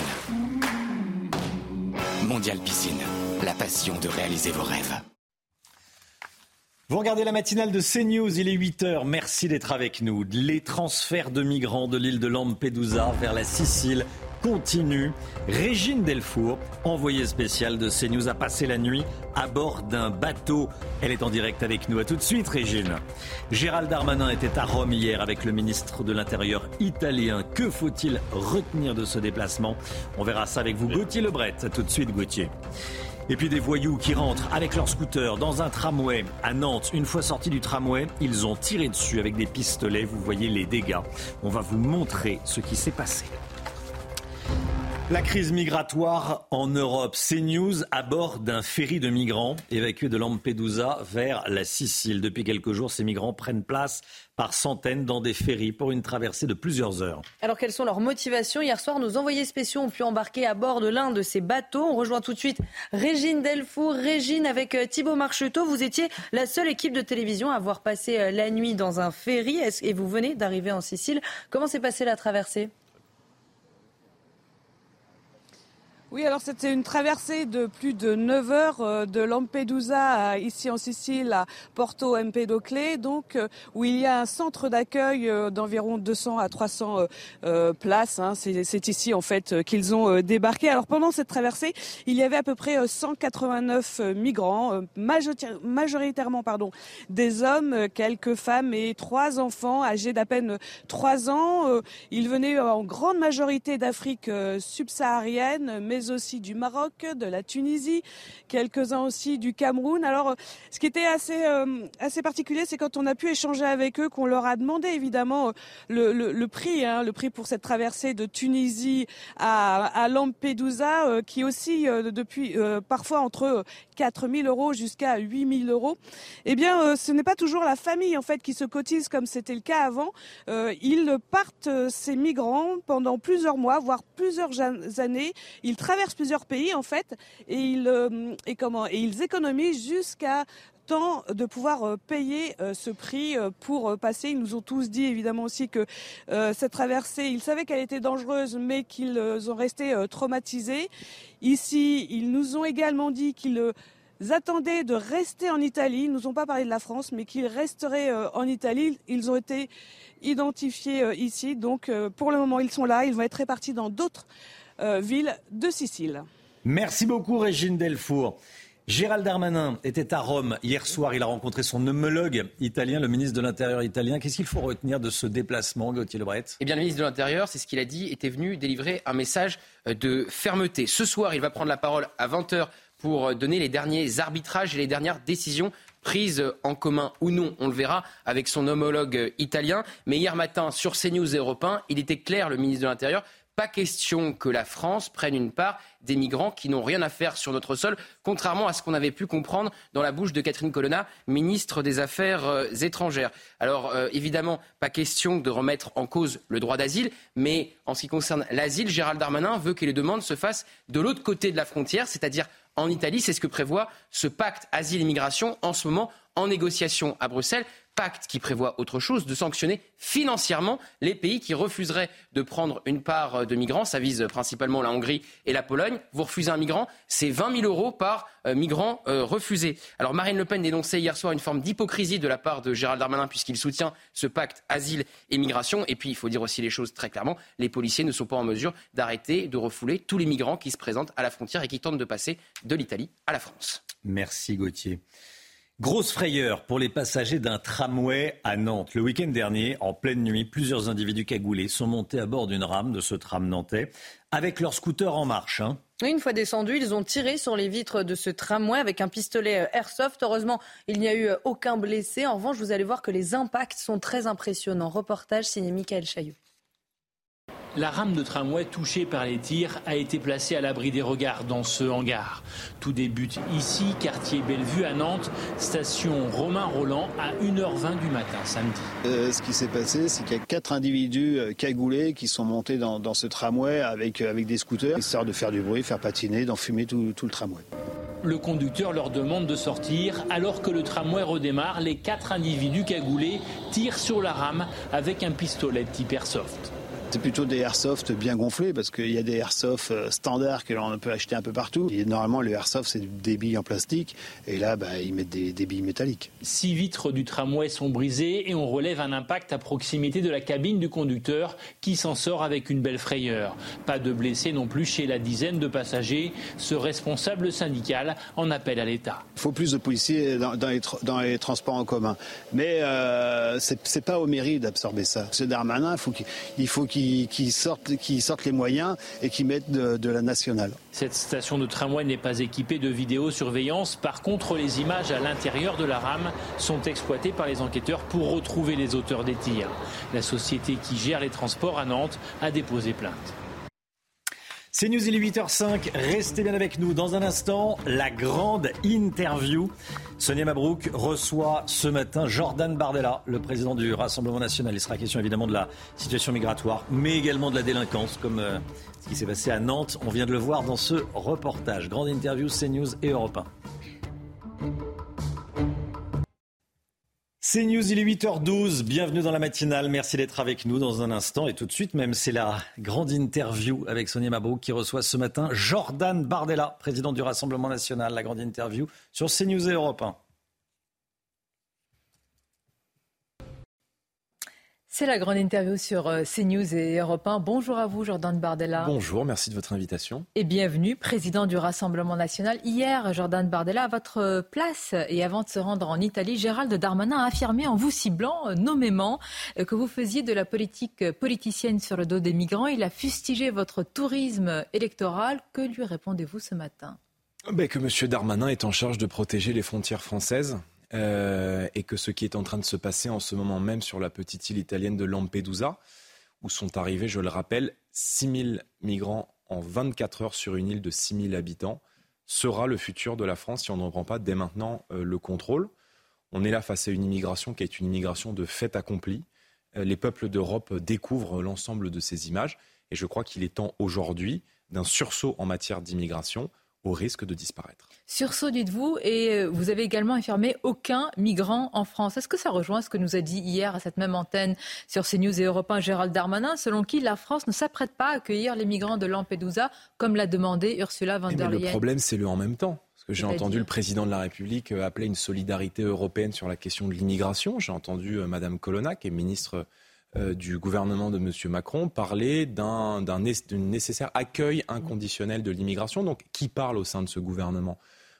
S28: Mondial Piscine, la passion de réaliser vos rêves.
S1: Vous regardez la matinale de CNews, il est 8h. Merci d'être avec nous. Les transferts de migrants de l'île de Lampedusa vers la Sicile continuent. Régine Delfour, envoyée spéciale de CNews, a passé la nuit à bord d'un bateau. Elle est en direct avec nous. À tout de suite, Régine. Gérald Darmanin était à Rome hier avec le ministre de l'Intérieur italien. Que faut-il retenir de ce déplacement? On verra ça avec vous, Gauthier Lebret. À tout de suite, Gauthier. Et puis des voyous qui rentrent avec leur scooter dans un tramway à Nantes. Une fois sortis du tramway, ils ont tiré dessus avec des pistolets. Vous voyez les dégâts. On va vous montrer ce qui s'est passé. La crise migratoire en Europe. CNews à bord d'un ferry de migrants évacués de Lampedusa vers la Sicile. Depuis quelques jours, ces migrants prennent place par centaines dans des ferries pour une traversée de plusieurs heures.
S2: Alors quelles sont leurs motivations Hier soir, nos envoyés spéciaux ont pu embarquer à bord de l'un de ces bateaux. On rejoint tout de suite Régine Delfour. Régine, avec euh, Thibault Marcheteau, vous étiez la seule équipe de télévision à avoir passé euh, la nuit dans un ferry et vous venez d'arriver en Sicile. Comment s'est passée la traversée?
S29: Oui, alors c'était une traversée de plus de 9 heures euh, de Lampedusa ici en Sicile à Porto Empedocle, donc euh, où il y a un centre d'accueil euh, d'environ 200 à 300 places. Hein. C'est ici en fait qu'ils ont débarqué. Alors pendant cette traversée, il y avait à peu près 189 migrants, majoritairement pardon, des hommes, quelques femmes et trois enfants âgés d'à peine 3 ans. Ils venaient en grande majorité d'Afrique subsaharienne, mais aussi du Maroc, de la Tunisie, quelques-uns aussi du Cameroun. Alors, ce qui était assez, euh, assez particulier, c'est quand on a pu échanger avec eux, qu'on leur a demandé évidemment le, le, le prix, hein, le prix pour cette traversée de Tunisie à, à Lampedusa, euh, qui aussi euh, depuis parfois entre 4 000 euros jusqu'à 8 000 euros. Eh bien, ce n'est pas toujours la famille en fait qui se cotise comme c'était le cas avant. ils partent ces migrants pendant plusieurs mois, voire plusieurs années. Ils traversent plusieurs pays en fait et ils, ils économisent jusqu'à temps de pouvoir payer ce prix pour passer. Ils nous ont tous dit évidemment aussi que cette traversée, ils savaient qu'elle était dangereuse, mais qu'ils ont resté traumatisés. Ici, ils nous ont également dit qu'ils attendaient de rester en Italie. Ils nous ont pas parlé de la France, mais qu'ils resteraient en Italie. Ils ont été identifiés ici. Donc, pour le moment, ils sont là. Ils vont être répartis dans d'autres villes de Sicile.
S1: Merci beaucoup, Régine Delfour. Gérald Darmanin était à Rome hier soir. Il a rencontré son homologue italien, le ministre de l'Intérieur italien. Qu'est-ce qu'il faut retenir de ce déplacement, Gauthier Lebret?
S6: Eh bien, le ministre de l'Intérieur, c'est ce qu'il a dit, était venu délivrer un message de fermeté. Ce soir, il va prendre la parole à 20h pour donner les derniers arbitrages et les dernières décisions prises en commun ou non, on le verra, avec son homologue italien. Mais hier matin, sur CNews et Europe 1, il était clair, le ministre de l'Intérieur, pas question que la France prenne une part des migrants qui n'ont rien à faire sur notre sol, contrairement à ce qu'on avait pu comprendre dans la bouche de Catherine Colonna, ministre des Affaires euh, étrangères. Alors euh, évidemment, pas question de remettre en cause le droit d'asile, mais en ce qui concerne l'asile, Gérald Darmanin veut que les demandes se fassent de l'autre côté de la frontière, c'est-à-dire en Italie. C'est ce que prévoit ce pacte asile-immigration en ce moment en négociation à Bruxelles pacte qui prévoit autre chose, de sanctionner financièrement les pays qui refuseraient de prendre une part de migrants. Ça vise principalement la Hongrie et la Pologne. Vous refusez un migrant, c'est 20 000 euros par euh, migrant euh, refusé. Alors Marine Le Pen dénonçait hier soir une forme d'hypocrisie de la part de Gérald Darmanin puisqu'il soutient ce pacte asile et migration. Et puis il faut dire aussi les choses très clairement, les policiers ne sont pas en mesure d'arrêter, de refouler tous les migrants qui se présentent à la frontière et qui tentent de passer de l'Italie à la France.
S1: Merci Gauthier. Grosse frayeur pour les passagers d'un tramway à Nantes. Le week-end dernier, en pleine nuit, plusieurs individus cagoulés sont montés à bord d'une rame de ce tram nantais avec leur scooter en marche. Hein.
S2: Une fois descendus, ils ont tiré sur les vitres de ce tramway avec un pistolet euh, airsoft. Heureusement, il n'y a eu euh, aucun blessé. En revanche, vous allez voir que les impacts sont très impressionnants. Reportage signé Michael Chaillot.
S13: La rame de tramway touchée par les tirs a été placée à l'abri des regards dans ce hangar. Tout débute ici, quartier Bellevue à Nantes, station Romain Roland à 1h20 du matin samedi.
S30: Euh, ce qui s'est passé, c'est qu'il y a quatre individus euh, cagoulés qui sont montés dans, dans ce tramway avec, euh, avec des scooters, histoire de faire du bruit, faire patiner, d'enfumer tout, tout le tramway.
S13: Le conducteur leur demande de sortir. Alors que le tramway redémarre, les quatre individus cagoulés tirent sur la rame avec un pistolet type airsoft.
S30: C'est plutôt des airsoft bien gonflés parce qu'il y a des airsoft euh, standards que l'on peut acheter un peu partout. Et normalement, le airsoft, c'est des billes en plastique. Et là, bah, ils mettent des, des, billes métalliques.
S13: Six vitres du tramway sont brisées et on relève un impact à proximité de la cabine du conducteur qui s'en sort avec une belle frayeur. Pas de blessés non plus chez la dizaine de passagers. Ce responsable syndical en appelle à l'État.
S30: Il faut plus de policiers dans, dans, les, dans les, transports en commun. Mais euh, c'est pas aux mairies d'absorber ça. Ce Darmanin, il faut qu'il qui, sortent, les moyens et qui mettent de la nationale.
S13: Cette station de tramway n'est pas équipée de vidéosurveillance. Par contre, les images à l'intérieur de la rame sont exploitées par les enquêteurs pour retrouver les auteurs des tirs. La société qui gère les transports à Nantes a déposé plainte.
S1: C'est News, il est 8h05. Restez bien avec nous. Dans un instant, la grande interview. Sonia Mabrouk reçoit ce matin Jordan Bardella, le président du Rassemblement national. Il sera question évidemment de la situation migratoire, mais également de la délinquance, comme euh, ce qui s'est passé à Nantes. On vient de le voir dans ce reportage. Grande interview, CNews et Europe 1. C'est News, il est 8h12. Bienvenue dans la matinale. Merci d'être avec nous dans un instant. Et tout de suite, même, c'est la grande interview avec Sonia Mabrouk qui reçoit ce matin Jordan Bardella, président du Rassemblement national. La grande interview sur CNews et Europe 1.
S39: C'est la grande interview sur euh, CNews et Europe 1. Bonjour à vous, Jordan Bardella.
S40: Bonjour, merci de votre invitation.
S39: Et bienvenue, président du Rassemblement national. Hier, Jordan Bardella, à votre place et avant de se rendre en Italie, Gérald Darmanin a affirmé en vous ciblant euh, nommément euh, que vous faisiez de la politique politicienne sur le dos des migrants. Il a fustigé votre tourisme électoral. Que lui répondez-vous ce matin?
S40: Ben, Que M. Darmanin est en charge de protéger les frontières françaises euh, et que ce qui est en train de se passer en ce moment même sur la petite île italienne de Lampedusa, où sont arrivés, je le rappelle, 6000 migrants en 24 heures sur une île de 6000 habitants, sera le futur de la France si on ne reprend pas dès maintenant euh, le contrôle. On est là face à une immigration qui est une immigration de fait accompli. Euh, les peuples d'Europe découvrent l'ensemble de ces images et je crois qu'il est temps aujourd'hui d'un sursaut en matière d'immigration au risque de disparaître.
S39: Sursaut, dites-vous, et euh, vous avez également affirmé aucun migrant en France. Est-ce que ça rejoint ce que nous a dit hier à cette même antenne sur CNews et Europe 1 Gérald Darmanin, selon qui la France ne s'apprête pas à accueillir les migrants de Lampedusa, comme l'a demandé Ursula von
S40: Eh,
S39: der Leyen
S40: le problème, c'est le en même temps. Parce que j'ai entendu le président de la République euh, appeler une solidarité européenne sur la question de l'immigration. J'ai entendu euh, Madame Colonna, qui est ministre euh, du gouvernement de M. Macron, parler d'un d'un né- d'un nécessaire accueil inconditionnel de l'immigration. Donc, qui parle au sein de ce gouvernement?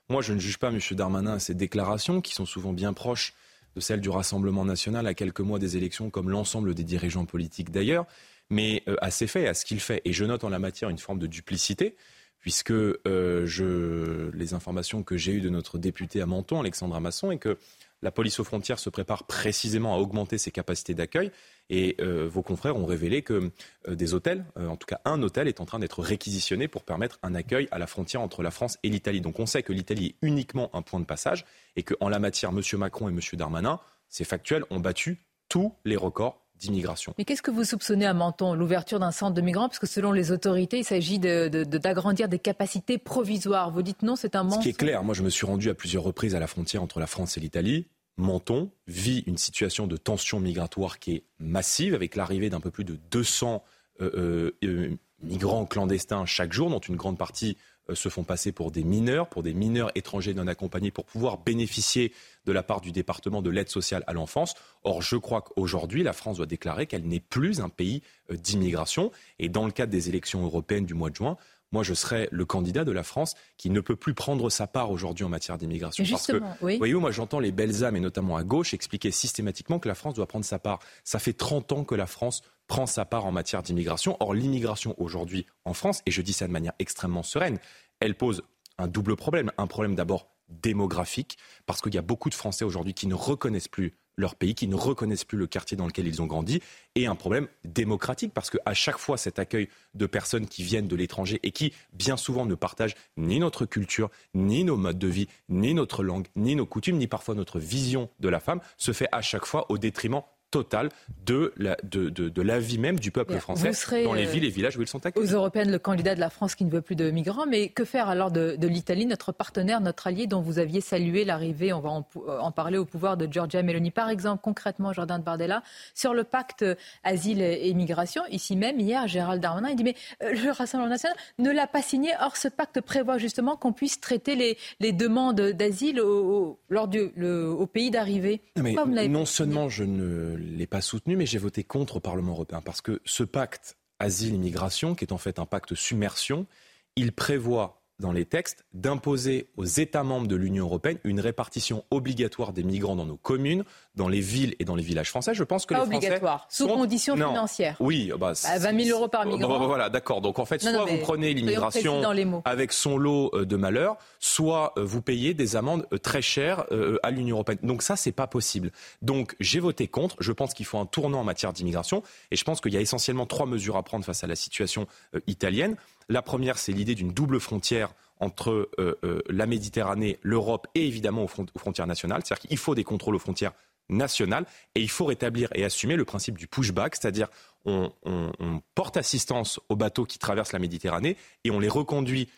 S40: Moi, je ne juge pas M. Darmanin à ses déclarations, qui sont souvent bien proches de celles du Rassemblement national à quelques mois des élections, comme l'ensemble des dirigeants politiques d'ailleurs, mais euh, à ses faits, à ce qu'il fait. Et je note en la matière une forme de duplicité puisque euh, les informations que j'ai eues de notre député à Menton, Alexandra Masson, est que la police aux frontières se prépare précisément à augmenter ses capacités d'accueil. Et euh, vos confrères ont révélé que euh, des hôtels, euh, en tout cas un hôtel, est en train d'être réquisitionné pour permettre un accueil à la frontière entre la France et l'Italie. Donc on sait que l'Italie est uniquement un point de passage et qu'en la matière, M. Macron et M. Darmanin, c'est factuel, ont battu tous les records d'immigration.
S39: Mais qu'est-ce que vous soupçonnez à Menton L'ouverture d'un centre de migrants? Parce que selon les autorités, il s'agit de- de- de- d'agrandir des capacités provisoires. Vous dites non, c'est un
S40: Ce
S39: mensonge.
S40: qui est clair, moi je me suis rendu à plusieurs reprises à la frontière entre la France et l'Italie. Menton vit une situation de tension migratoire qui est massive, avec l'arrivée d'un peu plus de 200 euh, euh, euh, migrants clandestins chaque jour, dont une grande partie se font passer pour des mineurs, pour des mineurs étrangers non accompagnés, pour pouvoir bénéficier de la part du département de l'aide sociale à l'enfance. Or, je crois qu'aujourd'hui, la France doit déclarer qu'elle n'est plus un pays d'immigration. Et dans le cadre des élections européennes du mois de juin, moi, je serai le candidat de la France qui ne peut plus prendre sa part aujourd'hui en matière d'immigration. Parce que,
S39: oui.
S40: voyez-vous, moi, j'entends les belles âmes, et notamment à gauche, expliquer systématiquement que la France doit prendre sa part. Ça fait 30 ans que la France prend sa part en matière d'immigration. Or, l'immigration aujourd'hui en France, et je dis ça de manière extrêmement sereine, elle pose un double problème. Un problème d'abord démographique, parce qu'il y a beaucoup de Français aujourd'hui qui ne reconnaissent plus leur pays, qui ne reconnaissent plus le quartier dans lequel ils ont grandi, et un problème démocratique, parce qu'à chaque fois cet accueil de personnes qui viennent de l'étranger et qui, bien souvent, ne partagent ni notre culture, ni nos modes de vie, ni notre langue, ni nos coutumes, ni parfois notre vision de la femme, se fait à chaque fois au détriment total de la, de, de- de la vie même du peuple
S39: Bien.
S40: français dans les
S39: euh,
S40: villes et villages où ils sont accueillis.
S39: Aux européennes, le candidat de la France qui ne veut plus de migrants. Mais que faire alors de, de l'Italie, notre partenaire, notre allié, dont vous aviez salué l'arrivée, on va en, parler au pouvoir de Giorgia Meloni. Par exemple, concrètement, Jordan Bardella, sur le pacte euh, asile et immigration, ici même, hier, Gérald Darmanin, il dit mais euh, le Rassemblement national ne l'a pas signé. Or, ce pacte prévoit justement qu'on puisse traiter les, les demandes d'asile au, au- lors du, le- au pays d'arrivée.
S40: Non, seulement je ne l'ai pas soutenu, mais j'ai voté contre au Parlement européen. Parce que ce pacte asile-immigration, qui est en fait un pacte submersion, il prévoit dans les textes d'imposer aux États membres de l'Union européenne une répartition obligatoire des migrants dans nos communes, dans les villes et dans les villages français. Je pense que
S39: Pas
S40: les Français
S39: obligatoire, sous
S40: sont-
S39: conditions
S40: Non.
S39: financières.
S40: Oui, bah,
S39: Bah, 20 000 euros par
S40: Bon,
S39: migrant.
S40: bah, voilà, d'accord. Donc en fait,
S39: Non,
S40: soit
S39: non,
S40: vous prenez l'immigration avec son lot euh, de malheurs, soit euh, vous payez des amendes euh, très chères à l'Union européenne. Donc ça, c'est pas possible. Donc j'ai voté contre. Je pense qu'il faut un tournant en matière d'immigration, et je pense qu'il y a essentiellement trois mesures à prendre face à la situation italienne. La première, c'est l'idée d'une double frontière entre euh, euh, la Méditerranée, l'Europe et évidemment aux, front- aux frontières nationales. C'est-à-dire qu'il faut des contrôles aux frontières nationales et il faut rétablir et assumer le principe du pushback, c'est-à-dire on- on porte assistance aux bateaux qui traversent la Méditerranée et on les reconduit.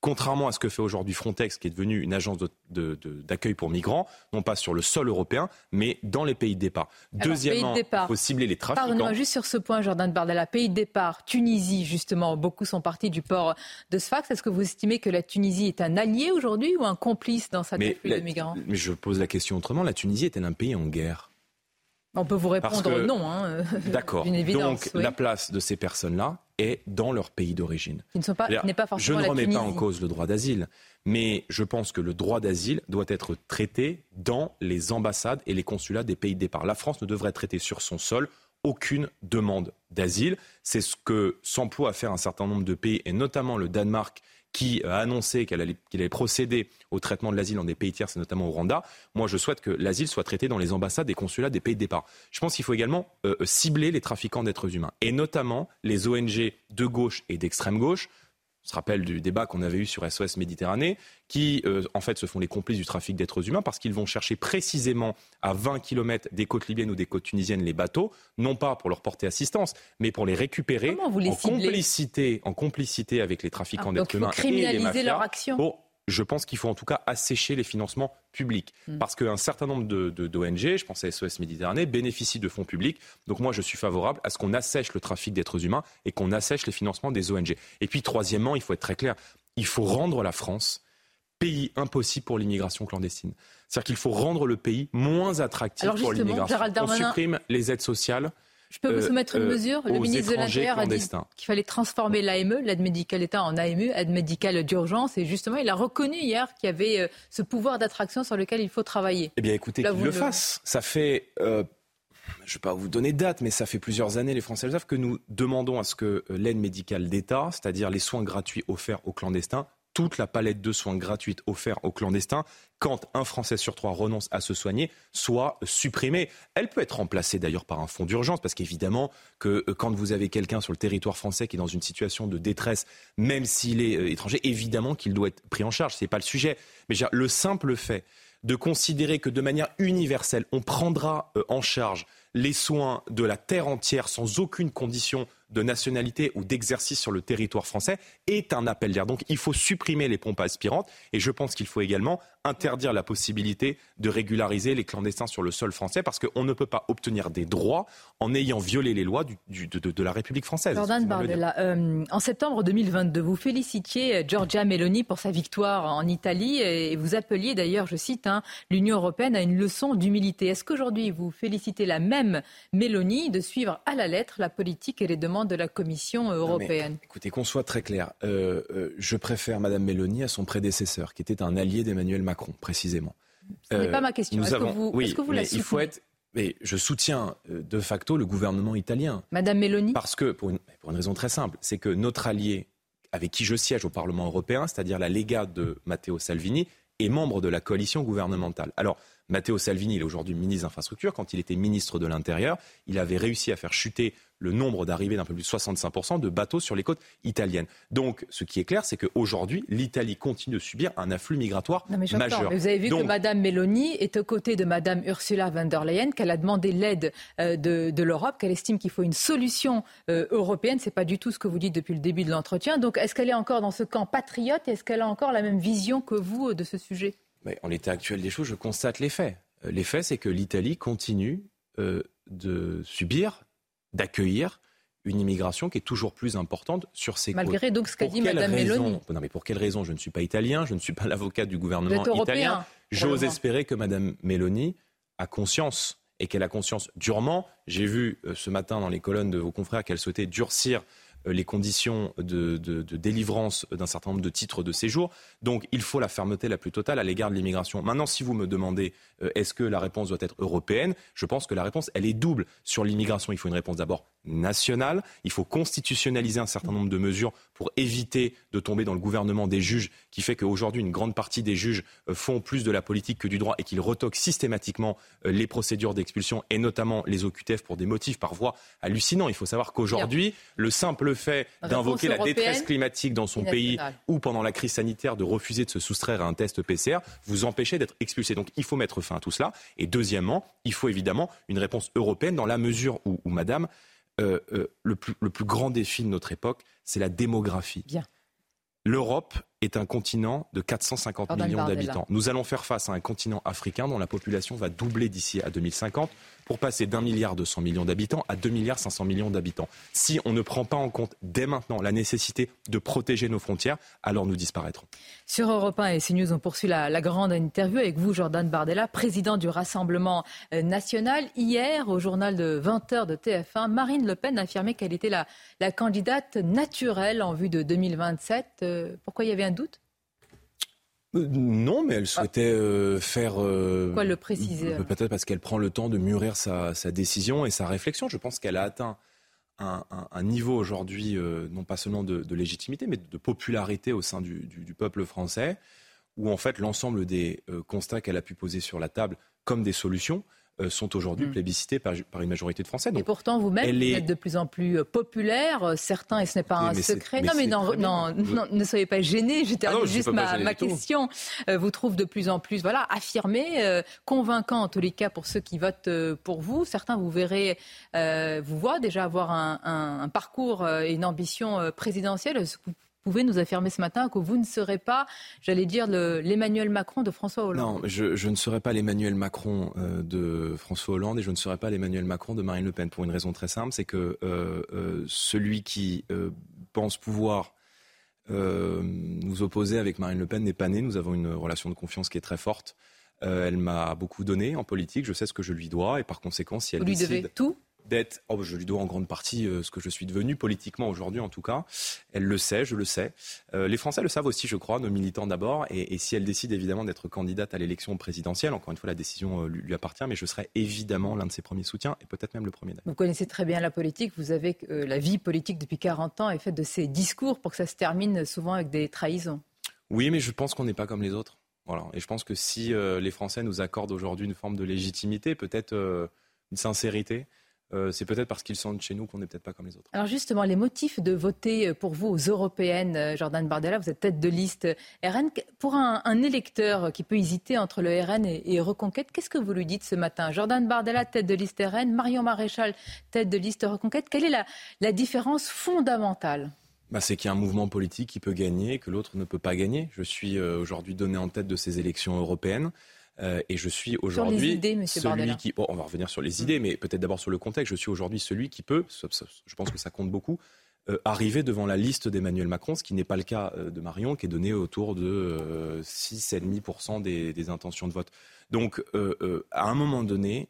S40: Contrairement à ce que fait aujourd'hui Frontex, qui est devenu une agence d'accueil pour migrants, non pas sur le sol européen, mais dans les pays de départ. Deuxièmement,
S39: pays de départ.
S40: il faut cibler les trafiquants.
S39: Pardonnez-moi juste sur ce point, Jordan Bardella. Pays de départ, Tunisie, justement. Beaucoup sont partis du port de Sfax. Est-ce que vous estimez que la Tunisie est un allié aujourd'hui ou un complice dans afflux
S40: la-
S39: de migrants
S40: mais je pose la question autrement. La Tunisie est-elle un pays en guerre?
S39: On peut vous répondre
S40: que-
S39: non. Hein,
S40: D'accord.
S39: D'une évidence.
S40: Donc
S39: oui.
S40: la place de ces personnes-là est dans leur pays d'origine.
S39: Qui ne sont pas,
S40: Je ne remets pas en cause le droit d'asile, mais je pense que le droit d'asile doit être traité dans les ambassades et les consulats des pays de départ. La France ne devrait traiter sur son sol aucune demande d'asile. C'est ce que s'emploie à faire un certain nombre de pays, et notamment le Danemark, qui a annoncé qu'il allait procéder au traitement de l'asile dans des pays tiers, et notamment au Rwanda. Moi, je souhaite que l'asile soit traité dans les ambassades et consulats des pays de départ. Je pense qu'il faut également euh, cibler les trafiquants d'êtres humains, et notamment les ONG de gauche et d'extrême gauche On se rappelle du débat qu'on avait eu sur SOS Méditerranée, qui euh, en fait se font les complices du trafic d'êtres humains parce qu'ils vont chercher précisément à 20 km des côtes libyennes ou des côtes tunisiennes les bateaux, non pas pour leur porter assistance, mais pour les récupérer
S39: Comment vous les
S40: en complicité, en complicité avec les trafiquants
S39: Ah,
S40: d'êtres humains et les
S39: criminaliser
S40: mafias.
S39: leur action?
S40: pour- je pense qu'il faut en tout cas assécher les financements publics.
S39: Mm.
S40: Parce qu'un certain nombre de- de- d'ONG, je pense à SOS Méditerranée, bénéficient de fonds publics. Donc moi, je suis favorable à ce qu'on assèche le trafic d'êtres humains et qu'on assèche les financements des ONG. Et puis, troisièmement, il faut être très clair, il faut rendre la France pays impossible pour l'immigration clandestine. C'est-à-dire qu'il faut rendre le pays moins attractif
S39: Alors
S40: pour l'immigration. On supprime les aides sociales.
S39: Je peux vous
S40: euh,
S39: soumettre une
S40: euh,
S39: mesure? Le ministre de l'Intérieur a dit qu'il fallait transformer l'AME, l'aide médicale d'État, en AME, aide médicale d'urgence. Et justement, il a reconnu hier qu'il y avait euh, ce pouvoir d'attraction sur lequel il faut travailler.
S40: Eh bien, écoutez,
S39: vous
S40: le
S39: le-
S40: fassent. Ça fait, je ne vais pas vous donner de date, mais ça fait plusieurs années, les Français le savent, que nous demandons à ce que l'aide médicale d'État, c'est-à-dire les soins gratuits offerts aux clandestins, toute la palette de soins gratuits offerts aux clandestins, quand un Français sur trois renonce à se soigner, soit supprimée. Elle peut être remplacée d'ailleurs par un fonds d'urgence, parce qu'évidemment que euh, quand vous avez quelqu'un sur le territoire français qui est dans une situation de détresse, même s'il est euh, étranger, évidemment qu'il doit être pris en charge. Ce n'est pas le sujet. Mais le simple fait de considérer que de manière universelle, on prendra euh, en charge les soins de la terre entière sans aucune condition de nationalité ou d'exercice sur le territoire français est un appel d'air. Donc il faut supprimer les pompes aspirantes et je pense qu'il faut également interdire la possibilité de régulariser les clandestins sur le sol français parce qu'on ne peut pas obtenir des droits en ayant violé les lois du- du- de, la République française.
S39: Jordan. Bardella, euh, en septembre 2022, vous félicitiez euh, Giorgia Meloni pour sa victoire en Italie et vous appeliez d'ailleurs, je cite, hein, l'Union européenne à une leçon d'humilité. Est-ce qu'aujourd'hui vous félicitez la même Meloni de suivre à la lettre la politique et les demandes de la Commission
S40: mais
S39: européenne
S40: écoutez, qu'on soit très clair, euh, euh, je préfère Madame Mélanie à son prédécesseur, qui était un allié d'Emmanuel Macron, précisément.
S39: Ce n'est pas ma question.
S40: nous
S39: Est-ce que
S40: avons-
S39: vous-
S40: oui,
S39: est-ce que vous la
S40: il faut être. Mais je soutiens euh, de facto le gouvernement italien.
S39: Madame Meloni
S40: Parce que, pour une, pour une raison très simple, c'est que notre allié avec qui je siège au Parlement européen, c'est-à-dire la Lega de Matteo Salvini, est membre de la coalition gouvernementale. Alors, Matteo Salvini, il est aujourd'hui ministre d'infrastructure. Quand il était ministre de l'Intérieur, il avait réussi à faire chuter le nombre d'arrivées d'un peu plus de 65% de bateaux sur les côtes italiennes. Donc, ce qui est clair, c'est qu'aujourd'hui, l'Italie continue de subir un afflux migratoire
S39: Non, mais
S40: majeur.
S39: Mais vous avez vu
S40: Donc,
S39: que Madame Meloni est aux côtés de Madame Ursula von der Leyen, qu'elle a demandé l'aide euh, de, de l'Europe, qu'elle estime qu'il faut une solution euh, européenne. C'est pas du tout ce que vous dites depuis le début de l'entretien. Donc, est-ce qu'elle est encore dans ce camp patriote et est-ce qu'elle a encore la même vision que vous euh, de ce sujet?
S40: Mais en l'état actuel des choses, je constate les faits. Les faits, c'est que l'Italie continue de subir, d'accueillir une immigration qui est toujours plus importante sur ses
S39: Malgré
S40: côtes.
S39: donc ce qu'a dit
S40: raison
S39: Meloni.
S40: Non, mais pour quelle raison Je ne suis pas italien, je ne suis pas l'avocat du gouvernement italien. J'ose espérer que Madame Meloni a conscience et qu'elle a conscience durement. J'ai vu euh, ce matin dans les colonnes de vos confrères qu'elle souhaitait durcir les conditions de, délivrance d'un certain nombre de titres de séjour. Donc il faut la fermeté la plus totale à l'égard de l'immigration. Maintenant, si vous me demandez euh, est-ce que la réponse doit être européenne, je pense que la réponse, elle est double. Sur l'immigration, il faut une réponse d'abord nationale. Il faut constitutionnaliser un certain nombre de mesures pour éviter de tomber dans le gouvernement des juges, qui fait qu'aujourd'hui, une grande partie des juges euh, font plus de la politique que du droit et qu'ils retoquent systématiquement euh, les procédures d'expulsion et notamment les OQTF pour des motifs par voie hallucinants. Il faut savoir qu'aujourd'hui, le simple fait
S39: Réponse
S40: d'invoquer la détresse climatique dans son pays ou pendant la crise sanitaire de refuser de se soustraire à un test PCR, vous empêchez d'être expulsé. Donc il faut mettre fin à tout cela. Et deuxièmement, il faut évidemment une réponse européenne dans la mesure où, où madame, euh, euh, le, plus, le plus grand défi de notre époque, c'est la démographie.
S39: Bien.
S40: L'Europe est un continent de 450
S39: Jordan
S40: millions d'habitants. Nous allons faire face à un continent africain dont la population va doubler d'ici à 2050 pour passer d'un milliard 200 millions d'habitants à 2 milliards 500 millions d'habitants. Si on ne prend pas en compte dès maintenant la nécessité de protéger nos frontières, alors nous disparaîtrons.
S39: Sur Europe 1 et CNews, on poursuit la, la grande interview avec vous, Jordan Bardella, président du Rassemblement euh, national. Hier, au journal de 20h de TF1, Marine Le Pen a affirmé qu'elle était la, la candidate naturelle en vue de 2027. Euh, pourquoi il y avait un doute?
S40: Euh, Non, mais elle souhaitait euh, faire. euh,
S39: Pourquoi le préciser
S40: euh, Peut-être parce qu'elle prend le temps de mûrir sa, sa décision et sa réflexion. Je pense qu'elle a atteint un, un- un niveau aujourd'hui, non pas seulement de, de légitimité, mais de popularité au sein du, du- du peuple français, où en fait l'ensemble des constats qu'elle a pu poser sur la table comme des solutions sont aujourd'hui
S39: Mm.
S40: plébiscités par, par une majorité de Français.
S39: Et pourtant, vous-même, vous
S40: est-
S39: êtes de plus en plus euh, populaire. Euh, Certains, et ce n'est pas un
S40: mais
S39: secret.
S40: mais
S39: non, mais non, non, non, ne soyez pas gênés. Je
S40: Ah
S39: juste ma,
S40: tout.
S39: question. Euh, vous trouve de plus en plus, voilà, affirmé, euh, convaincant en tous les cas pour ceux qui votent euh, pour vous. Certains, vous verrez, euh, vous voient déjà avoir un, un- un parcours euh, et une ambition euh, présidentielle. Est-ce que Vous pouvez nous affirmer ce matin que vous ne serez pas, j'allais dire, le- l'Emmanuel Macron de François Hollande.
S40: Non, je, je ne serai pas l'Emmanuel Macron euh, de François Hollande et je ne serai pas l'Emmanuel Macron de Marine Le Pen pour une raison très simple, c'est que euh, euh, celui qui pense pouvoir nous opposer avec Marine Le Pen n'est pas né. Nous avons une relation de confiance qui est très forte. Elle m'a beaucoup donné en politique. Je sais ce que je lui dois et par conséquent, si elle
S39: Vous lui
S40: décide
S39: devez tout
S40: d'être, oh, je lui dois en grande partie euh, ce que je suis devenu politiquement aujourd'hui en tout cas. Elle le sait, je le sais. Euh, les Français le savent aussi, je crois, nos militants d'abord. Et, et si elle décide évidemment d'être candidate à l'élection présidentielle, encore une fois, la décision euh, lui, lui appartient, mais je serai évidemment l'un de ses premiers soutiens et peut-être même le premier.
S39: Vous connaissez très bien la politique, vous avez la vie politique depuis 40 ans et fait de ces discours pour que ça se termine souvent avec des trahisons.
S40: Oui, mais je pense qu'on n'est pas comme les autres. Voilà. Et je pense que si les Français nous accordent aujourd'hui une forme de légitimité, peut-être une sincérité, euh, c'est peut-être parce qu'ils sentent chez nous qu'on n'est peut-être pas comme les autres.
S39: Alors justement, les motifs de voter pour vous aux européennes, euh, Jordan Bardella, vous êtes tête de liste RN. Pour un, un électeur qui peut hésiter entre le RN et, et Reconquête, qu'est-ce que vous lui dites ce matin? Jordan Bardella, tête de liste RN, Marion Maréchal, tête de liste Reconquête. Quelle est la, la différence fondamentale?
S40: Bah, c'est qu'il y a un mouvement politique qui peut gagner et que l'autre ne peut pas gagner. Je suis euh, aujourd'hui donné en tête de ces élections européennes. Euh, et je suis aujourd'hui celui qui. Bon, on va revenir sur les idées, mais peut-être d'abord sur le contexte. Je suis aujourd'hui celui qui peut, je pense que ça compte beaucoup, euh, arriver devant la liste d'Emmanuel Macron, ce qui n'est pas le cas euh, de Marion, qui est donné autour de euh, 6,5% des, des intentions de vote. Donc, à un moment donné,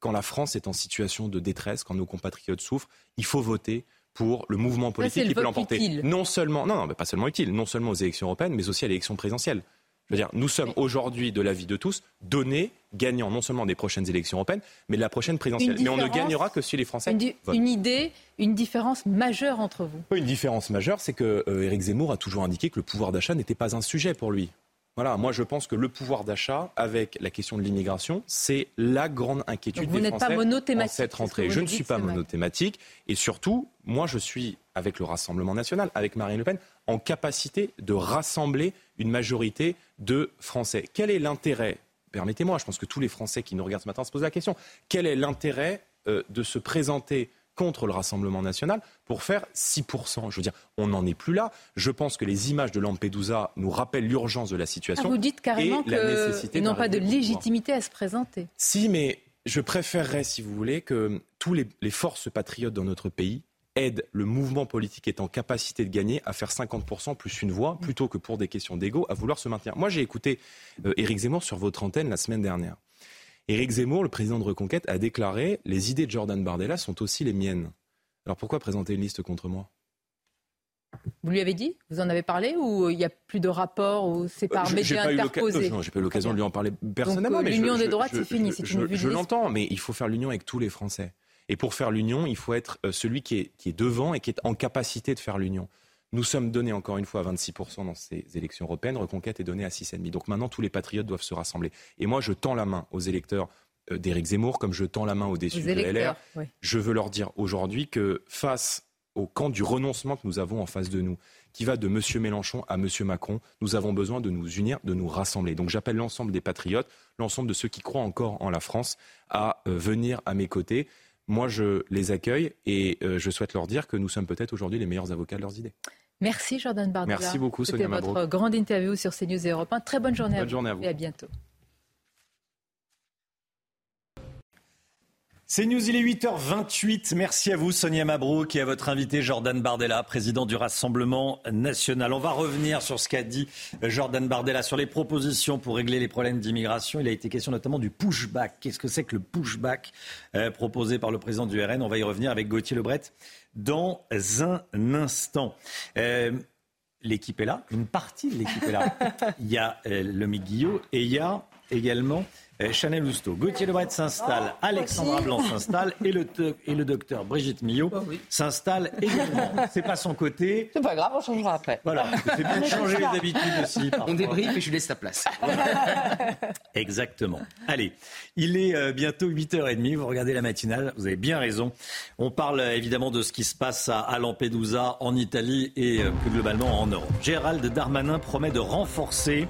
S40: quand la France est en situation de détresse, quand nos compatriotes souffrent, il faut voter pour le mouvement politique
S39: le
S40: qui peut l'emporter. Non seulement, non, non, mais pas seulement utile, non seulement aux élections européennes, mais aussi à l'élection présidentielle. Dire, nous sommes aujourd'hui, de l'avis de tous, donnés gagnants non seulement des prochaines élections européennes, mais de la prochaine présidentielle. Mais on ne gagnera que si les Français
S39: une,
S40: votent.
S39: une idée, une différence majeure entre vous
S40: Une différence majeure, c'est que euh, Éric Zemmour a toujours indiqué que le pouvoir d'achat n'était pas un sujet pour lui. Voilà, moi je pense que le pouvoir d'achat, avec la question de l'immigration, c'est la grande inquiétude
S39: Donc vous
S40: des
S39: n'êtes pas monothématique,
S40: en cette rentrée. Je ne suis pas monothématique et surtout, moi je suis avec le Rassemblement national, avec Marine Le Pen, en capacité de rassembler une majorité de Français. Quel est l'intérêt Permettez-moi, je pense que tous les Français qui nous regardent ce matin se posent la question. Quel est l'intérêt euh, de se présenter contre le Rassemblement national pour faire 6%. Je veux dire, on n'en est plus là. Je pense que les images de Lampedusa nous rappellent l'urgence de la
S39: Ah,
S40: situation.
S39: Vous dites carrément qu'ils n'ont pas de légitimité à se présenter.
S40: Si, mais je préférerais, si vous voulez, que tous les, forces patriotes dans notre pays aident le mouvement politique est en capacité de gagner à faire 50% plus une voix, plutôt que pour des questions d'ego, à vouloir se maintenir. Moi, j'ai écouté euh, Éric Zemmour sur votre antenne la semaine dernière. Éric Zemmour, le président de Reconquête, a déclaré Les idées de Jordan Bardella sont aussi les miennes. Alors pourquoi présenter une liste contre moi?
S39: Vous lui avez dit? Vous en avez parlé Ou il n'y a plus de rapport Ou c'est par
S40: Euh, l'oca-
S39: interposés?
S40: Non, j'ai pas eu l'occasion de lui en parler personnellement. mais
S39: l'union
S40: je-
S39: des droites, c'est fini,
S40: je-
S39: c'est
S40: je- l'entends, mais il faut faire l'union avec tous les Français. Et pour faire l'union, il faut être euh, celui qui est, qui est devant et qui est en capacité de faire l'union. Nous sommes donnés encore une fois à 26% dans ces élections européennes. Reconquête est donnée à 6,5%. Donc maintenant, tous les patriotes doivent se rassembler. Et moi, je tends la main aux électeurs euh, d'Éric Zemmour, comme je tends la main aux déçus de LR.
S39: oui.
S40: Je veux leur dire aujourd'hui que face au camp du renoncement que nous avons en face de nous, qui va de M. Mélenchon à M. Macron, nous avons besoin de nous unir, de nous rassembler. Donc j'appelle l'ensemble des patriotes, l'ensemble de ceux qui croient encore en la France, à euh, venir à mes côtés. Moi, je les accueille et euh, je souhaite leur dire que nous sommes peut-être aujourd'hui les meilleurs avocats de leurs idées.
S39: Merci Jordan Bardella.
S40: Merci beaucoup, Sonia
S39: C'était votre grande interview sur CNews et Europe 1. Très bonne journée, à,
S40: Bonne
S39: vous.
S40: journée à vous.
S39: et à bientôt.
S1: C'est News, il est 8h28. Merci à vous, Sonia Mabrouk, et à votre invité, Jordan Bardella, président du Rassemblement national. On va revenir sur ce qu'a dit Jordan Bardella, sur les propositions pour régler les problèmes d'immigration. Il a été question notamment du pushback. Qu'est-ce que c'est que le pushback euh, proposé par le président du RN On va y revenir avec Gauthier Lebret dans un instant. Euh, L'équipe est là, une partie de l'équipe est là. Il y a euh, Lomi Guillot et il y a également euh, Chanel Lousteau. Gauthier Lebret s'installe, Alexandra Blanc s'installe et le, et le docteur Brigitte Millot s'installe également. C'est pas son côté.
S6: C'est pas grave, on changera après.
S1: Voilà, c'est bien de changer les habitudes aussi. parfois.
S6: On débriefe et je lui laisse ta place.
S1: Exactement. Allez, il est euh, bientôt 8h30, vous regardez la matinale, vous avez bien raison. On parle euh, évidemment de ce qui se passe à, à Lampedusa, en Italie et euh, plus globalement en Europe. Gérald Darmanin promet de renforcer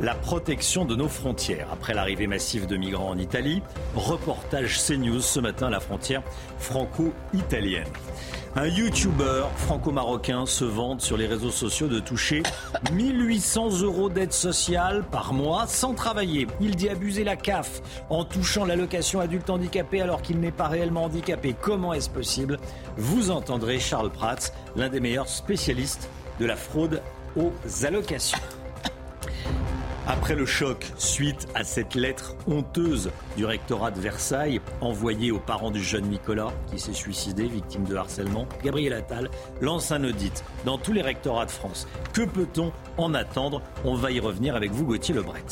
S1: la protection de nos frontières. Après l'arrivée massive de migrants en Italie, reportage CNews ce matin à la frontière franco-italienne. Un YouTuber franco-marocain se vante sur les réseaux sociaux de toucher 1800 euros d'aide sociale par mois sans travailler. Il dit abuser la CAF en touchant l'allocation adulte handicapé alors qu'il n'est pas réellement handicapé. Comment est-ce possible? Vous entendrez Charles Prats, l'un des meilleurs spécialistes de la fraude aux allocations. Après le choc, suite à cette lettre honteuse du rectorat de Versailles envoyée aux parents du jeune Nicolas qui s'est suicidé, victime de harcèlement, Gabriel Attal lance un audit dans tous les rectorats de France. Que peut-on en attendre? On va y revenir avec vous, Gauthier Lebret.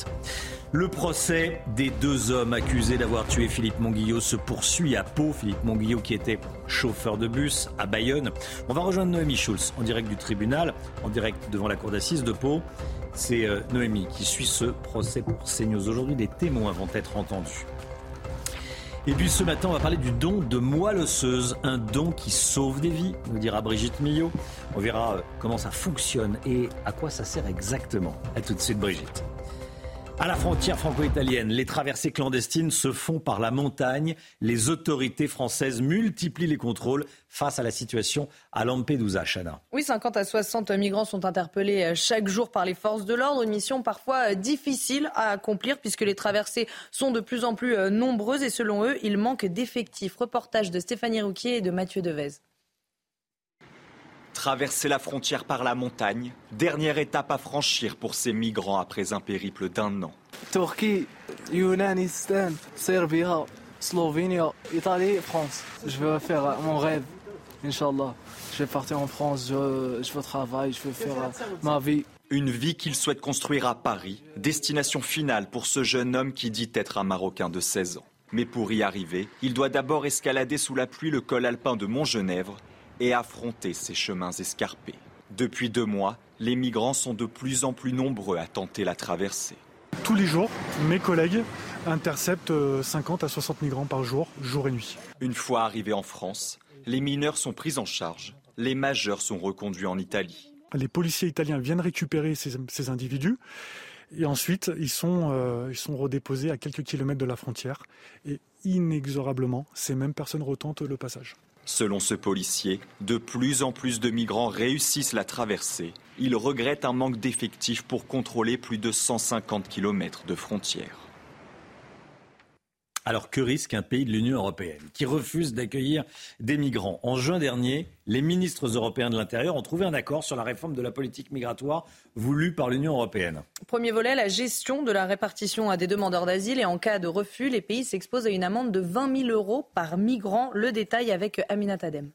S1: Le procès des deux hommes accusés d'avoir tué Philippe Monguillot se poursuit à Pau. Philippe Monguillot qui était chauffeur de bus à Bayonne. On va rejoindre Noémie Schulz en direct du tribunal, en direct devant la cour d'assises de Pau. C'est euh, Noémie qui suit ce procès pour CNews. Aujourd'hui, des témoins vont être entendus. Et puis ce matin, on va parler du don de moelle osseuse, un don qui sauve des vies, nous dira Brigitte Millot. On verra euh, comment ça fonctionne et à quoi ça sert exactement. A tout de suite, Brigitte. À la frontière franco-italienne, les traversées clandestines se font par la montagne. Les autorités françaises multiplient les contrôles face à la situation à Lampedusa, Chana.
S2: Oui, 50 à 60 migrants sont interpellés euh, chaque jour par les forces de l'ordre. Une mission parfois euh, difficile à accomplir puisque les traversées sont de plus en plus euh, nombreuses et selon eux, il manque d'effectifs. Reportage de Stéphanie Rouquier et de Mathieu Devez.
S41: Traverser la frontière par la montagne, dernière étape à franchir pour ces migrants après un périple d'un an.
S42: Turquie, Yunanistan, Serbie, Slovénie, Italie, France. Je veux faire euh, mon rêve, Inch'Allah. Je vais partir en France, je, je veux travailler, je veux faire euh, ma vie.
S41: Une vie qu'il souhaite construire à Paris, destination finale pour ce jeune homme qui dit être un Marocain de 16 ans. Mais pour y arriver, il doit d'abord escalader sous la pluie le col alpin de Montgenèvre et affronter ces chemins escarpés. Depuis deux mois, les migrants sont de plus en plus nombreux à tenter la traversée.
S43: Tous les jours, mes collègues interceptent euh, 50 à 60 migrants par jour, jour et nuit.
S41: Une fois arrivés en France, les mineurs sont pris en charge, les majeurs sont reconduits en Italie.
S43: Les policiers italiens viennent récupérer ces, ces individus et ensuite ils sont, euh, ils sont redéposés à quelques kilomètres de la frontière et inexorablement, ces mêmes personnes retentent le passage.
S41: Selon ce policier, de plus en plus de migrants réussissent la traversée. Il regrette un manque d'effectifs pour contrôler plus de 150 km de frontières.
S1: Alors que risque un pays de l'Union européenne qui refuse d'accueillir des migrants? En juin dernier, les ministres européens de l'Intérieur ont trouvé un accord sur la réforme de la politique migratoire voulue par l'Union européenne.
S2: Premier volet, la gestion de la répartition à des demandeurs d'asile et en cas de refus, les pays s'exposent à une amende de 20 000 euros par migrant. Le détail avec Aminat Adem.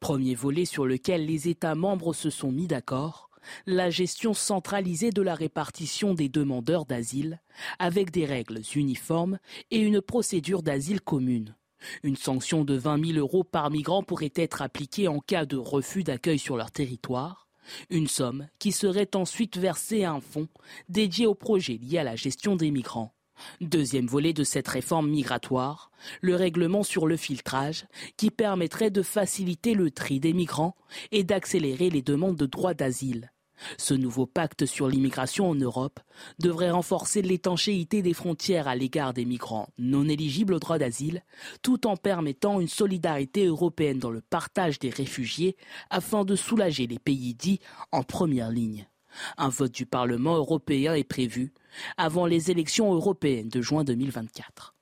S25: Premier volet sur lequel les États membres se sont mis d'accord, la gestion centralisée de la répartition des demandeurs d'asile, avec des règles uniformes et une procédure d'asile commune. Une sanction de 20 000 euros par migrant pourrait être appliquée en cas de refus d'accueil sur leur territoire, une somme qui serait ensuite versée à un fonds dédié aux projets liés à la gestion des migrants. Deuxième volet de cette réforme migratoire, le règlement sur le filtrage qui permettrait de faciliter le tri des migrants et d'accélérer les demandes de droit d'asile. Ce nouveau pacte sur l'immigration en Europe devrait renforcer l'étanchéité des frontières à l'égard des migrants non éligibles au droit d'asile, tout en permettant une solidarité européenne dans le partage des réfugiés afin de soulager les pays dits en première ligne. Un vote du Parlement européen est prévu avant les élections européennes de juin 2024.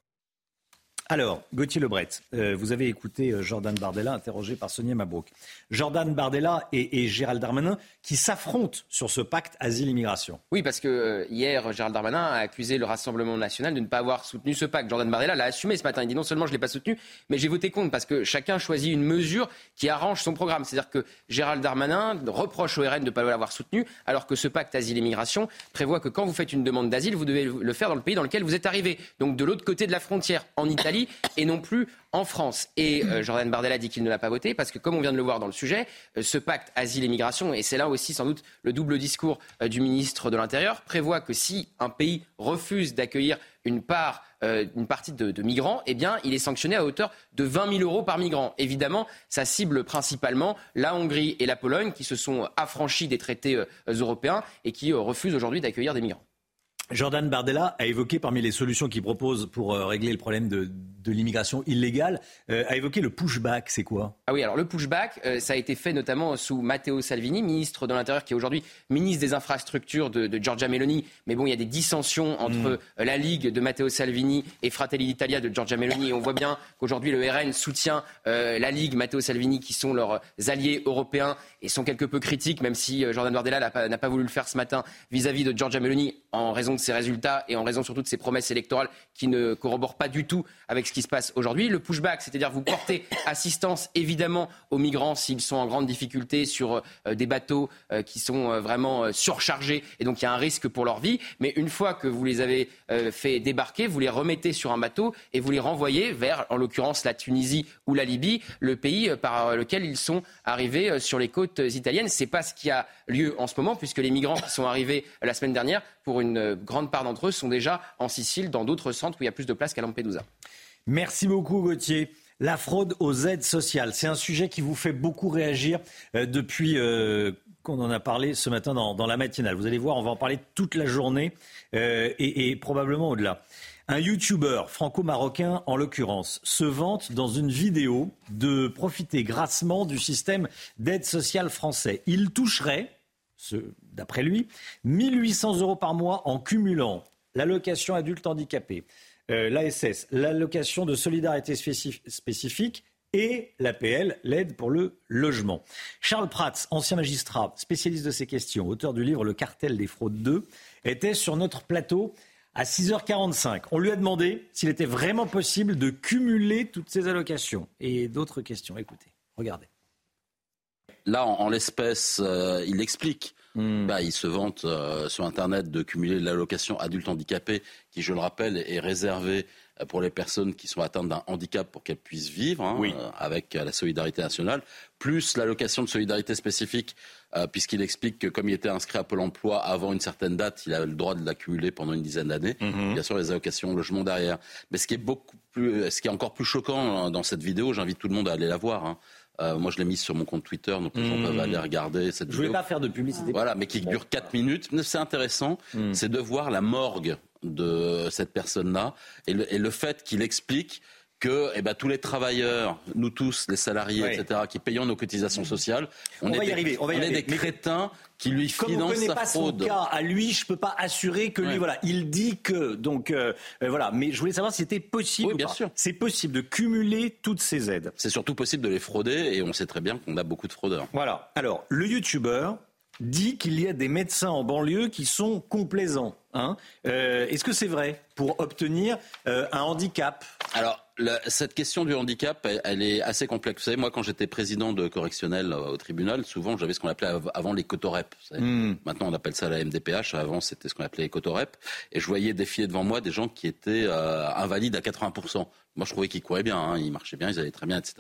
S1: Alors, Gauthier Lebret, euh, vous avez écouté euh, Jordan Bardella interrogé par Sonia Mabrouk. Jordan Bardella et, Gérald Darmanin qui s'affrontent sur ce pacte asile-immigration.
S6: Oui, parce que euh, hier, Gérald Darmanin a accusé le Rassemblement national de ne pas avoir soutenu ce pacte. Jordan Bardella l'a assumé ce matin. Il dit non seulement je ne l'ai pas soutenu, mais j'ai voté contre parce que chacun choisit une mesure qui arrange son programme. C'est-à-dire que Gérald Darmanin reproche au RN de ne pas l'avoir soutenu, alors que ce pacte asile-immigration prévoit que quand vous faites une demande d'asile, vous devez le faire dans le pays dans lequel vous êtes arrivé. Donc de l'autre côté de la frontière, en Italie, et non plus en France. Et euh, Jordan Bardella dit qu'il ne l'a pas voté parce que, comme on vient de le voir dans le sujet, euh, ce pacte asile et migration, et c'est là aussi sans doute le double discours euh, du ministre de l'Intérieur, prévoit que si un pays refuse d'accueillir une part, une partie de, migrants, eh bien, il est sanctionné à hauteur de 20 000 euros par migrant. Évidemment, ça cible principalement la Hongrie et la Pologne qui se sont affranchis des traités européens et qui refusent aujourd'hui d'accueillir des migrants.
S1: Jordan Bardella a évoqué parmi les solutions qu'il propose pour euh, régler le problème de, de l'immigration illégale, euh, a évoqué le pushback. C'est quoi?
S6: Ah oui, alors le pushback, euh, ça a été fait notamment sous Matteo Salvini, ministre de l'Intérieur, qui est aujourd'hui ministre des Infrastructures de, de, Giorgia Meloni. Mais bon, il y a des dissensions entre mm. la Ligue de Matteo Salvini et Fratelli d'Italia de Giorgia Meloni. Et on voit bien qu'aujourd'hui le RN soutient la Ligue, Matteo Salvini, qui sont leurs alliés européens et sont quelque peu critiques, même si Jordan Bardella n'a pas, pas, voulu le faire ce matin vis-à-vis -vis de Giorgia Meloni en raison de ses résultats et en raison surtout de ses promesses électorales qui ne corroborent pas du tout avec ce qui se passe aujourd'hui. Le pushback, c'est-à-dire vous portez assistance évidemment aux migrants s'ils sont en grande difficulté sur euh, des bateaux euh, qui sont euh, vraiment surchargés et donc il y a un risque pour leur vie. Mais une fois que vous les avez fait débarquer, vous les remettez sur un bateau et vous les renvoyez vers, en l'occurrence, la Tunisie ou la Libye, le pays par lequel ils sont arrivés sur les côtes italiennes. C'est pas ce qui a lieu en ce moment puisque les migrants qui sont arrivés la semaine dernière, pour une part d'entre eux, sont déjà en Sicile, dans d'autres centres où il y a plus de place qu'à Lampedusa.
S1: Merci beaucoup Gauthier. La fraude aux aides sociales, c'est un sujet qui vous fait beaucoup réagir euh, depuis euh, qu'on en a parlé ce matin dans, la matinale. Vous allez voir, on va en parler toute la journée euh, et, probablement au-delà. Un YouTuber franco-marocain, en l'occurrence, se vante dans une vidéo de profiter grassement du système d'aide sociale français. Il toucherait, d'après lui, 1800 euros par mois en cumulant l'allocation adulte handicapé, euh, l'ASS, l'allocation de solidarité spécifique et l'APL, l'aide pour le logement. Charles Prats, ancien magistrat, spécialiste de ces questions, auteur du livre Le cartel des fraudes 2, était sur notre plateau à 6h45. On lui a demandé s'il était vraiment possible de cumuler toutes ces allocations et d'autres questions. Écoutez, regardez.
S26: Là, en, l'espèce, euh, il explique Mmh. Bah, il se vante euh, sur Internet de cumuler l'allocation adulte handicapé, qui, je le rappelle, est réservée euh, pour les personnes qui sont atteintes d'un handicap pour qu'elles puissent vivre hein,
S1: oui.
S26: euh, avec la solidarité nationale, plus l'allocation de solidarité spécifique, euh, puisqu'il explique que comme il était inscrit à Pôle emploi avant une certaine date, il a le droit de l'accumuler pendant une dizaine d'années.
S1: Mmh.
S26: Bien sûr, les allocations logement derrière. Mais ce qui est beaucoup plus, ce qui est encore plus choquant dans cette vidéo, j'invite tout le monde à aller la voir. Hein, euh, moi, je l'ai mise sur mon compte Twitter, donc les gens peuvent aller regarder cette
S1: Je
S26: vidéo.
S1: voulais pas faire de publicité.
S26: Voilà, mais qui dure 4 minutes. Mais C'est intéressant,
S1: Mmh.
S26: c'est de voir la morgue de cette personne-là et le, et le fait qu'il explique que eh ben, tous les travailleurs, nous tous, les salariés, etc., qui payons nos cotisations sociales,
S1: On
S26: est
S1: va y
S26: des,
S1: arriver, on va y
S26: est
S1: arriver.
S26: des crétins qui lui
S1: Comme on connaît
S26: sa
S1: pas son
S26: fraude.
S1: cas à lui, je peux pas assurer que lui,
S26: Ouais.
S1: voilà, il dit que, donc euh, euh, voilà. Mais je voulais savoir si c'était possible.
S26: Oui,
S1: ou
S26: bien
S1: pas.
S26: sûr.
S1: C'est possible de cumuler toutes ces aides.
S26: C'est surtout possible de les frauder et on sait très bien qu'on a beaucoup de fraudeurs.
S1: Voilà. Alors, le youtubeur dit qu'il y a des médecins en banlieue qui sont complaisants. Hein Euh, Est-ce que c'est vrai pour obtenir euh, un handicap?
S26: Alors, la- cette question du handicap, elle, elle est assez complexe. Vous savez, moi, quand j'étais président de correctionnel euh, au tribunal, souvent, j'avais ce qu'on appelait av- avant les cotorep. vous savez.
S1: Mm.
S26: Maintenant, on appelle ça la MDPH. Avant, c'était ce qu'on appelait les cotorep. Et je voyais défiler devant moi des gens qui étaient euh, invalides à 80%. Moi, je trouvais qu'ils couraient bien, hein, ils marchaient bien, ils allaient très bien, etc.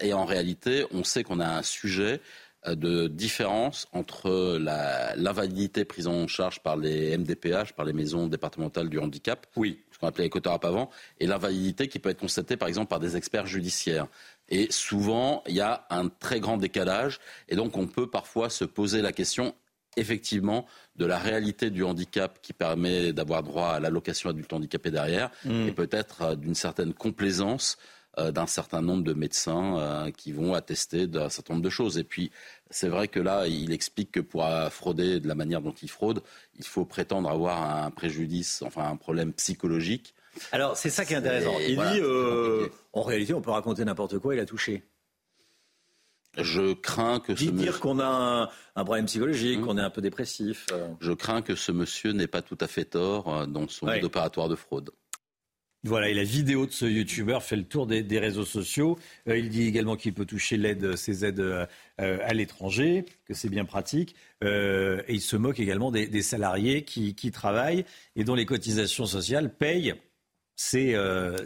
S26: Et en réalité, on sait qu'on a un sujet de différence entre la- l'invalidité prise en charge par les MDPH, par les maisons départementales du handicap,
S1: oui.
S26: ce qu'on appelait les cotorap avant, et l'invalidité qui peut être constatée par exemple par des experts judiciaires. Et souvent, il y a un très grand décalage, et donc on peut parfois se poser la question effectivement de la réalité du handicap qui permet d'avoir droit à l'allocation adulte handicapé derrière,
S1: Mm.
S26: et peut-être euh, d'une certaine complaisance euh, d'un certain nombre de médecins euh, qui vont attester d'un certain nombre de choses. Et puis, c'est vrai que là, il explique que pour euh, frauder de la manière dont il fraude, il faut prétendre avoir un préjudice, enfin un problème psychologique.
S1: Alors, c'est ça qui est intéressant. Il
S44: voilà,
S1: dit, euh, en réalité, on peut raconter n'importe quoi, il a touché.
S44: Je crains que ce
S1: dire
S44: monsieur-
S1: qu'on a un, un problème psychologique, qu'on est un peu dépressif. euh.
S44: je crains que ce monsieur n'ait pas tout à fait tort euh, dans son
S1: Ouais.
S44: opératoire de fraude.
S1: Voilà, et la vidéo de ce youtubeur fait le tour des, réseaux sociaux. Euh, il dit également qu'il peut toucher l'aide, ses aides euh, euh, à l'étranger, que c'est bien pratique. Et il se moque également des, des salariés qui, qui travaillent et dont les cotisations sociales payent ces, euh,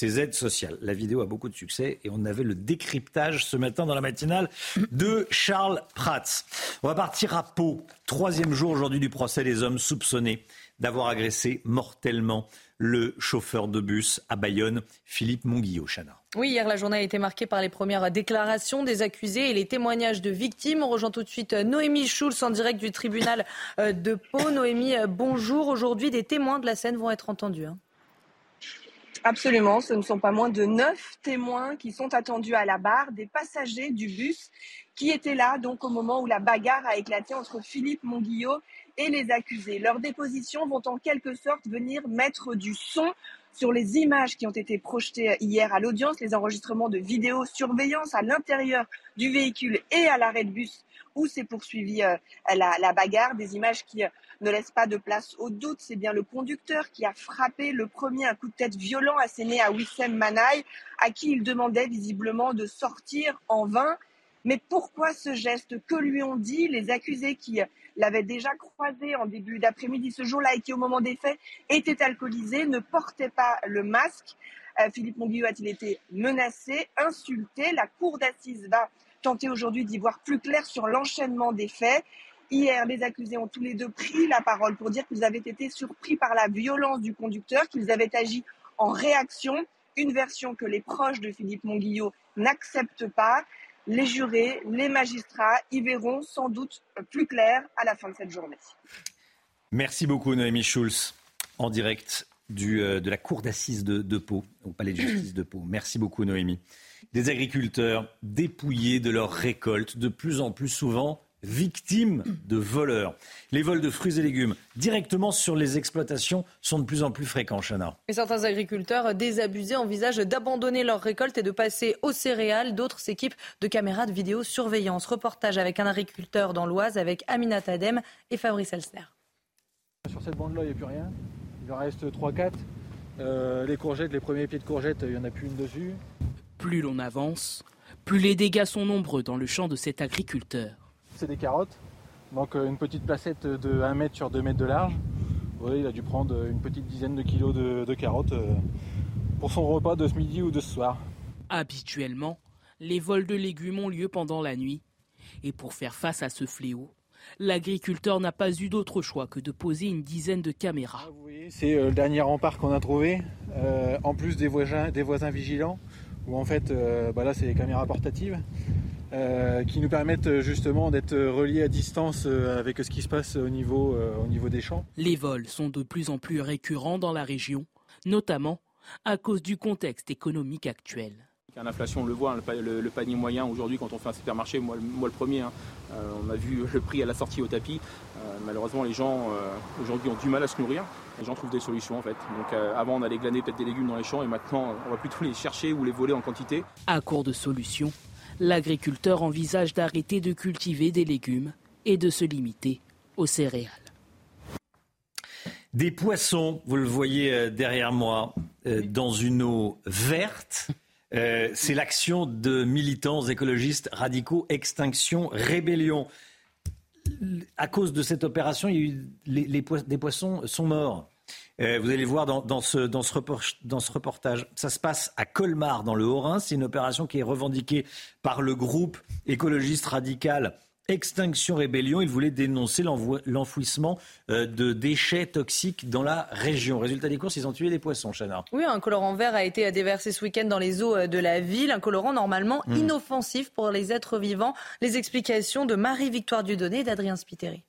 S1: aides sociales. La vidéo a beaucoup de succès et on avait le décryptage ce matin dans la matinale de Charles Prats. On va partir à Pau. Troisième jour aujourd'hui du procès des hommes soupçonnés d'avoir agressé mortellement le chauffeur de bus à Bayonne, Philippe Monguillot. Chana.
S2: Oui, hier, la journée a été marquée par les premières déclarations des accusés et les témoignages de victimes. On rejoint tout de suite euh, Noémie Schulz en direct du tribunal euh, de Pau. Noémie, euh, bonjour. Aujourd'hui, des témoins de la scène vont être entendus. hein.
S45: Absolument, ce ne sont pas moins de neuf témoins qui sont attendus à la barre, des passagers du bus qui étaient là donc au moment où la bagarre a éclaté entre Philippe Monguillot et les accusés. Leurs dépositions vont en quelque sorte venir mettre du son sur les images qui ont été projetées hier à l'audience, les enregistrements de vidéosurveillance à l'intérieur du véhicule et à l'arrêt de bus où s'est poursuivie euh, la, bagarre, des images qui euh, ne laissent pas de place au doute. C'est bien le conducteur qui a frappé le premier un coup de tête violent asséné à Wissem Manaï, à qui il demandait visiblement de sortir en vain. Mais pourquoi ce geste? Que lui ont dit les accusés qui euh, l'avaient déjà croisé en début d'après-midi ce jour-là et qui, au moment des faits, étaient alcoolisés, ne portaient pas le masque? Philippe Monguillot a-t-il été menacé, insulté? La cour d'assises va tenter aujourd'hui d'y voir plus clair sur l'enchaînement des faits. Hier, les accusés ont tous les deux pris la parole pour dire qu'ils avaient été surpris par la violence du conducteur, qu'ils avaient agi en réaction, une version que les proches de Philippe Monguillot n'acceptent pas. Les jurés, les magistrats y verront sans doute plus clair à la fin de cette journée.
S1: Merci beaucoup, Noémie Schulz, en direct euh, de la cour d'assises de, de Pau, au palais de justice de Pau. Merci beaucoup, Noémie. Des agriculteurs dépouillés de leurs récoltes, de plus en plus souvent victimes de voleurs. Les vols de fruits et légumes directement sur les exploitations sont de plus en plus fréquents, Chana.
S2: Et certains agriculteurs désabusés envisagent d'abandonner leur récolte et de passer aux céréales. D'autres s'équipent de caméras de vidéosurveillance. Reportage avec un agriculteur dans l'Oise avec Amina Tadem et Fabrice Elsner.
S46: Sur cette bande-là, il n'y a plus rien. Il en reste 3-4. Euh, les courgettes, les premiers pieds de courgettes, il n'y en a plus une dessus.
S25: Plus l'on avance, plus les dégâts sont nombreux dans le champ de cet agriculteur.
S46: C'est des carottes. Donc euh, une petite placette de 1 mètre sur 2 mètres de large. Oui, il a dû prendre une petite dizaine de kilos de, de carottes euh, pour son repas de ce midi ou de ce soir.
S25: Habituellement, les vols de légumes ont lieu pendant la nuit. Et pour faire face à ce fléau, l'agriculteur n'a pas eu d'autre choix que de poser une dizaine de caméras.
S46: C'est euh, le dernier rempart qu'on a trouvé, euh, en plus des voisins, des voisins vigilants, où en fait, euh, bah là c'est les caméras portatives, euh, qui nous permettent euh, justement d'être reliés à distance avec ce qui se passe au niveau des champs.
S25: Les vols sont de plus en plus récurrents dans la région, notamment à cause du contexte économique actuel.
S47: L'inflation, on le voit, hein, le, pa- le- le panier moyen aujourd'hui, quand on fait un supermarché, moi, le- moi le premier, hein, euh, on a vu le prix à la sortie au tapis. Euh, malheureusement, les gens euh, aujourd'hui ont du mal à se nourrir. Les gens trouvent des solutions en fait. Donc euh, avant, on allait glaner peut-être des légumes dans les champs et maintenant, on va plutôt les chercher ou les voler en quantité.
S25: À court de solutions, l'agriculteur envisage d'arrêter de cultiver des légumes et de se limiter aux céréales.
S1: Des poissons, vous le voyez derrière moi, dans une eau verte. Euh, c'est l'action de militants écologistes radicaux Extinction Rébellion. À cause de cette opération, les, les poi- des poissons sont morts. Euh, vous allez voir dans ce reportage. Ça se passe à Colmar, dans le Haut-Rhin. C'est une opération qui est revendiquée par le groupe écologiste radical Extinction Rébellion. Il voulait dénoncer l'enfouissement euh, de déchets toxiques dans la région. Résultat des courses, ils ont tué des poissons, Chana.
S2: Oui, un colorant vert a été déversé ce week-end dans les eaux euh, de la ville. Un colorant normalement
S1: Mm.
S2: inoffensif pour les êtres vivants. Les explications de Marie-Victoire Dieudonné et d'Adrien Spiteri.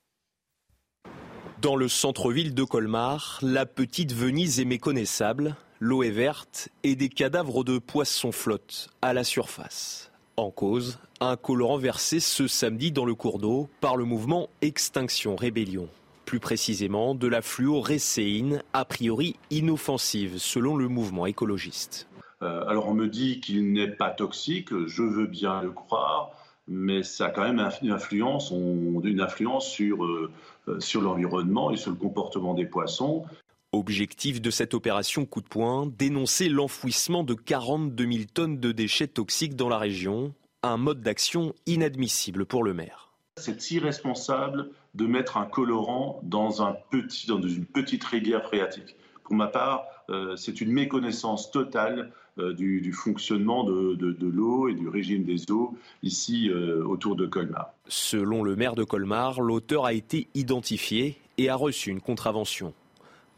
S48: Dans le centre-ville de Colmar, la petite Venise est méconnaissable, l'eau est verte et des cadavres de poissons flottent à la surface. En cause, un colorant versé ce samedi dans le cours d'eau par le mouvement Extinction Rébellion.
S3: Plus précisément, de la fluorécéine, a priori inoffensive, selon le mouvement écologiste.
S36: Euh, alors on me dit qu'il n'est pas toxique, je veux bien le croire, mais ça a quand même une influence, euh, euh, sur l'environnement et sur le comportement des poissons.
S3: Objectif de cette opération coup de poing, dénoncer l'enfouissement de 42 000 tonnes de déchets toxiques dans la région, un mode d'action inadmissible pour le maire.
S36: C'est irresponsable de mettre un colorant dans, un petit, dans une petite rivière phréatique. Pour ma part, euh, c'est une méconnaissance totale euh, du, fonctionnement de, l'eau et du régime des eaux ici euh, autour de Colmar.
S3: Selon le maire de Colmar, l'auteur a été identifié et a reçu une contravention.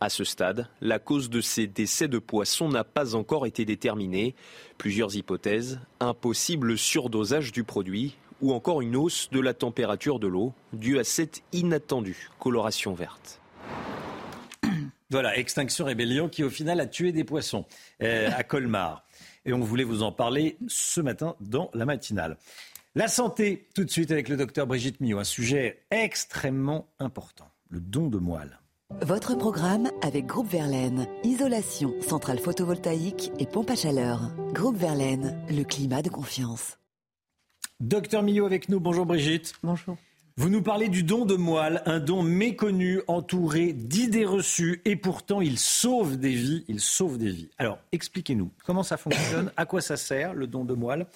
S3: À ce stade, la cause de ces décès de poissons n'a pas encore été déterminée. Plusieurs hypothèses, un possible surdosage du produit ou encore une hausse de la température de l'eau due à cette inattendue coloration verte.
S1: Voilà, Extinction Rébellion qui au final a tué des poissons euh, à Colmar. Et on voulait vous en parler ce matin dans la matinale. La santé, tout de suite avec le docteur Brigitte Millot, un sujet extrêmement important, le don de moelle.
S20: Votre programme avec Groupe Verlaine. Isolation, centrale photovoltaïque et pompe à chaleur. Groupe Verlaine, le climat de confiance.
S1: Docteur Millot avec nous. Bonjour Brigitte.
S49: Bonjour.
S1: Vous nous parlez du don de moelle, un don méconnu, entouré d'idées reçues, et pourtant il sauve des vies. Il sauve des vies. Alors, expliquez-nous comment ça fonctionne, à quoi ça sert le don de moelle,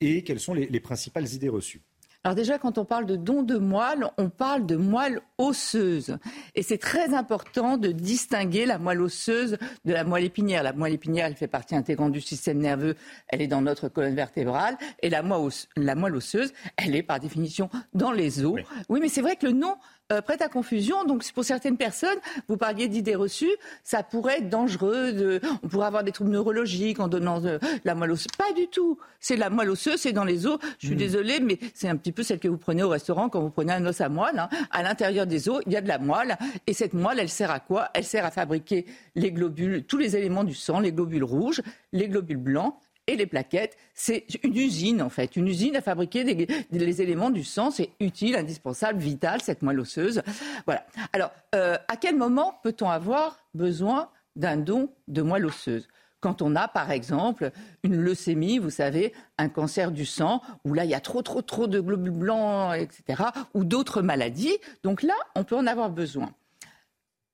S1: et quelles sont les principales idées reçues?
S49: Alors déjà, quand on parle de don de moelle, on parle de moelle osseuse. Et c'est très important de distinguer la moelle osseuse de la moelle épinière. La moelle épinière, elle fait partie intégrante du système nerveux, elle est dans notre colonne vertébrale. Et la moelle, osseuse, elle est par définition dans les os. oui mais c'est vrai que le nom euh, prête à confusion. Donc, pour certaines personnes, vous parliez d'idées reçues, ça pourrait être dangereux. De, on pourrait avoir des troubles neurologiques en donnant de, la moelle osseuse. Pas du tout. C'est la moelle osseuse, c'est dans les os. Je suis hmm. désolée, mais c'est un petit peu celle que vous prenez au restaurant quand vous prenez un os à moelle. Hein. À l'intérieur des os, il y a de la moelle. Et cette moelle, elle sert à quoi? Elle sert à fabriquer les globules, tous les éléments du sang, les globules rouges, les globules blancs les plaquettes. C'est une usine, en fait, une usine à fabriquer les éléments du sang. C'est utile, indispensable, vital, cette moelle osseuse. Voilà. Alors, euh, à quel moment peut-on avoir besoin d'un don de moelle osseuse? Quand on a, par exemple, une leucémie, vous savez, un cancer du sang, où là, il y a trop, trop, trop de globules blancs, etc., ou d'autres maladies. Donc là, on peut en avoir besoin.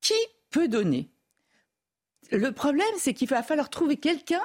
S49: Qui peut donner? Le problème, c'est qu'il va falloir trouver quelqu'un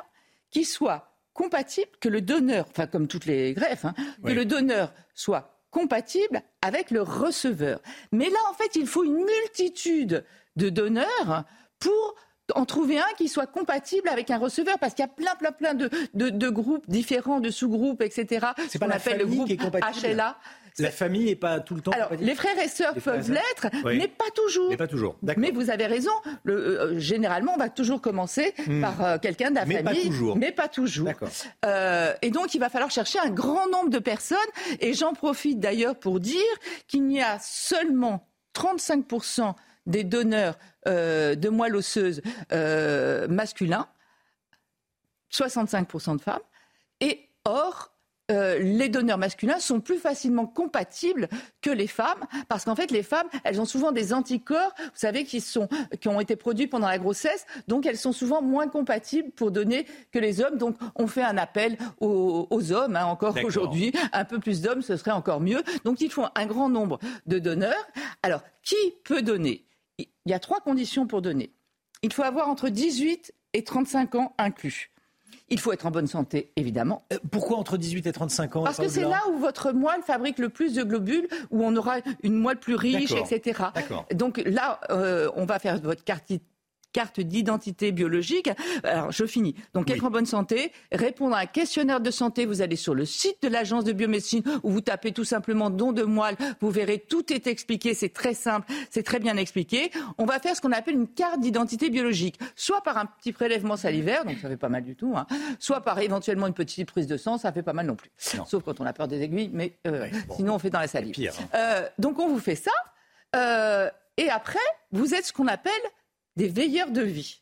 S49: qui soit compatible, que le donneur, enfin comme toutes les greffes, hein, que le donneur soit compatible avec le receveur. Mais là, en fait, il faut une multitude de donneurs pour en trouver un qui soit compatible avec un receveur, parce qu'il y a plein, plein, plein de, de, groupes différents, de sous-groupes, etc.
S1: C'est pas la appelle le groupe HLA. La famille n'est pas tout le temps.
S49: Alors, les frères et sœurs peuvent l'être, mais pas toujours.
S1: Mais pas toujours.
S49: Mais vous avez raison. Le, euh, généralement, on va toujours commencer hmm. par euh, quelqu'un de la
S1: mais
S49: famille,
S1: pas toujours.
S49: mais pas toujours. Euh, et donc, il va falloir chercher un grand nombre de personnes. Et j'en profite d'ailleurs pour dire qu'il n'y a seulement 35 des donneurs de moelle osseuse masculins, 65% de femmes. Et or, euh, les donneurs masculins sont plus facilement compatibles que les femmes, parce qu'en fait, les femmes, elles ont souvent des anticorps, vous savez, qui, sont, qui ont été produits pendant la grossesse, donc elles sont souvent moins compatibles pour donner que les hommes. Donc, on fait un appel aux, hommes, hein, encore aujourd'hui. Un peu plus d'hommes, ce serait encore mieux. Donc, il faut un grand nombre de donneurs. Alors, qui peut donner? Il y a trois conditions pour donner. Il faut avoir entre 18 et 35 ans inclus. Il faut être en bonne santé, évidemment.
S1: Euh, pourquoi entre 18 et 35 ans
S49: Parce que c'est là où votre moelle fabrique le plus de globules, où on aura une moelle plus riche, etc. Donc là, euh, on va faire votre carte carte d'identité biologique. Alors, je finis. Donc, être en bonne santé, répondre à un questionnaire de santé. Vous allez sur le site de l'agence de biomédecine où vous tapez tout simplement don de moelle. Vous verrez, tout est expliqué. C'est très simple. C'est très bien expliqué. On va faire ce qu'on appelle une carte d'identité biologique. Soit par un petit prélèvement salivaire, donc ça fait pas mal du tout. Hein. Soit par éventuellement une petite prise de sang, ça fait pas mal non plus. Sauf quand on a peur des aiguilles, mais euh, sinon on fait dans la salive. Hein. Euh, donc on vous fait ça. Euh, et après, vous êtes ce qu'on appelle des veilleurs de vie.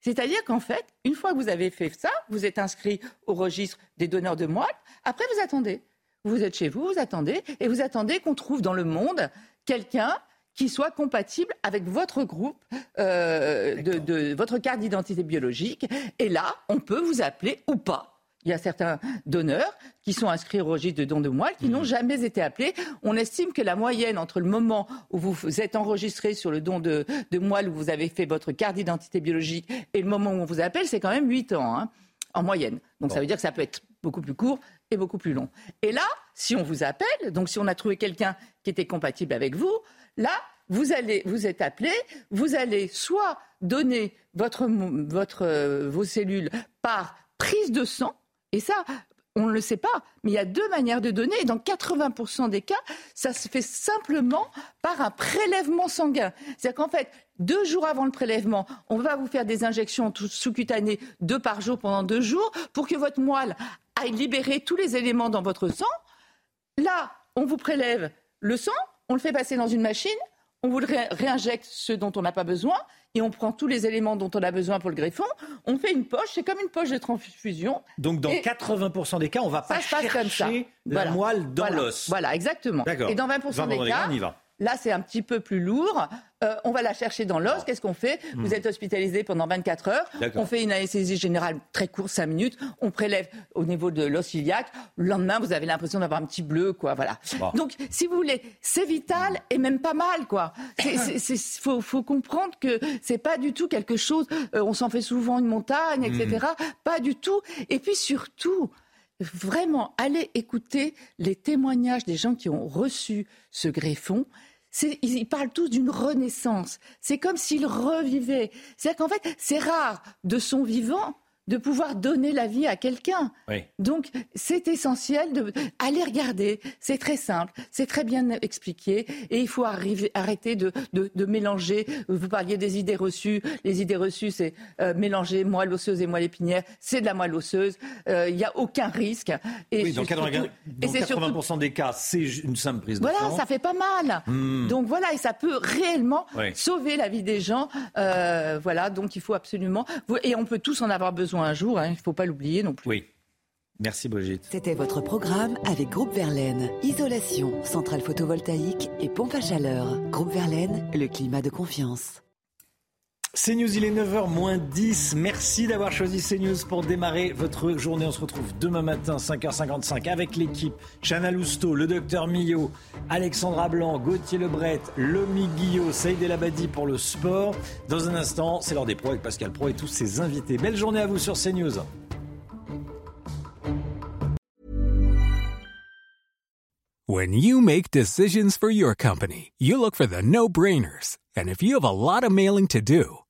S49: C'est-à-dire qu'en fait, une fois que vous avez fait ça, vous êtes inscrit au registre des donneurs de moelle, après vous attendez. Vous êtes chez vous, vous attendez, et vous attendez qu'on trouve dans le monde quelqu'un qui soit compatible avec votre groupe, euh, de, de votre carte d'identité biologique. Et là, on peut vous appeler ou pas. Il y a certains donneurs qui sont inscrits au registre de dons de moelle qui n'ont jamais été appelés. On estime que la moyenne entre le moment où vous êtes enregistré sur le don de, de moelle, où vous avez fait votre carte d'identité biologique, et le moment où on vous appelle, c'est quand même 8 ans, hein, en moyenne. Donc ça veut dire que ça peut être beaucoup plus court et beaucoup plus long. Et là, si on vous appelle, donc si on a trouvé quelqu'un qui était compatible avec vous, là, vous allez, vous êtes appelé, vous allez soit donner votre, votre, euh, vos cellules par prise de sang, et ça, on ne le sait pas, mais il y a deux manières de donner. Dans 80% des cas, ça se fait simplement par un prélèvement sanguin. C'est-à-dire qu'en fait, deux jours avant le prélèvement, on va vous faire des injections sous-cutanées deux par jour pendant deux jours pour que votre moelle aille libérer tous les éléments dans votre sang. Là, on vous prélève le sang, on le fait passer dans une machine, on vous réinjecte ce dont on n'a pas besoin et on prend tous les éléments dont on a besoin pour le greffon. On fait une poche, c'est comme une poche de transfusion.
S1: Donc dans 80% des cas, on va pas chercher la moelle dans l'os.
S49: Voilà, exactement. Et dans 20%, des cas, on y va. Là, c'est un petit peu plus lourd. Euh, on va la chercher dans l'os. Qu'est-ce qu'on fait Vous hmm. êtes hospitalisé pendant 24 heures. On fait une anesthésie générale très courte, 5 minutes. On prélève au niveau de l'os iliaque. Le lendemain, vous avez l'impression d'avoir un petit bleu, quoi. Voilà. Donc, si vous voulez, c'est vital et même pas mal, quoi. Il faut, comprendre que c'est pas du tout quelque chose. Euh, on s'en fait souvent une montagne, etc. Hmm. Pas du tout. Et puis surtout, vraiment, allez écouter les témoignages des gens qui ont reçu ce greffon. Ils parlent tous d'une renaissance. C'est comme s'ils revivaient. C'est-à-dire qu'en fait, c'est rare de son vivant de pouvoir donner la vie à quelqu'un. Donc, c'est essentiel de aller regarder. C'est très simple, c'est très bien expliqué, et il faut arriver, arrêter de, de, mélanger. Vous parliez des idées reçues. Les idées reçues, c'est euh, mélanger moelle osseuse et moelle épinière. C'est de la moelle osseuse. Euh, il n'y a aucun risque.
S1: Et oui, dans 80%, des cas, c'est une simple prise de
S49: Voilà, ça fait pas mal. Hmm. Donc voilà, et ça peut réellement sauver la vie des gens. Euh, voilà, donc il faut absolument. Et on peut tous en avoir besoin un jour, hein, il ne faut pas l'oublier non plus.
S1: Oui. Merci Brigitte.
S50: C'était votre programme avec Groupe Verlaine. Isolation, centrale photovoltaïque et pompe à chaleur. Groupe Verlaine, le climat de confiance.
S1: CNews, il est 9h moins 10. Merci d'avoir choisi CNews pour démarrer votre journée. On se retrouve demain matin, 5h55, avec l'équipe. Chana Lousteau, le docteur Millot, Alexandra Blanc, Gauthier Lebret, Lomi Guillot, Saïd El Abadi pour le sport. Dans un instant, c'est l'heure des pros avec Pascal Pro et tous ses invités. Belle journée à vous sur CNews.
S51: When you make decisions for your company, you look for the no-brainers. And if you have a lot of mailing to do,